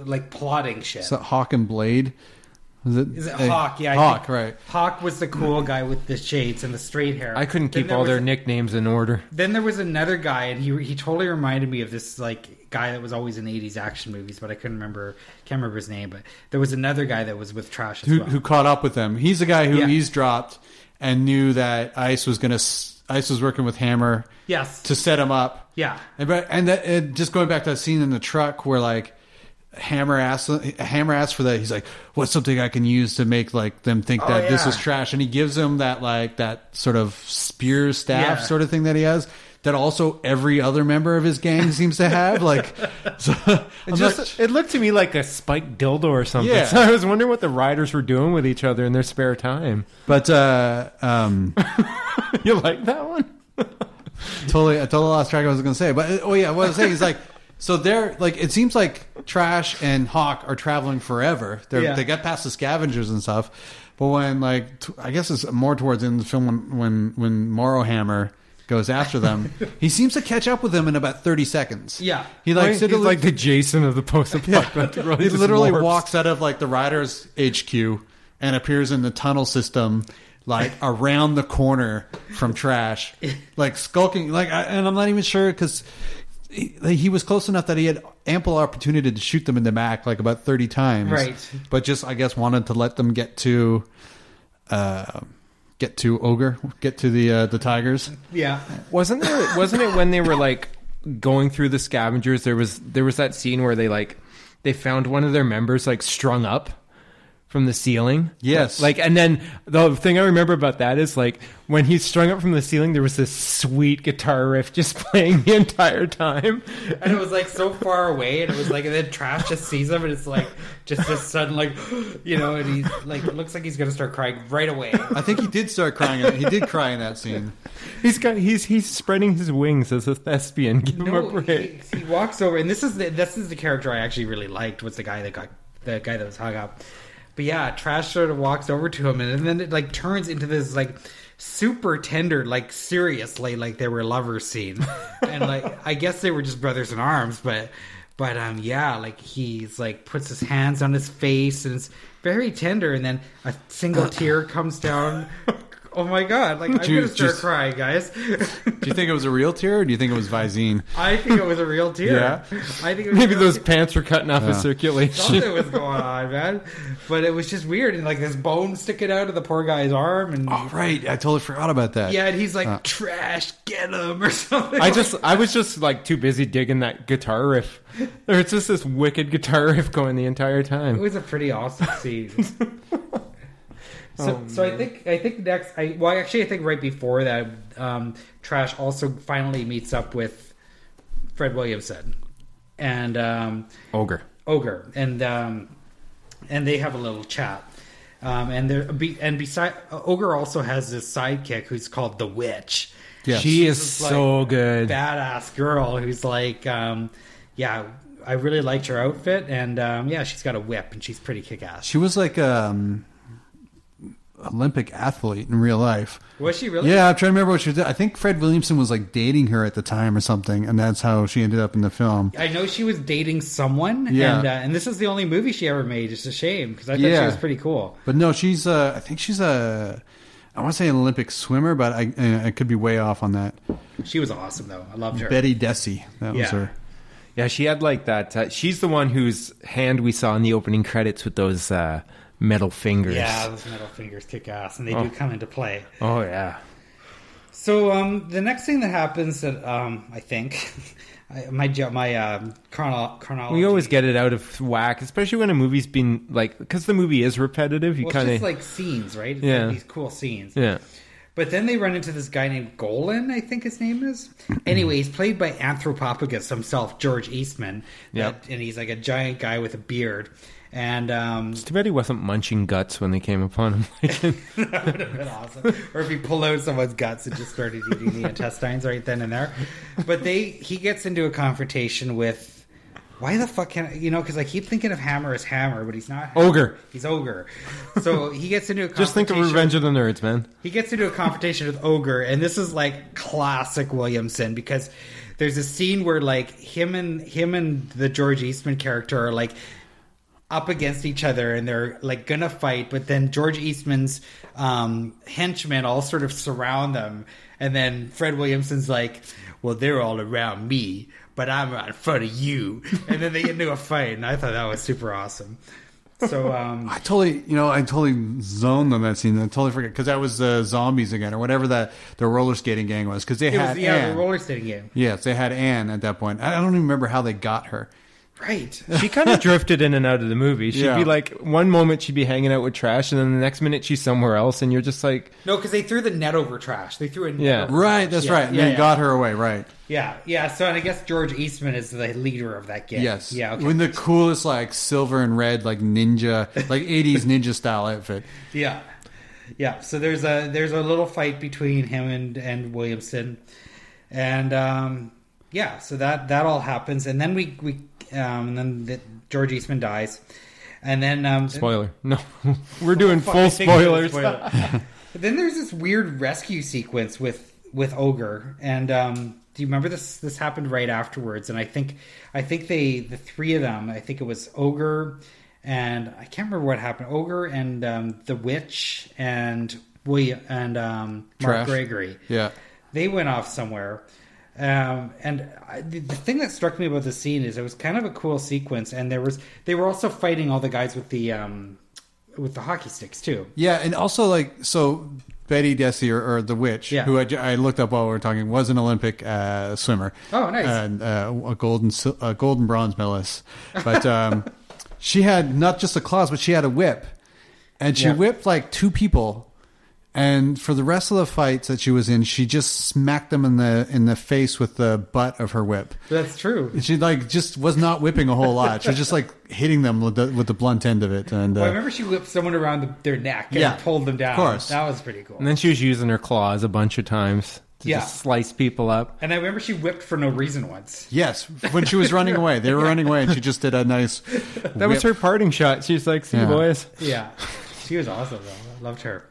like plotting shit. so Hawk and Blade. Was it? Is it uh, Hawk? Yeah, I Hawk. think Right. Hawk was the cool guy with the shades and the straight hair. I couldn't keep all was- their nicknames in order. Then there was another guy, and he he totally reminded me of this like guy that was always in '80s action movies, but I couldn't remember can't remember his name. But there was another guy that was with Trash as Who, well. who caught up with them? He's the guy who Yeah. eavesdropped and knew that Ice was gonna. s- Ice was working with Hammer yes, to set him up. yeah, And but and that, it, just going back to that scene in the truck where like Hammer asks Hammer asks for that. He's like, "What's something I can use to make like them think Oh, that this is trash?" And he gives him that like that sort of spear staff Yeah. sort of thing that he has. That also every other member of his gang seems to have. Like, so, It just not- it looked to me like a spiked dildo or something. Yeah. So I was wondering what the riders were doing with each other in their spare time. but uh, um, You like that one? totally, I totally lost track of what I was going to say. But oh yeah, what I was saying is like, so they're like, it seems like Trash and Hawk are traveling forever. They're, Yeah. They get past the scavengers and stuff. But when like, t- I guess it's more towards the end of the film when when, when Morrowhammer goes after them, he seems to catch up with them in about thirty seconds. Yeah. he like He's sort of like the Jason of the post-apocalyptic world. he just literally warps. walks out of like the riders HQ and appears in the tunnel system like around the corner from trash like skulking like I, and i'm not even sure because he, he was close enough that he had ample opportunity to shoot them in the back like about 30 times Right. but just i guess wanted to let them get to uh get to ogre get to the uh the tigers yeah. Wasn't there? Wasn't it when they were like going through the scavengers? There was there was that scene where they like they found one of their members like strung up from the ceiling. Yes. Like, and then the thing I remember about that is like when he's strung up from the ceiling, there was this sweet guitar riff just playing the entire time. And it was like so far away, and it was like, and then Trash just sees him, and it's like just this sudden, like, you know, and he's like, it looks like he's gonna start crying right away. i think he did start crying in- he did cry in that scene He's got he's he's spreading his wings as a thespian. Give him a break. he, he walks over, and this is the, this is the character I actually really liked. Was the guy that got the guy that was hung up. But yeah, Trash sort of walks over to him, and, and then it like turns into this like super tender, like seriously, like they were lovers scene, and like I guess they were just brothers in arms, but. But um, yeah, like he's like puts his hands on his face and it's very tender, and then a single tear comes down. Oh my god! Like I'm Do you gonna start just- crying, guys. do you think it was a real tear or do you think it was visine I think it was a real tear. Yeah? I think it was Maybe those tear. pants were cutting off his Yeah. circulation. something was going on, man. But it was just weird, and like this bone sticking out of the poor guy's arm, and oh right i totally forgot about that yeah, and he's like, Uh. "Trash, get him" or something. I just I was just like too busy digging that guitar riff. There's just this wicked guitar riff going the entire time. it was a pretty awesome scene. So, Oh, so I think I think next I well actually I think right before that um, Trash also finally meets up with Fred Williamson. And um, Ogre. ogre. And um and they have a little chat. Um and there be and beside ogre also has this sidekick who's called the witch. Yes. She is like, so good. badass girl who's like um yeah i really liked her outfit. And um yeah she's got a whip and she's pretty kick-ass. She was like um Olympic athlete in real life. Was she really? Yeah, I'm trying to remember what she did. I think Fred Williamson was like dating her at the time or something, and that's how she ended up in the film. I know she was dating someone, Yeah. and uh, and this is the only movie she ever made. It's a shame because I thought she was pretty cool. But no, she's uh, I think she's a I want to say an Olympic swimmer, but I uh, I could be way off on that. She was awesome though. I loved her. Betty Dessy, that was her. Yeah, she had like that. Uh, she's the one whose hand we saw in the opening credits with those uh, metal fingers. Yeah, those middle fingers kick ass, and they Oh. do come into play. Oh yeah. So um, the next thing that happens that um, I think I, my my um, chrono- chronology. We always get it out of whack, especially when a movie's been like because the movie is repetitive. You well, kind of like scenes, right? It's Yeah. like these cool scenes. yeah. But then they run into this guy named Golan, I think his name is. anyway, he's played by Anthropophagus himself, George Eastman. Yep. That- And he's like a giant guy with a beard. And um, It's too bad he wasn't munching guts when they came upon him. that would have been awesome. Or if he pulled out someone's guts and just started eating the intestines right then and there. But they he gets into a confrontation with why the fuck can I, you know? Because I keep thinking of Hammer as Hammer, but he's not Hammer. Ogre. He's Ogre. So he gets into a Just think of Revenge of the Nerds, man. he gets into a confrontation with Ogre, and this is like classic Williamson because there's a scene where like him and him and the George Eastman character are like up against each other and they're like gonna fight, but then George Eastman's um, henchmen all sort of surround them, and then Fred Williamson's like, "Well, they're all around me, but I'm right in front of you," and then they get into a fight, and I thought that was super awesome. So um, I totally, you know, I totally zoned on that scene. I totally forget because that was uh, zombies again or whatever that the roller skating gang was because they had was yeah, Anne. the roller skating game, yes, they had Anne at that point. I don't even remember how they got her. Right? She kind of drifted in and out of the movie. She'd Yeah. be like, one moment she'd be hanging out with trash, and then the next minute she's somewhere else, and you're just like, No, because they threw the net over trash. They threw a net Yeah. over Right, trash. that's Yeah, right. And yeah, they yeah. got her away. Right. Yeah, yeah. So, and I guess George Eastman is the leader of that gang. Yes. Yeah. Okay. With the coolest like silver and red like ninja like 80s ninja style outfit. Yeah, yeah. So there's a there's a little fight between him and and Williamson, and um, yeah. So that that all happens, and then we we um, and then the, George Eastman dies, and then um, spoiler. No, we're doing full I think it was spoilers. spoiler. But then there's this weird rescue sequence with with Ogre, and um, do you remember this? This happened right afterwards, and I think I think they the three of them. I think it was Ogre, and I can't remember what happened. Ogre and um, the witch and William and um, Mark Trash. Gregory Yeah. they went off somewhere. Um, and I, the, the thing that struck me about the scene is it was kind of a cool sequence, and there was they were also fighting all the guys with the um, with the hockey sticks too. Yeah, and also like so Betty Dessy or, or the witch, Yeah. who I, I looked up while we were talking, was an Olympic uh, swimmer. Oh, nice. And uh, a golden a golden bronze medalist. But um, she had not just a claws, but she had a whip, and she Yeah. whipped like two people. And for the rest of the fights that she was in, she just smacked them in the in the face with the butt of her whip. That's true. She like just was not whipping a whole lot. She was just like hitting them with the, with the blunt end of it. And Well, I uh, remember she whipped someone around the, their neck and Yeah, pulled them down. of course. that was pretty cool. And then she was using her claws a bunch of times to Yeah. just slice people up. And I remember she whipped for no reason once. Yes, when she was running away, they were running away, and she just did a nice. That was her parting shot. She's like, "See you, Yeah. boys." Yeah, she was awesome though. I loved her.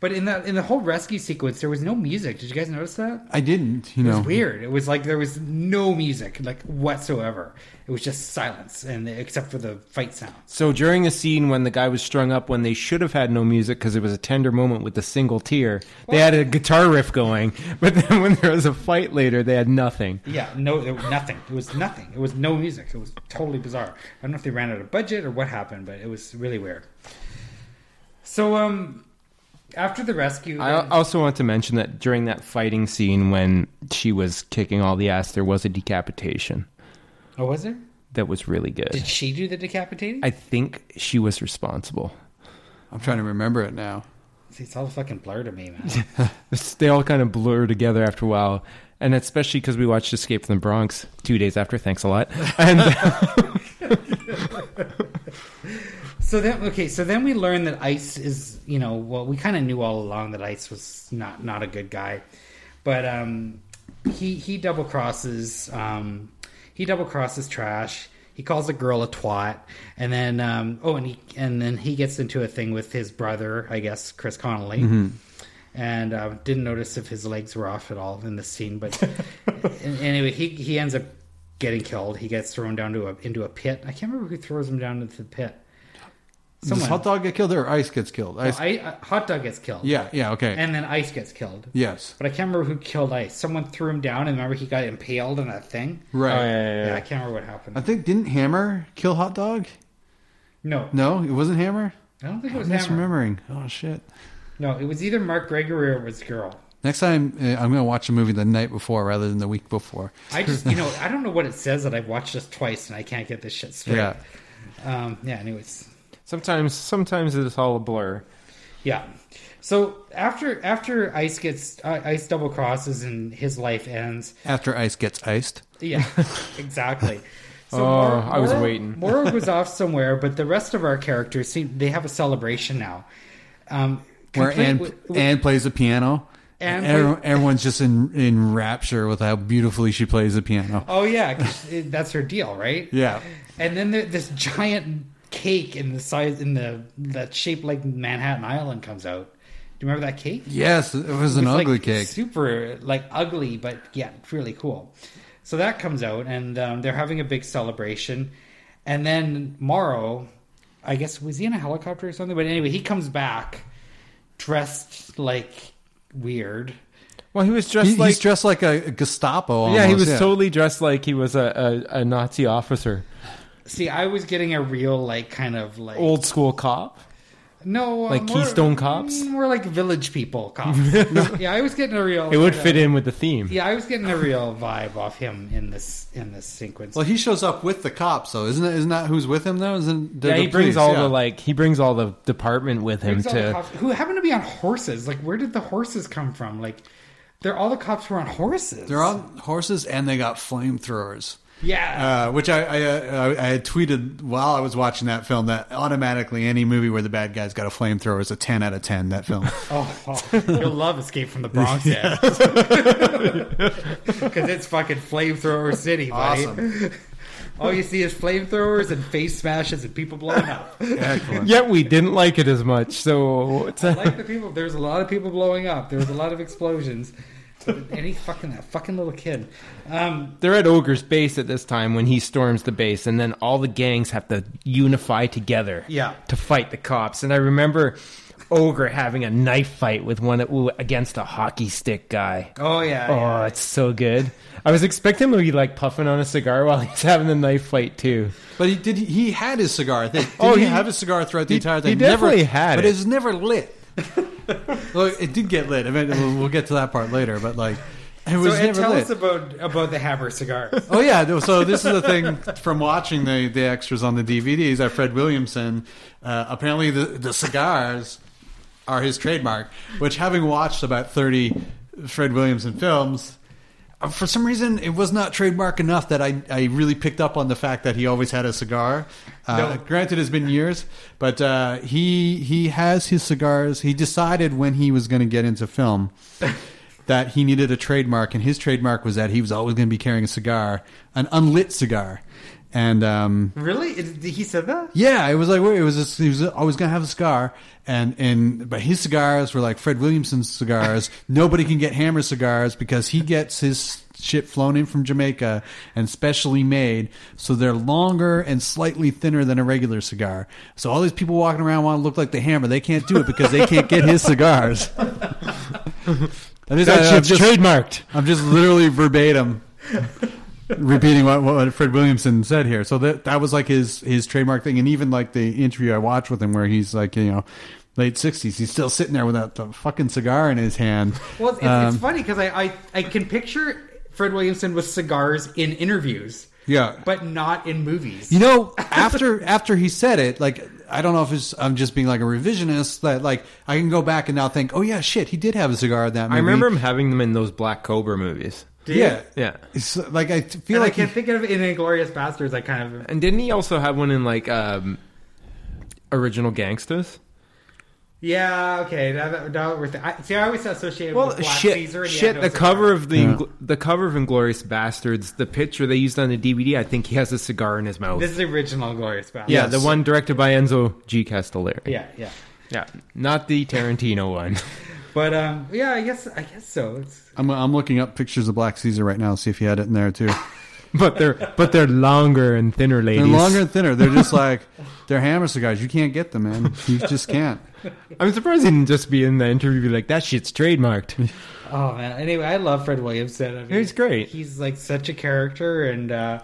But in the in the whole rescue sequence, there was no music. Did you guys notice that? I didn't, you It know. was weird. It was like there was no music, like whatsoever. It was just silence, and except for the fight sounds. So during a scene when the guy was strung up, when they should have had no music because it was a tender moment with a single tear, they had a guitar riff going. But then when there was a fight later, they had nothing. Yeah, no, there was nothing. It was nothing. It was no music. It was totally bizarre. I don't know if they ran out of budget or what happened, but it was really weird. So, um, after the rescue, I then- also want to mention that during that fighting scene when she was kicking all the ass, there was a decapitation oh, was there? that was really good. Did she do the decapitating? I think she was responsible. I'm trying to remember it now. See, it's all fucking blur to me, man. It's- They all kind of blur together after a while, and especially because we watched Escape from the Bronx two days after. Thanks a lot. And So then, okay, so then we learn that Ice is, you know, well, we kind of knew all along that Ice was not not a good guy, but um, he he double crosses um, he double crosses Trash. he calls a girl a twat, and then um, oh, and he and then he gets into a thing with his brother, I guess Chris Connelly, and uh, didn't notice if his legs were off at all in the scene. But anyway, he he ends up getting killed. He gets thrown down to a into a pit. I can't remember who throws him down into the pit. Does hot dog get killed or ice gets killed? Ice. I, uh, hot dog gets killed. yeah, yeah, okay. and then ice gets killed. yes. But I can't remember who killed Ice. Someone threw him down, and remember he got impaled on that thing. Right. Oh, yeah, yeah, Yeah, yeah. I can't remember what happened. I think didn't Hammer kill Hot Dog? No, No, it wasn't Hammer. I don't think it I'm was Hammer. misremembering. Oh shit. No, it was either Mark Gregory or it was Girl. Next time, uh, I'm going to watch a movie the night before rather than the week before. I just, you know, I don't know what it says that I've watched this twice and I can't get this shit straight. Yeah. Um, yeah. Anyways, Sometimes, sometimes it's all a blur. yeah. So after after Ice gets uh, Ice double crosses and his life ends. After ice gets iced. Yeah, exactly. So Oh, I was waiting. Morrow was off somewhere, but the rest of our characters seem they have a celebration now. Um, Where Anne, with- with- Anne plays the piano. Anne And everyone, play- everyone's just in, in rapture with how beautifully she plays the piano. Oh yeah, that's her deal, right? Yeah. And then there, this giant cake in the size in the that shaped like Manhattan Island comes out. Do you remember that cake? Yes, it was an It's, like, ugly cake. super like ugly, but yeah, really cool. So that comes out, and um, they're having a big celebration. And then Morrow, I guess, was he in a helicopter or something? But anyway, he comes back dressed like weird. Well, he was dressed He- like he's dressed like a Gestapo. yeah, he almost, was totally dressed like he was a, a, a Nazi officer, See, I was getting a real like kind of like old school cop. no uh, like more- Keystone Cops? more like village people cops. yeah, I was getting a real. It would kinda- fit in with the theme. Yeah, I was getting a real vibe off him in this in this sequence. Well, he shows up with the cops, though, isn't it? Isn't that who's with him though? Isn't the, yeah, the he brings police? all Yeah. the like he brings all the department with him Brings all the to. cops, who happen to be on horses. Like, where did the horses come from? Like, they're all the cops were on horses. They're on horses and they got flamethrowers. Yeah. Uh, which I I, uh, I I had tweeted while I was watching that film that automatically any movie where the bad guy's got a flamethrower is a ten out of ten. That film. oh, oh, you'll love Escape from the Bronx, yeah. Because it's fucking flamethrower city, buddy. Awesome. All you see is flamethrowers and face smashes and people blowing up. Excellent. Yet we didn't like it as much. So I like the people. There's a lot of people blowing up. There was a lot of explosions. And he fucking that fucking little kid. Um, they're at Ogre's base at this time when he storms the base, and then all the gangs have to unify together Yeah. to fight the cops. And I remember Ogre having a knife fight with one ooh, against a hockey stick guy. oh yeah. Oh, yeah. it's so good. I was expecting him to be like puffing on a cigar while he's having the knife fight too. But he did. He had his cigar. I think. Did Oh, he, he- have his cigar throughout the he- entire he thing? definitely never, had but it. it was never lit. Look, it did get lit. I mean, we'll, we'll get to that part later. But like, it So was Ed, never tell lit. us about about the Hammer cigars. Oh yeah, no, so this is the thing from watching the the extras on the DVDs that Fred Williamson uh, apparently the the cigars are his trademark. Which having watched about thirty Fred Williamson films. For some reason, it was not trademark enough that I, I really picked up on the fact that he always had a cigar. Uh, No. Granted, it's been years, but uh, he he has his cigars. He decided when he was going to get into film that he needed a trademark, and his trademark was that he was always going to be carrying a cigar, an unlit cigar. And um, really? It- he said that? yeah, it was like it was. Just, he was always going to have a cigar, and and but his cigars were like Fred Williamson's cigars. Nobody can get Hammer cigars because he gets his shit flown in from Jamaica and specially made, so they're longer and slightly thinner than a regular cigar. So all these people walking around want to look like the Hammer. They can't do it because they can't get his cigars. That is, That I- I'm just- trademarked. I'm just literally verbatim repeating what, what Fred Williamson said here. So that that was like his his trademark thing, and even like the interview I watched with him, where he's like, you know, late sixties, he's still sitting there with that the fucking cigar in his hand. Well, it's, it's, Um, it's funny because I, I I can picture Fred Williamson with cigars in interviews, yeah, but not in movies. You know, after after he said it, like I don't know if it's I'm just being like a revisionist that like I can go back and now think, oh yeah, shit, he did have a cigar in that movie. I remember him having them in those Black Cobra movies. Do you? Yeah, Yeah. It's like I feel And like I can't he- think of in Inglorious Bastards. I kind of And didn't he also have one in like um, Original Gangsters? Yeah, okay. Now that, now that we're th- I, see, I always associate Well, with Black shit, Caesar. And shit. had the cover of the Yeah. Ingl- the cover of Inglorious Bastards, the picture they used on the DVD. I think he has a cigar in his mouth. This is the original Inglorious Bastards. yeah, Yes. the one directed by Enzo G. Castellari. yeah, yeah. yeah, not the Tarantino one. But um, yeah, I guess I guess so. It's, I'm I'm looking up pictures of Black Caesar right now, to see if he had it in there too. but they're but they're longer and thinner ladies. They're longer and thinner. They're just like they're hammer cigars. You can't get them, man. You just can't. I'm surprised he didn't just be in the interview be like that shit's trademarked. oh man. Anyway, I love Fred Williamson. I mean, He's great. He's like such a character, and uh,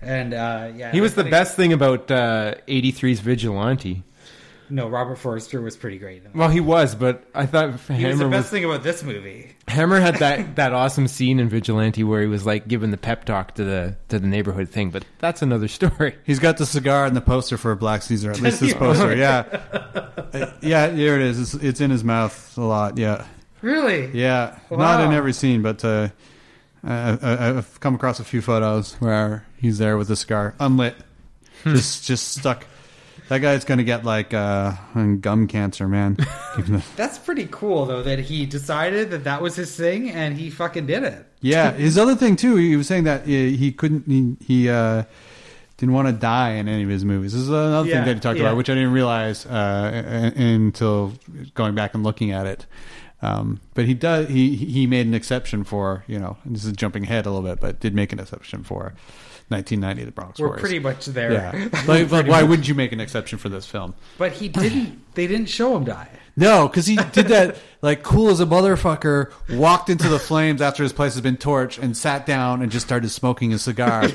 and uh, yeah, He was the best thing about uh, 83's Vigilante. No, Robert Forster was pretty great. In. Well, he was, but I thought He was Hammer the was, best thing about this movie. Hammer had that, that awesome scene in Vigilante where he was like giving the pep talk to the to the neighborhood thing, but that's another story. He's got the cigar and the poster for Black Caesar. At least this poster, yeah, Uh, yeah. Here it is. It's, it's in his mouth a lot. Yeah, Really? yeah. Not in every scene, but uh, I, I, I've come across a few photos where he's there with the cigar unlit, just just stuck. That guy's gonna get like uh, gum cancer, man. That's pretty cool though that he decided that that was his thing and he fucking did it. Yeah, his other thing too. He was saying that he, he couldn't. He, he uh, didn't want to die in any of his movies. This is another Yeah, thing that he talked yeah. about, which I didn't realize uh, u- until going back and looking at it. Um, but he does. He he made an exception for you know. And this is jumping ahead a little bit, but did make an exception for 1990, the Bronx Warriors. pretty much there. yeah. like, like, why wouldn't you make an exception for this film? But he didn't. they didn't show him die. No, because he did that like cool as a motherfucker. Walked into the flames after his place has been torched and sat down and just started smoking a cigar.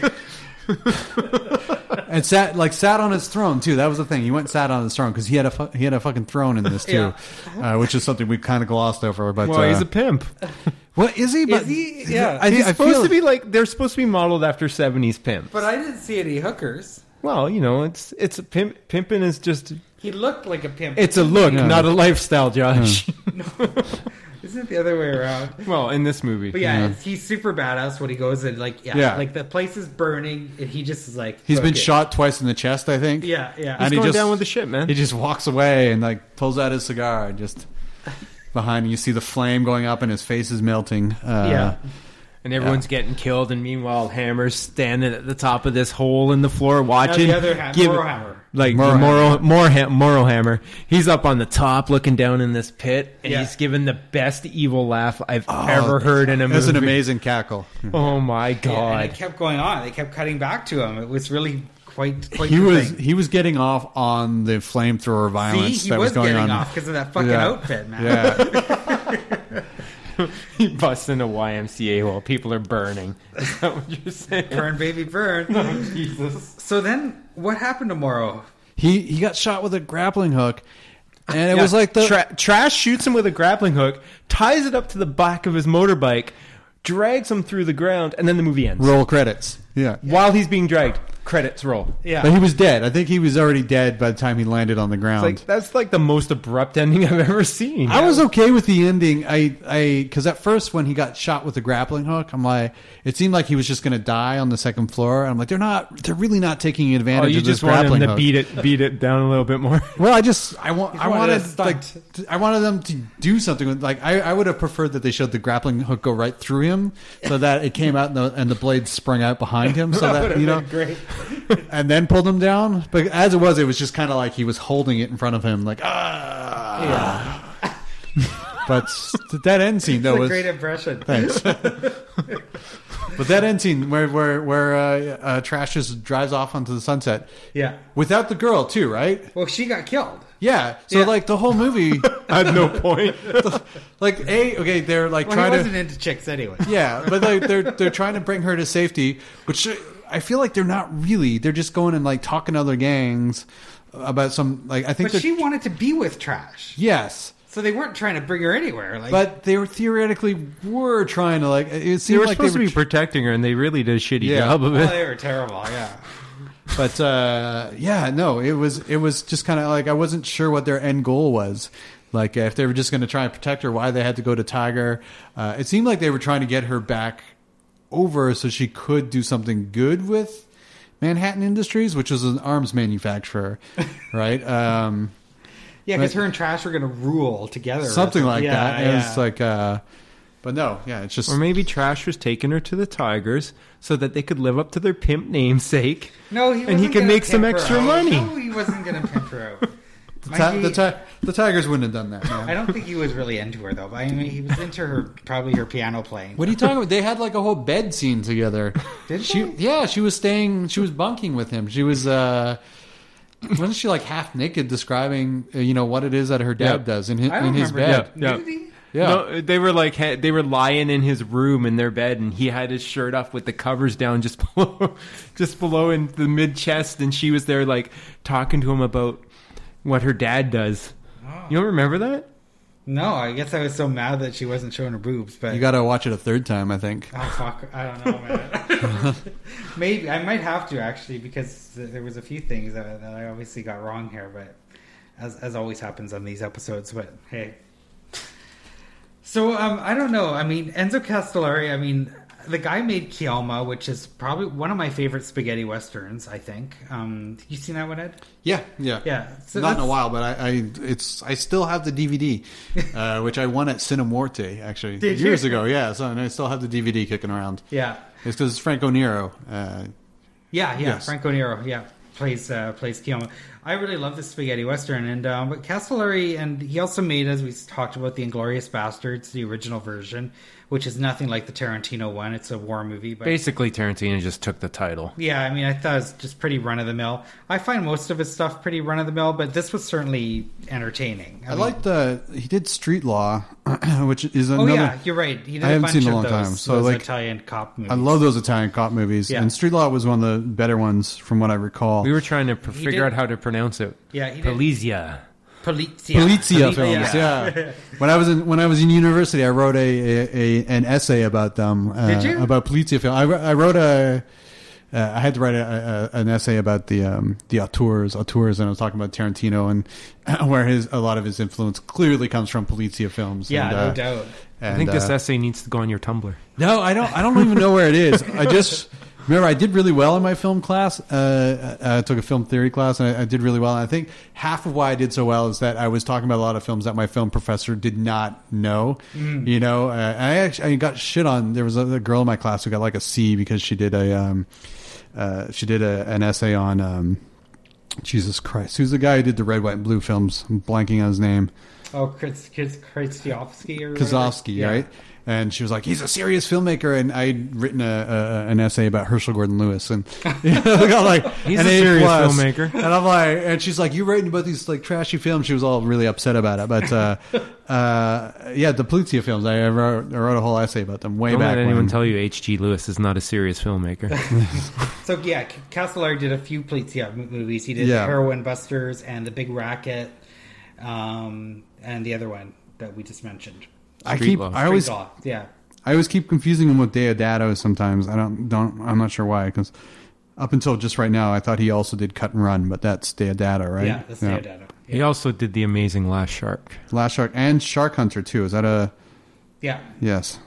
and sat like sat on his throne too. That was the thing. He went and sat on his throne because he had a fu- he had a fucking throne in this too, uh, which is something we kind of glossed over. But Well, uh, he's a pimp. what is he? But he? Yeah. I, He's I supposed feel to be like they're supposed to be modeled after 70s pimps. But I didn't see any hookers. well, you know, it's it's a pimp. Pimping is just He looked like a pimp. it's a look, Yeah. not a lifestyle, Josh. Isn't it the other way around? well, in this movie, But yeah, it's- he's super badass when he goes and like yeah, Yeah. like the place is burning and he just is like he's been it." shot twice in the chest. I think. Yeah, yeah. And he's he going just- down with the shit, man. He just walks away and like pulls out his cigar and just behind. You see the flame going up and his face is melting. Uh, yeah. and everyone's getting killed, and meanwhile, Hammer's standing at the top of this hole in the floor Now watching. the other ha- give- Morrowhammer. Like Morrow the Morrow, Morrow, Morrow Hammer. He's up on the top looking down in this pit, and Yeah. he's giving the best evil laugh I've ever heard in a movie. That's an amazing cackle. Oh my Yeah, and god. it kept going on. They kept cutting back to him. It was really quite quite. He was thing. he was getting off on the flamethrower violence See, he that was, was, going getting on. off because of that fucking Yeah. outfit, man. Yeah, he busts into YMCA while people are burning. Is that what you're saying? Burn, baby, burn. Oh, Jesus. So then, what happened to Morrow? he he got shot with a grappling hook, and it Yeah, was like the Tra- Trash shoots him with a grappling hook, ties it up to the back of his motorbike, drags him through the ground, and then the movie ends. roll credits. Yeah. While he's being dragged, credits roll. Yeah, But he was dead. I think he was already dead by the time he landed on the ground. It's like that's like the most abrupt ending I've ever seen. I was okay with the ending. I, I, because at first when he got shot with the grappling hook, I'm like, it seemed like he was just going to die on the second floor. I'm like, they're not, they're really not taking Oh, advantage you of this just want him to hook. beat it, beat it down a little bit more. Well, I just, I want, I wanted wanted, a stunt. like, t- I wanted them to do something. With, like, I, I would have preferred that they showed the grappling hook go right through him, so that it came out and the, and the blade sprung out behind him, so that, you know, great. And then pulled him down. But as it was, it was just kind of like he was holding it in front of him, like ah. Yeah. But that end scene though a was great impression. Thanks. but that end scene where where where uh, uh, Trash just drives off onto the sunset Yeah. without the girl too, right? Well, she got killed. Yeah. So Yeah. like the whole movie, At no point. like a okay, they're like Well, trying he to wasn't into chicks anyway. yeah, but like they're they're trying to bring her to safety, which I feel like they're not really. They're just going and like talking to other gangs about some like I think But she wanted to be with Trash, yes. so they weren't trying to bring her anywhere. Like, But they were theoretically were trying to like it They were like supposed they were to be protecting her, and they really did a shitty Yeah. job of well, it. they were terrible. Yeah. But uh, yeah, no, it was it was just kind of like I wasn't sure what their end goal was. Like if they were just going to try and protect her, why they had to go to Tiger. Uh, it seemed like they were trying to get her back over so she could do something good with Manhattan Industries, which was an arms manufacturer, right? Um, Yeah, because her and Trash were going to rule together. something like Yeah, that. yeah. It's like, uh, but no, yeah, it's just Or maybe Trash was taking her to the Tigers so that they could live up to their pimp namesake. no, he and he wasn't could gonna make some extra out. money. No, he wasn't going to pimp her out. the, Might ti- the, ti- the Tigers wouldn't have done that. Man. I don't think he was really into her though. But I mean, he was into her probably her piano playing. What are you talking about? They had like a whole bed scene together. Did she? they? Yeah, she was staying. She was bunking with him. She was. uh Wasn't she like half naked, describing uh, you know what it is that her dad Yeah. does in his, I don't in his bed? that. Yeah. Did he? Yeah, No, they were like ha- they were lying in his room in their bed, and he had his shirt off with the covers down just below, just below in the mid chest, and she was there like talking to him about what her dad does. Oh. You don't remember that? No, I guess I was so mad that she wasn't showing her boobs. But you got to watch it a third time. I think. Oh fuck! I don't know, man. Maybe I might have to actually because there was a few things that, that I obviously got wrong here, but as as always happens on these episodes. But hey, so um, I don't know. I mean, Enzo Castellari. I mean, the guy made Keoma, which is probably one of my favorite spaghetti westerns. I think. Um, you seen that one, Ed? Yeah, yeah, Yeah. So Not in a while, but I, I, it's, I still have the DVD, uh, which I won at Cinemorte actually Did you? years ago. Yeah, so and I still have the DVD kicking around. Yeah. It's because it's Franco Nero. Uh, Yeah, yeah. Yes. Franco Nero, yeah, plays uh, plays Keoma. I really love the spaghetti western, and um, but Castellari, and he also made, as we talked about, the Inglorious Bastards, the original version, which is nothing like the Tarantino one. It's a war movie, but Basically, Tarantino just took the title. yeah, I mean, I thought it was just pretty run of the mill. I find most of his stuff pretty run of the mill, but this was certainly entertaining. I mean- like the he did Street Law, which is Oh another. yeah, you're right. He did I a haven't bunch seen it in a long those, time, so, those like, Italian cop movies. I love those Italian cop movies, Yeah. and Street Law was one of the better ones from what I recall. We were trying to pr- figure did- out how to pronounce it. Yeah, he did- Polizia. Polizia, Polizia films, yeah. when I was in when I was in university, I wrote a, a, a an essay about them. Uh, Did you? about Polizia film? I, I wrote a. Uh, I had to write a, a, an essay about the um, the auteurs, auteurs, and I was talking about Tarantino and where his a lot of his influence clearly comes from Polizia films. yeah, and, no uh, doubt. I and, think this uh, essay needs to go on your Tumblr. no, I don't. I don't even know where it is. I just remember I did really well in my film class. Uh, I took a film theory class, and I, I did really well. And I think half of why I did so well is that I was talking about a lot of films that my film professor did not know. You know, uh, I actually I got shit on. There was a, a girl in my class who got like a C because she did a um, uh, she did a, an essay on. Um, Jesus Christ, who's the guy who did the red, white, and blue films? I'm blanking on his name. Oh, Chris, Chris, Krzyzewski or. Kozlowski, Yeah. right? And she was like, "He's a serious filmmaker," and I'd written a, a an essay about Herschell Gordon Lewis, and you know, I got like He's an a A serious plus. filmmaker. and I'm like, and she's like, "You writing about these like trashy films?" She was all really upset about it, but uh, uh, yeah, the Polizia films, I wrote, I wrote a whole essay about them way Don't back let anyone when. tell you H.G. Lewis is not a serious filmmaker. So yeah, Castellari did a few Polizia movies. He did Yeah. Heroin Busters and The Big Racket, um, and the other one that we just mentioned. I keep, Law. I always, Law. Yeah, I always keep confusing him with Deodato. Sometimes I don't, don't, I'm not sure why because. Up until just right now, I thought he also did Cut and Run, but that's Deodato, right? yeah, that's Deodato. He also did The Amazing Last Shark. Last Shark and Shark Hunter too. Is that a Yeah, yes?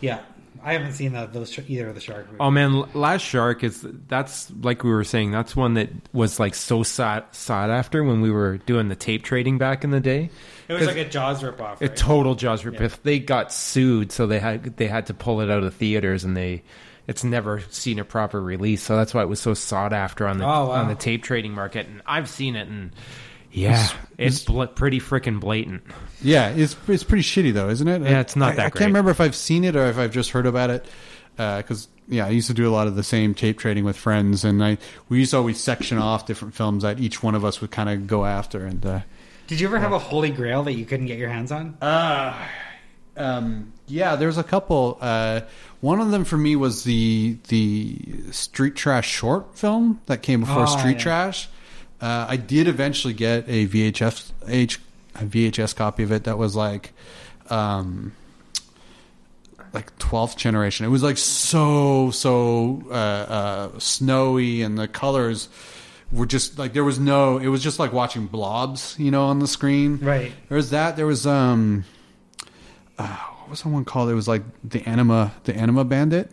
yeah. I haven't seen the, those either of the shark movies. Oh man, Last Shark is that's like we were saying. That's one that was like so sought sought after when we were doing the tape trading back in the day. It was like a Jaws ripoff. A total Jaws ripoff. They got sued, so they had they had to pull it out of theaters, and they it's never seen a proper release. So that's why it was so sought after on the Oh, wow. on the tape trading market. And I've seen it, and yeah, it's, bl- pretty freaking blatant. Yeah, it's it's pretty shitty though, isn't it? Yeah, it's not I, that I great. can't remember if I've seen it or if I've just heard about it. Because yeah, I used to do a lot of the same tape trading with friends, and I we used to always section off different films that each one of us would kind of go after. And uh, Did you ever have a holy grail that you couldn't get your hands on? um, yeah, there's a couple. Uh, one of them for me was the the Street Trash short film that came before Oh, Street yeah. Trash. Uh, I did eventually get a VHS H, a VHS copy of it that was like, um, like twelfth generation. It was like so so uh, uh, snowy, and the colors were just like there was no. It was just like watching blobs, you know, on the screen. Right. There was that. There was um, uh, what was the one called? It was like the Enema, the Enema Bandit.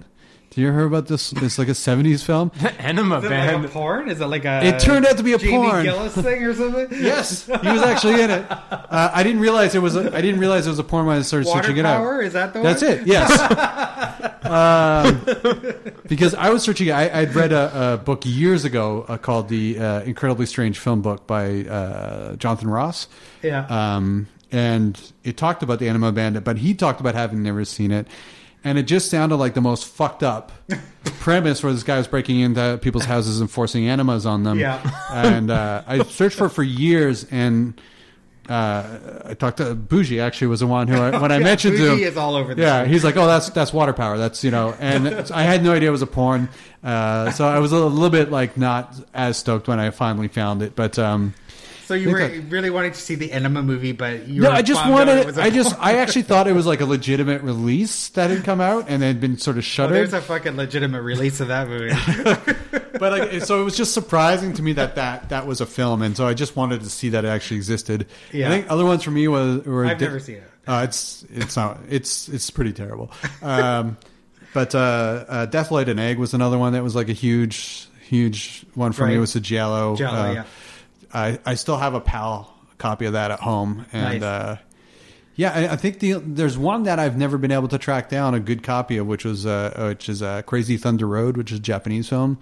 Do you hear about this? It's like a '70s film. Enema Is it band. like a porn? Is it like a? It turned out to be a Jamie porn. Gillis thing or something? Yes, he was actually in it. Uh, I didn't realize it was. A, I didn't realize it was a porn when I started Water searching it power? out. Is that the That's one? it. Yes. um, because I was searching. I, I'd read a, a book years ago uh, called "The uh, Incredibly Strange Film Book" by uh, Jonathan Ross. Yeah. Um, and it talked about the Enema Bandit, but he talked about having never seen it. And it just sounded like the most fucked up premise where this guy was breaking into people's houses and forcing enemas on them. Yeah. And uh, I searched for it for years, and uh, I talked to Bougie. Actually, was the one who I, when I Yeah, mentioned to Bougie him, is all over Yeah, he's like, "Oh, that's that's water power. That's you know." And I had no idea it was a porn, uh, so I was a little bit like not as stoked when I finally found it. But um, So you were really wanted to see the Enema movie, but you no, were I just wanted. it was a I just. I actually thought it was like a legitimate release that had come out and had been sort of Well, shuttered. there's a fucking legitimate release of that movie. but like, so it was just surprising to me that, that that was a film, and so I just wanted to see that it actually existed. Yeah. I think other ones for me was were I've di- never seen it. Uh, it's it's not it's it's pretty terrible. Um, but uh, uh, Death Laid an Egg was another one that was like a huge huge one for me. It was a Giallo. Giallo, Uh, yeah. I I still have a PAL copy of that at home, and Nice. uh, yeah, I, I think the there's one that I've never been able to track down a good copy of, which was uh, which is uh, Crazy Thunder Road, which is a Japanese film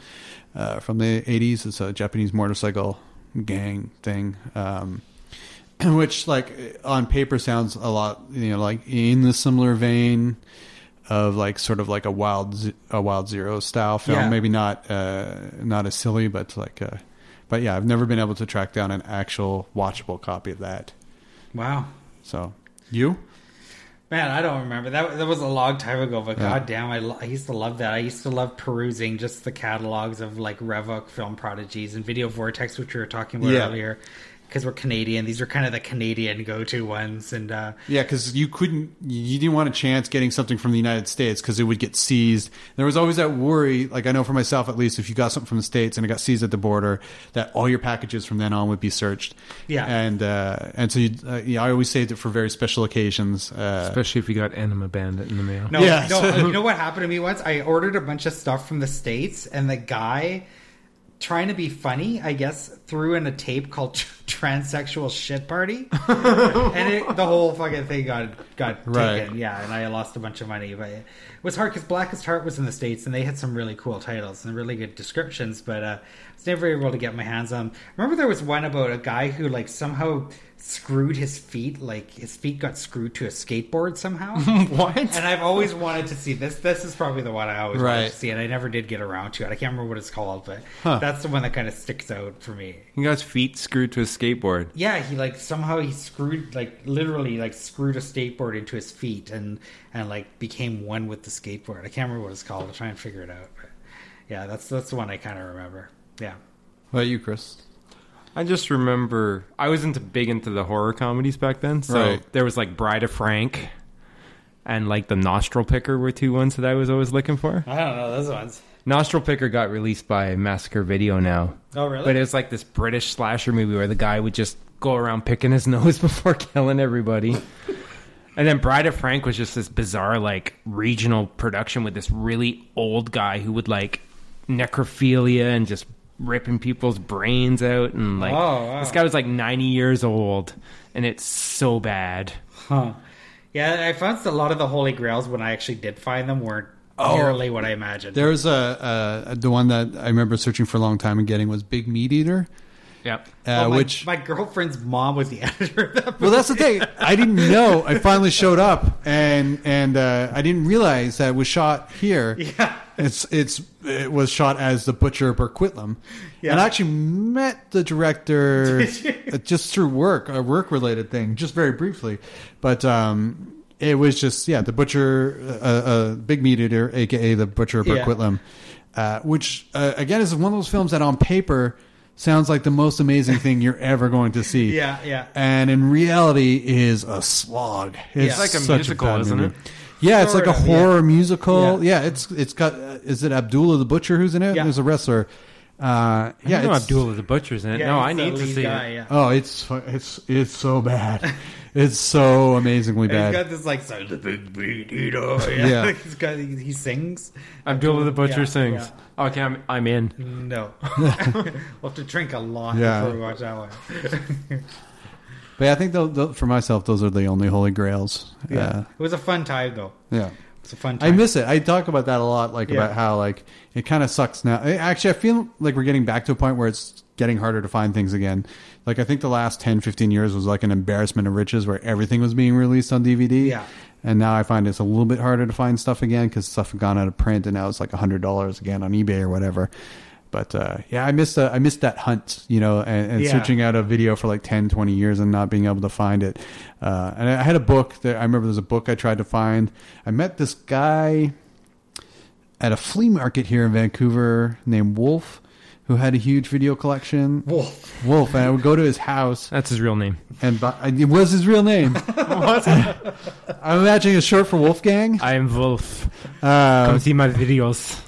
uh, from the 80s. It's a Japanese motorcycle gang thing. Um, which like on paper sounds a lot you know like in the similar vein of like sort of like a wild a wild zero style film Yeah. maybe not uh not as silly but like uh but yeah i've never been able to track down an actual watchable copy of that wow. so you Man, I don't remember that. That was a long time ago, but Yeah. god damn, I, lo- I used to love that. I used to love perusing just the catalogs of like Revoc film prodigies and Video Vortex, which we were talking about Yeah. earlier. Because we're Canadian, these are kind of the Canadian go-to ones, and uh, yeah because you couldn't you didn't want a chance getting something from the united states because it would get seized there was always that worry like i know for myself at least if you got something from the states and it got seized at the border that all your packages from then on would be searched Yeah. and uh and so you uh, yeah i always saved it for very special occasions uh Especially if you got Enema Bandit in the mail. No, Yeah. no. you know what happened to me once? I ordered a bunch of stuff from the states, and the guy, trying to be funny, I guess, threw in a tape called "Transsexual Shit Party," and it, the whole fucking thing got got Right. taken. Yeah, and I lost a bunch of money, but it was hard because Blackest Heart was in the states, and they had some really cool titles and really good descriptions, but uh, I was never able to get my hands on. Remember, there was one about a guy who like somehow screwed his feet, like his feet got screwed to a skateboard somehow. what? And I've always wanted to see this. This is probably the one I always wanted to see, and I never did get around to it. I can't remember what it's called, but Huh. that's the one that kind of sticks out for me. He got his feet screwed to a skateboard. Yeah, he like somehow he screwed like literally like screwed a skateboard into his feet and and like became one with the skateboard. I can't remember what it's called. I'll try and figure it out. But yeah, that's that's the one I kind of remember. Yeah. what about you chris I just remember I was into big into the horror comedies back then. So Right. there was like Bride of Frank and like the Nostril Picker were two ones that I was always looking for. I don't know those ones. Nostril Picker got released by Massacre Video now. Oh really? But it was like this British slasher movie where the guy would just go around picking his nose before killing everybody. and then Bride of Frank was just this bizarre, like, regional production with this really old guy who would, like, necrophilia and just ripping people's brains out. And, like, Oh, wow. this guy was, like, 90 years old. And it's so bad. Huh. Yeah, I found a lot of the holy grails when I actually did find them weren't Oh. nearly what I imagined. there was a, a the one that i remember searching for a long time and getting was big meat eater Yep. uh, my, which my girlfriend's mom was the editor of that. Well, that's the thing. I didn't know. I finally showed up, and and uh, I didn't realize that it was shot here. Yeah. It's it's it was shot as the Butcher of Burquitlam, Yeah. and I actually met the director uh, just through work, a work related thing, just very briefly. But um, it was just yeah, the Butcher, uh, uh, Big Meat Eater, aka the Butcher of Yeah. Uh, which uh, again is one of those films that on paper sounds like the most amazing thing you're ever going to see Yeah, yeah. and in reality is a slog. It's It's like a musical, bad isn't movie. it? Yeah, it's Sort like a of, yeah. horror musical. Yeah. Yeah. it's it's got. Uh, is it Abdullah the Butcher who's in it? Yeah. There's a wrestler. Uh, Yeah, yeah, I know it's, Abdullah the Butcher's in it. Yeah, no, I need to see guy, it. Yeah. Oh, it's it's it's so bad. It's so amazingly And he's bad. got this like so the big meat eater. Yeah. he's got he, he sings. Abdullah the Butcher Yeah, sings. Okay, I'm, I'm in. No, we'll have to drink a lot Yeah. before we watch that one. But yeah, I think for myself, those are the only holy grails. Yeah, it was a fun time though. Uh, yeah. It's a fun time. I miss it. I talk about that a lot, like Yeah. about how like it kind of sucks now. Actually, I feel like we're getting back to a point where it's getting harder to find things again. Like I think the last 10, 15 years was like an embarrassment of riches where everything was being released on DVD. Yeah. And now I find it's a little bit harder to find stuff again because stuff had gone out of print and now it's like a hundred dollars again on eBay or whatever. But uh, yeah, I missed uh, I missed that hunt, you know, and, and Yeah. searching out a video for like 10, 20 years and not being able to find it. Uh, and I had a book that I remember there's a book I tried to find. I met this guy at a flea market here in Vancouver named Wolf, who had a huge video collection. Wolf. Wolf, and I would go to his house, That's his real name. and bu- it was his real name. I'm imagining a short for Wolfgang. I am Wolf. Uh, Come see my videos.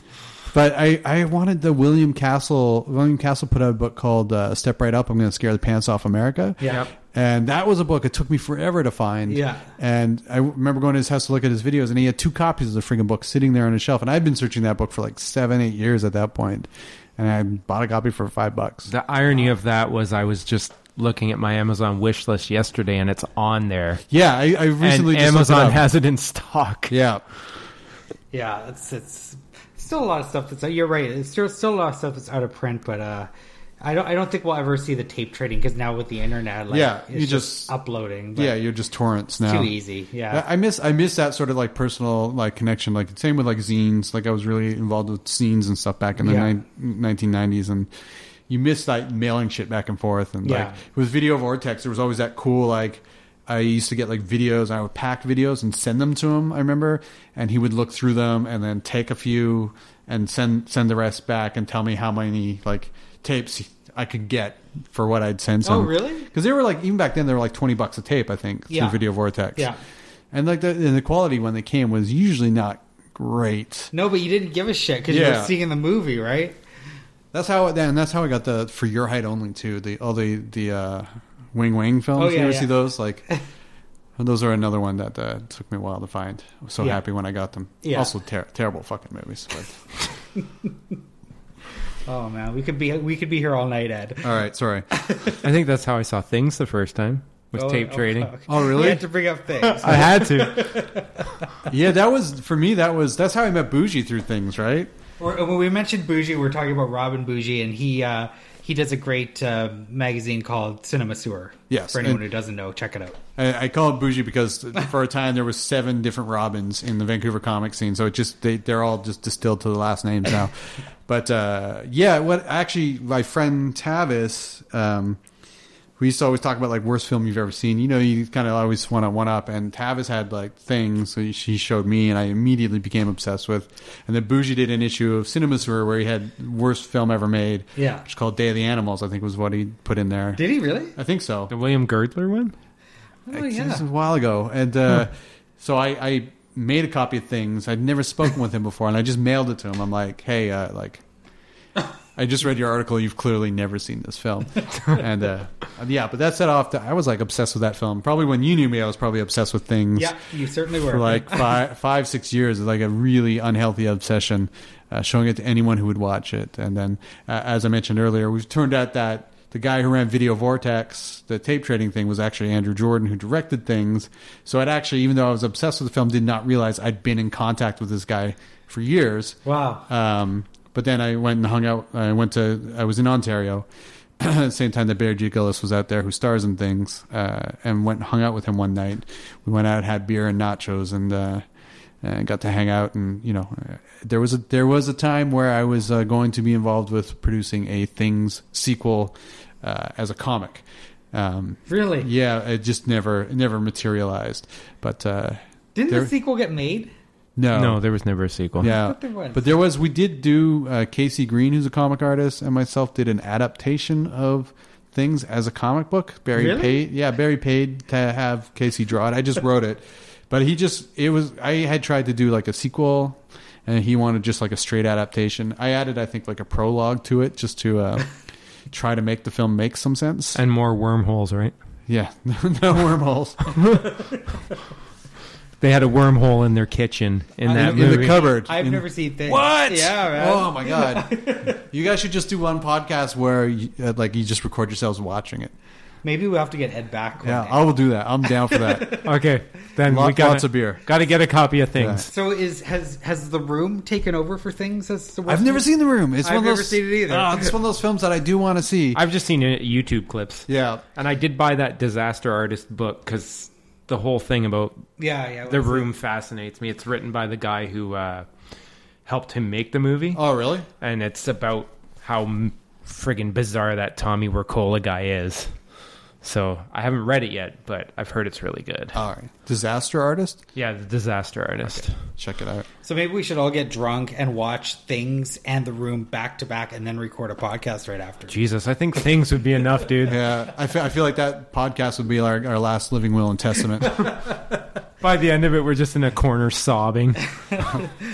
But I, I wanted the William Castle. William Castle put out a book called uh, "Step Right Up." I'm going to scare the pants off America. Yeah. Yep. And that was a book. It took me forever to find. Yeah. And I remember going to his house to look at his videos, and he had two copies of the freaking book sitting there on his shelf. And I'd been searching that book for like seven, eight years at that point, and I bought a copy for five bucks. The irony of that was I was just looking at my Amazon wish list yesterday, and it's on there. Yeah, I, I recently and just looked it Amazon up. has it in stock. Yeah. Yeah, it's it's still a lot of stuff that's you're right. It's still still a lot of stuff that's out of print, but uh, I don't I don't think we'll ever see the tape trading because now with the internet, like, Yeah, it's you just- uploading. But Yeah, you're just torrents now. too easy. Yeah, I miss I miss that sort of like personal like connection. Like same with like zines. Like I was really involved with zines and stuff back in the Yeah. nineteen nineties, and you miss that mailing shit back and forth. And Yeah. like with Video Vortex, there was always that cool like. I used to get like videos. I would pack videos and send them to him. I remember, and he would look through them and then take a few and send send the rest back and tell me how many like tapes I could get for what I'd send. Oh, him. Oh, really? Because they were like even back then they were like twenty bucks a tape. I think Yeah. through Video Vortex. Yeah. And like the and the quality when they came was usually not great. no, but you didn't give a shit because you were seeing the movie, right? That's how then that's how I got the for your height only too. The all the the uh, Weng Weng films. Oh, you ever yeah. see those? Like those are another one that uh, took me a while to find. I was so Yeah. happy when I got them. Yeah. Also ter- terrible fucking movies. But Oh man, we could be we could be here all night, Ed. all right, sorry. I think that's how I saw things the first time was Oh, tape oh, trading. fuck. Oh, really? You had to bring up things. I had to. yeah, that was for me. That was that's how I met Bougie through things, right? Or, when we mentioned Bougie, we are talking about Robin Bougie, and he uh, he does a great uh, magazine called Cinema Sewer. Yes, for anyone who doesn't know, check it out. I, I call it bougie because for a time there was seven different Robins in the Vancouver comic scene, so it just they they're all just distilled to the last names now. but uh, yeah, what actually my friend Tavis, um, we used to always talk about like worst film you've ever seen. You know, you kind of always want to one up, and Tavis had like things so she showed me, and I immediately became obsessed with. And then Bougie did an issue of Cinema Sewer where he had worst film ever made. Yeah. which is called Day of the Animals. I think was what he put in there. Did he really? I think so. The William Girdler one? Oh This yeah. was a while ago, and uh, so I, I made a copy of things. I'd never spoken with him before, and I just mailed it to him. I'm like, "Hey, uh, like, I just read your article. You've clearly never seen this film." and uh, yeah, but that set off. The, I was like obsessed with that film. Probably when you knew me, I was probably obsessed with things. Yeah, you certainly were. For like five, five, six years, like a really unhealthy obsession, uh, showing it to anyone who would watch it. And then, uh, as I mentioned earlier, we've turned out that the guy who ran Video Vortex, the tape trading thing, was actually Andrew Jordan, who directed things. So I'd actually, even though I was obsessed with the film, did not realize I'd been in contact with this guy for years. wow. Um, but then I went and hung out. I went to. I was in Ontario. at the same time that Barry G. Gillis was out there, who stars in things, uh, and went and hung out with him one night. We went out, had beer and nachos, and uh, and got to hang out. And you know, uh, there was a there was a time where I was uh, going to be involved with producing a Things sequel uh, as a comic. Um, Really? yeah, it just never it never materialized. But uh, Didn't there- the sequel get made? No, No, there was never a sequel. yeah, thought there was. but there was. We did do uh, Casey Green, who's a comic artist, and myself did an adaptation of things as a comic book. Barry Really? paid, yeah, Barry paid to have Casey draw it. I just wrote it, but he just it was. I had tried to do like a sequel, and he wanted just like a straight adaptation. I added, I think, like a prologue to it just to uh, try to make the film make some sense. And more wormholes, right? Yeah, no wormholes They had a wormhole in their kitchen in that in, movie. in the cupboard. I've In- never seen things. What? Yeah, man. Oh my god! you guys should just do one podcast where you, uh, like you just record yourselves watching it. Maybe we'll have to get Ed back. one Yeah, day. I will do that. I'm down for that. Okay, then Lot- we got lots of beer. Got to get a copy of things. So is has has the room taken over for things? As the I've never seen the room. It's I've one of never those, seen it either. Ah, it's one of those films that I do want to see. I've just seen it, YouTube clips. yeah, And I did buy that disaster artist book because the whole thing about Yeah, yeah. the what's room fascinates me. It's written by the guy who uh, helped him make the movie, Oh, really? and it's about how m- friggin' bizarre that Tommy Wirkola guy is. So I haven't read it yet, but I've heard it's really good. All right. Disaster artist. Yeah, the disaster artist. Check it out. So maybe we should all get drunk and watch things and the room back to back, and then record a podcast right after. Jesus, I think things would be enough, dude. Yeah, I feel, I feel like that podcast would be our, our last living will and testament. By the end of it, we're just in a corner sobbing.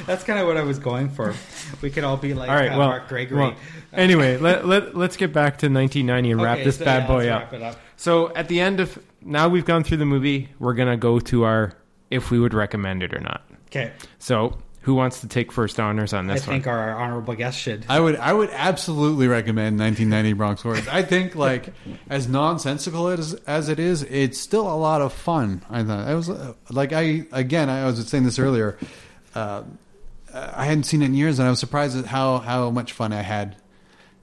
That's kind of what I was going for. We could all be like All right, uh, well, Mark Gregory. well, anyway, let, let, let's get back to 1990 and wrap Okay, this so bad yeah, boy let's up. wrap it up. So at the end of now we've gone through the movie, we're gonna go to our if we would recommend it or not. Okay, So who wants to take first honors on I this one? I think our honorable guest should. I would I would absolutely recommend 1990 Bronx Warriors. I think like as nonsensical as as it is, it's still a lot of fun. I thought it was uh, like I again I was saying this earlier. Uh, I hadn't seen it in years, and I was surprised at how how much fun I had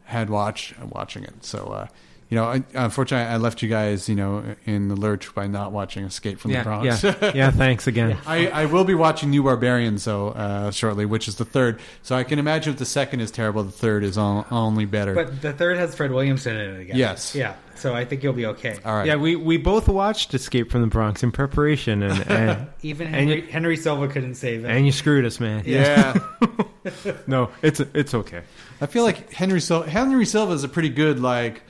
had watch watching it. So. Uh, you know, I, unfortunately, I left you guys, you know, in the lurch by not watching Escape from the Bronx. yeah, yeah. Thanks again. I, I will be watching New Barbarians though uh, shortly, which is the third. So I can imagine if the second is terrible, the third is all, only better. But the third has Fred Williamson in it again. Yes. Yeah. So I think you'll be okay. all right, Yeah, we, we both watched Escape from the Bronx in preparation, and and, Even And Henry, you- Henry Silva couldn't save it. and you screwed us, man. yeah. No, it's it's okay. I feel like Henry Sil- Henry Silva is a pretty good like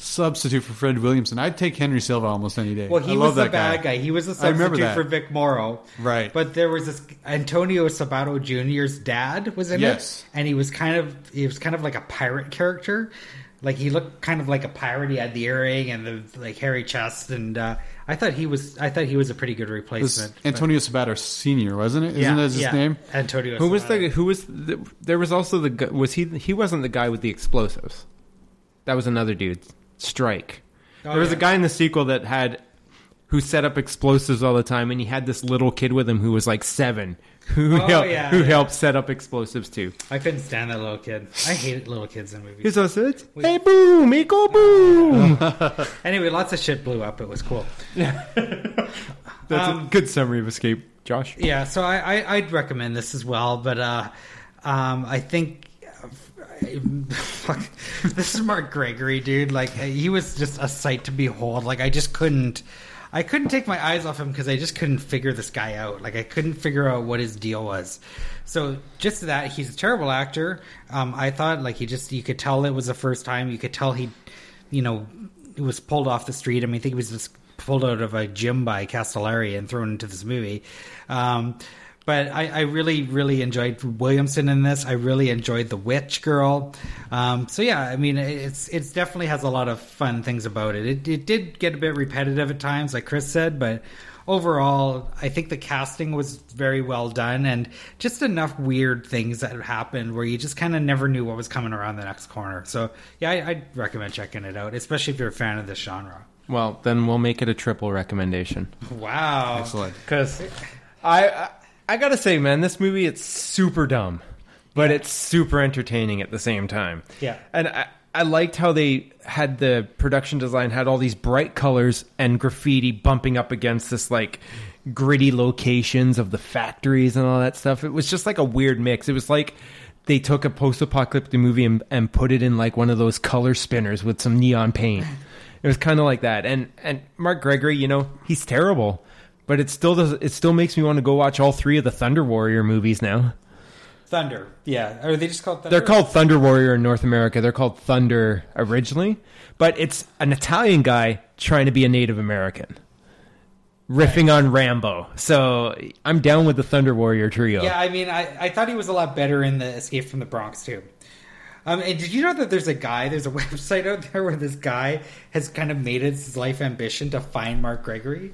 substitute for Fred Williamson. I'd take Henry Silva almost any day. well, he I was love the that bad guy. He was the I remember substitute that. for Vic Morrow. Right. But there was this Antonio Sabato Jr.'s dad was in Yes. it, and he was kind of he was kind of like a pirate character. Like he looked kind of like a pirate. He had the earring and the like hairy chest, and uh, I thought he was I thought he was a pretty good replacement. but- Antonio Sabato Senior, wasn't it? Isn't yeah, that his yeah, name? Antonio. Who was Sabato. the who was the, there was also the gu- was he he wasn't the guy with the explosives. That was another dude. Strike. Oh, there was yeah. a guy in the sequel that had who set up explosives all the time, and he had this little kid with him who was like seven, who Oh, helped, yeah, who yeah. helped set up explosives too. I couldn't stand that little kid. I hated little kids in movies. He's hey boom, eco boom. Anyway, lots of shit blew up. It was cool. That's Um, a good summary of Escape, Josh. Yeah, so I, I I'd recommend this as well, but uh, um, I think. Fuck, this is Mark Gregory, dude. Like he was just a sight to behold. Like I just couldn't, I couldn't take my eyes off him because I just couldn't figure this guy out. Like I couldn't figure out what his deal was. So just that he's a terrible actor. Um, I thought like he just you could tell it was the first time. You could tell he, you know, he was pulled off the street. I mean, I think he was just pulled out of a gym by Castellari and thrown into this movie. Um, but I, I really, really enjoyed Williamson in this. I really enjoyed the witch girl. Um, so yeah, I mean, it's it's definitely has a lot of fun things about it. It it did get a bit repetitive at times, like Chris said, but overall, I think the casting was very well done, and just enough weird things that happened where you just kind of never knew what was coming around the next corner. So yeah, I, I'd recommend checking it out, especially if you're a fan of this genre. Well, then we'll make it a triple recommendation. Wow, Excellent. Because I, I gotta say, man, this movie it's super dumb, but it's super entertaining at the same time. Yeah. and I. I liked how they had the production design had all these bright colors and graffiti bumping up against this like gritty locations of the factories and all that stuff. It was just like a weird mix. It was like they took a post-apocalyptic movie and, and put it in like one of those color spinners with some neon paint. It was kind of like that. And and Mark Gregory, you know, he's terrible, but it still does. It still makes me want to go watch all three of the Thunder Warrior movies now. Thunder. Yeah, are they just called Thunder? They're called Thunder Warrior in North America. They're called Thunder originally, but it's an Italian guy trying to be a Native American, riffing on Rambo. So I'm down with the Thunder Warrior trio. Yeah, I mean, I, I thought he was a lot better in the Escape from the Bronx too. Um, and did you know that there's a guy, there's a website out there where this guy has kind of made it his life ambition to find Mark Gregory?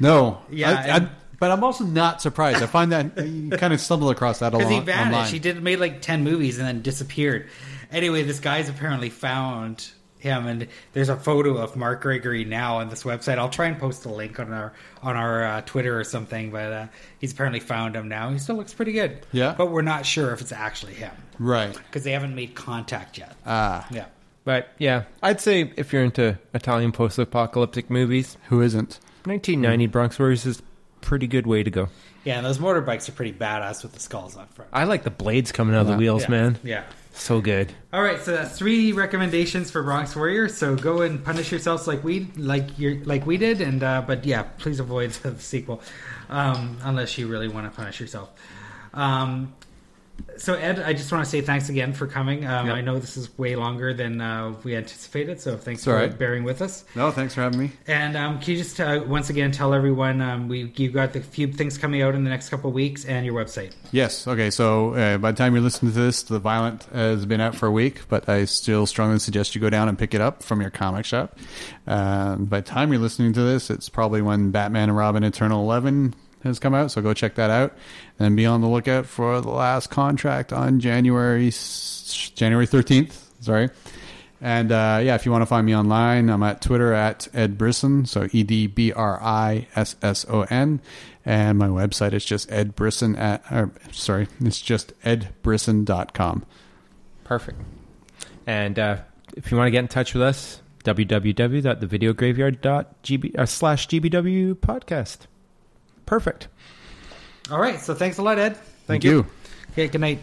No. Yeah, I- I- but I'm also not surprised. I find that you kind of stumble across that a lot. Because he vanished. online. He did made like ten movies and then disappeared. Anyway, this guy's apparently found him, and there's a photo of Mark Gregory now on this website. I'll try and post a link on our on our uh, Twitter or something. But uh, he's apparently found him now. He still looks pretty good. Yeah. but we're not sure if it's actually him Right. because they haven't made contact yet. Ah. yeah. But yeah, I'd say if you're into Italian post-apocalyptic movies, Who isn't? 1990 Bronx Warriors is a pretty good way to go. Yeah, and those motorbikes are pretty badass with the skulls on front. I like the blades coming out of the wheels, yeah. man. Yeah. So good. All right, so that's three recommendations for Bronx Warrior. So go and punish yourselves like we like you like we did, and uh, but yeah, please avoid the sequel um, unless you really want to punish yourself. Um, so Ed, I just want to say thanks again for coming. Um, Yep. I know this is way longer than uh, we anticipated, so thanks It's for right. bearing with us. No, thanks for having me. And um, can you just uh, once again tell everyone um, we you got the few things coming out in the next couple of weeks and your website. Yes. Okay. So uh, by the time you're listening to this, The Violent has been out for a week, but I still strongly suggest you go down and pick it up from your comic shop. Um, by the time you're listening to this, it's probably when Batman and Robin Eternal 11 has come out, so go check that out. And be on the lookout for the last contract on January January 13th. Sorry. And uh, yeah, if you want to find me online, I'm at Twitter at Ed Brisson, so E D B R I S S O N, and my website is just Ed Brisson at. Or, sorry, it's just edbrisson.com. Perfect. And uh, if you want to get in touch with us, www.thevideograveyard.gb uh, slash gbw podcast. Perfect. All right. So thanks a lot, Ed. Thank, Thank you. you. Okay. Good night.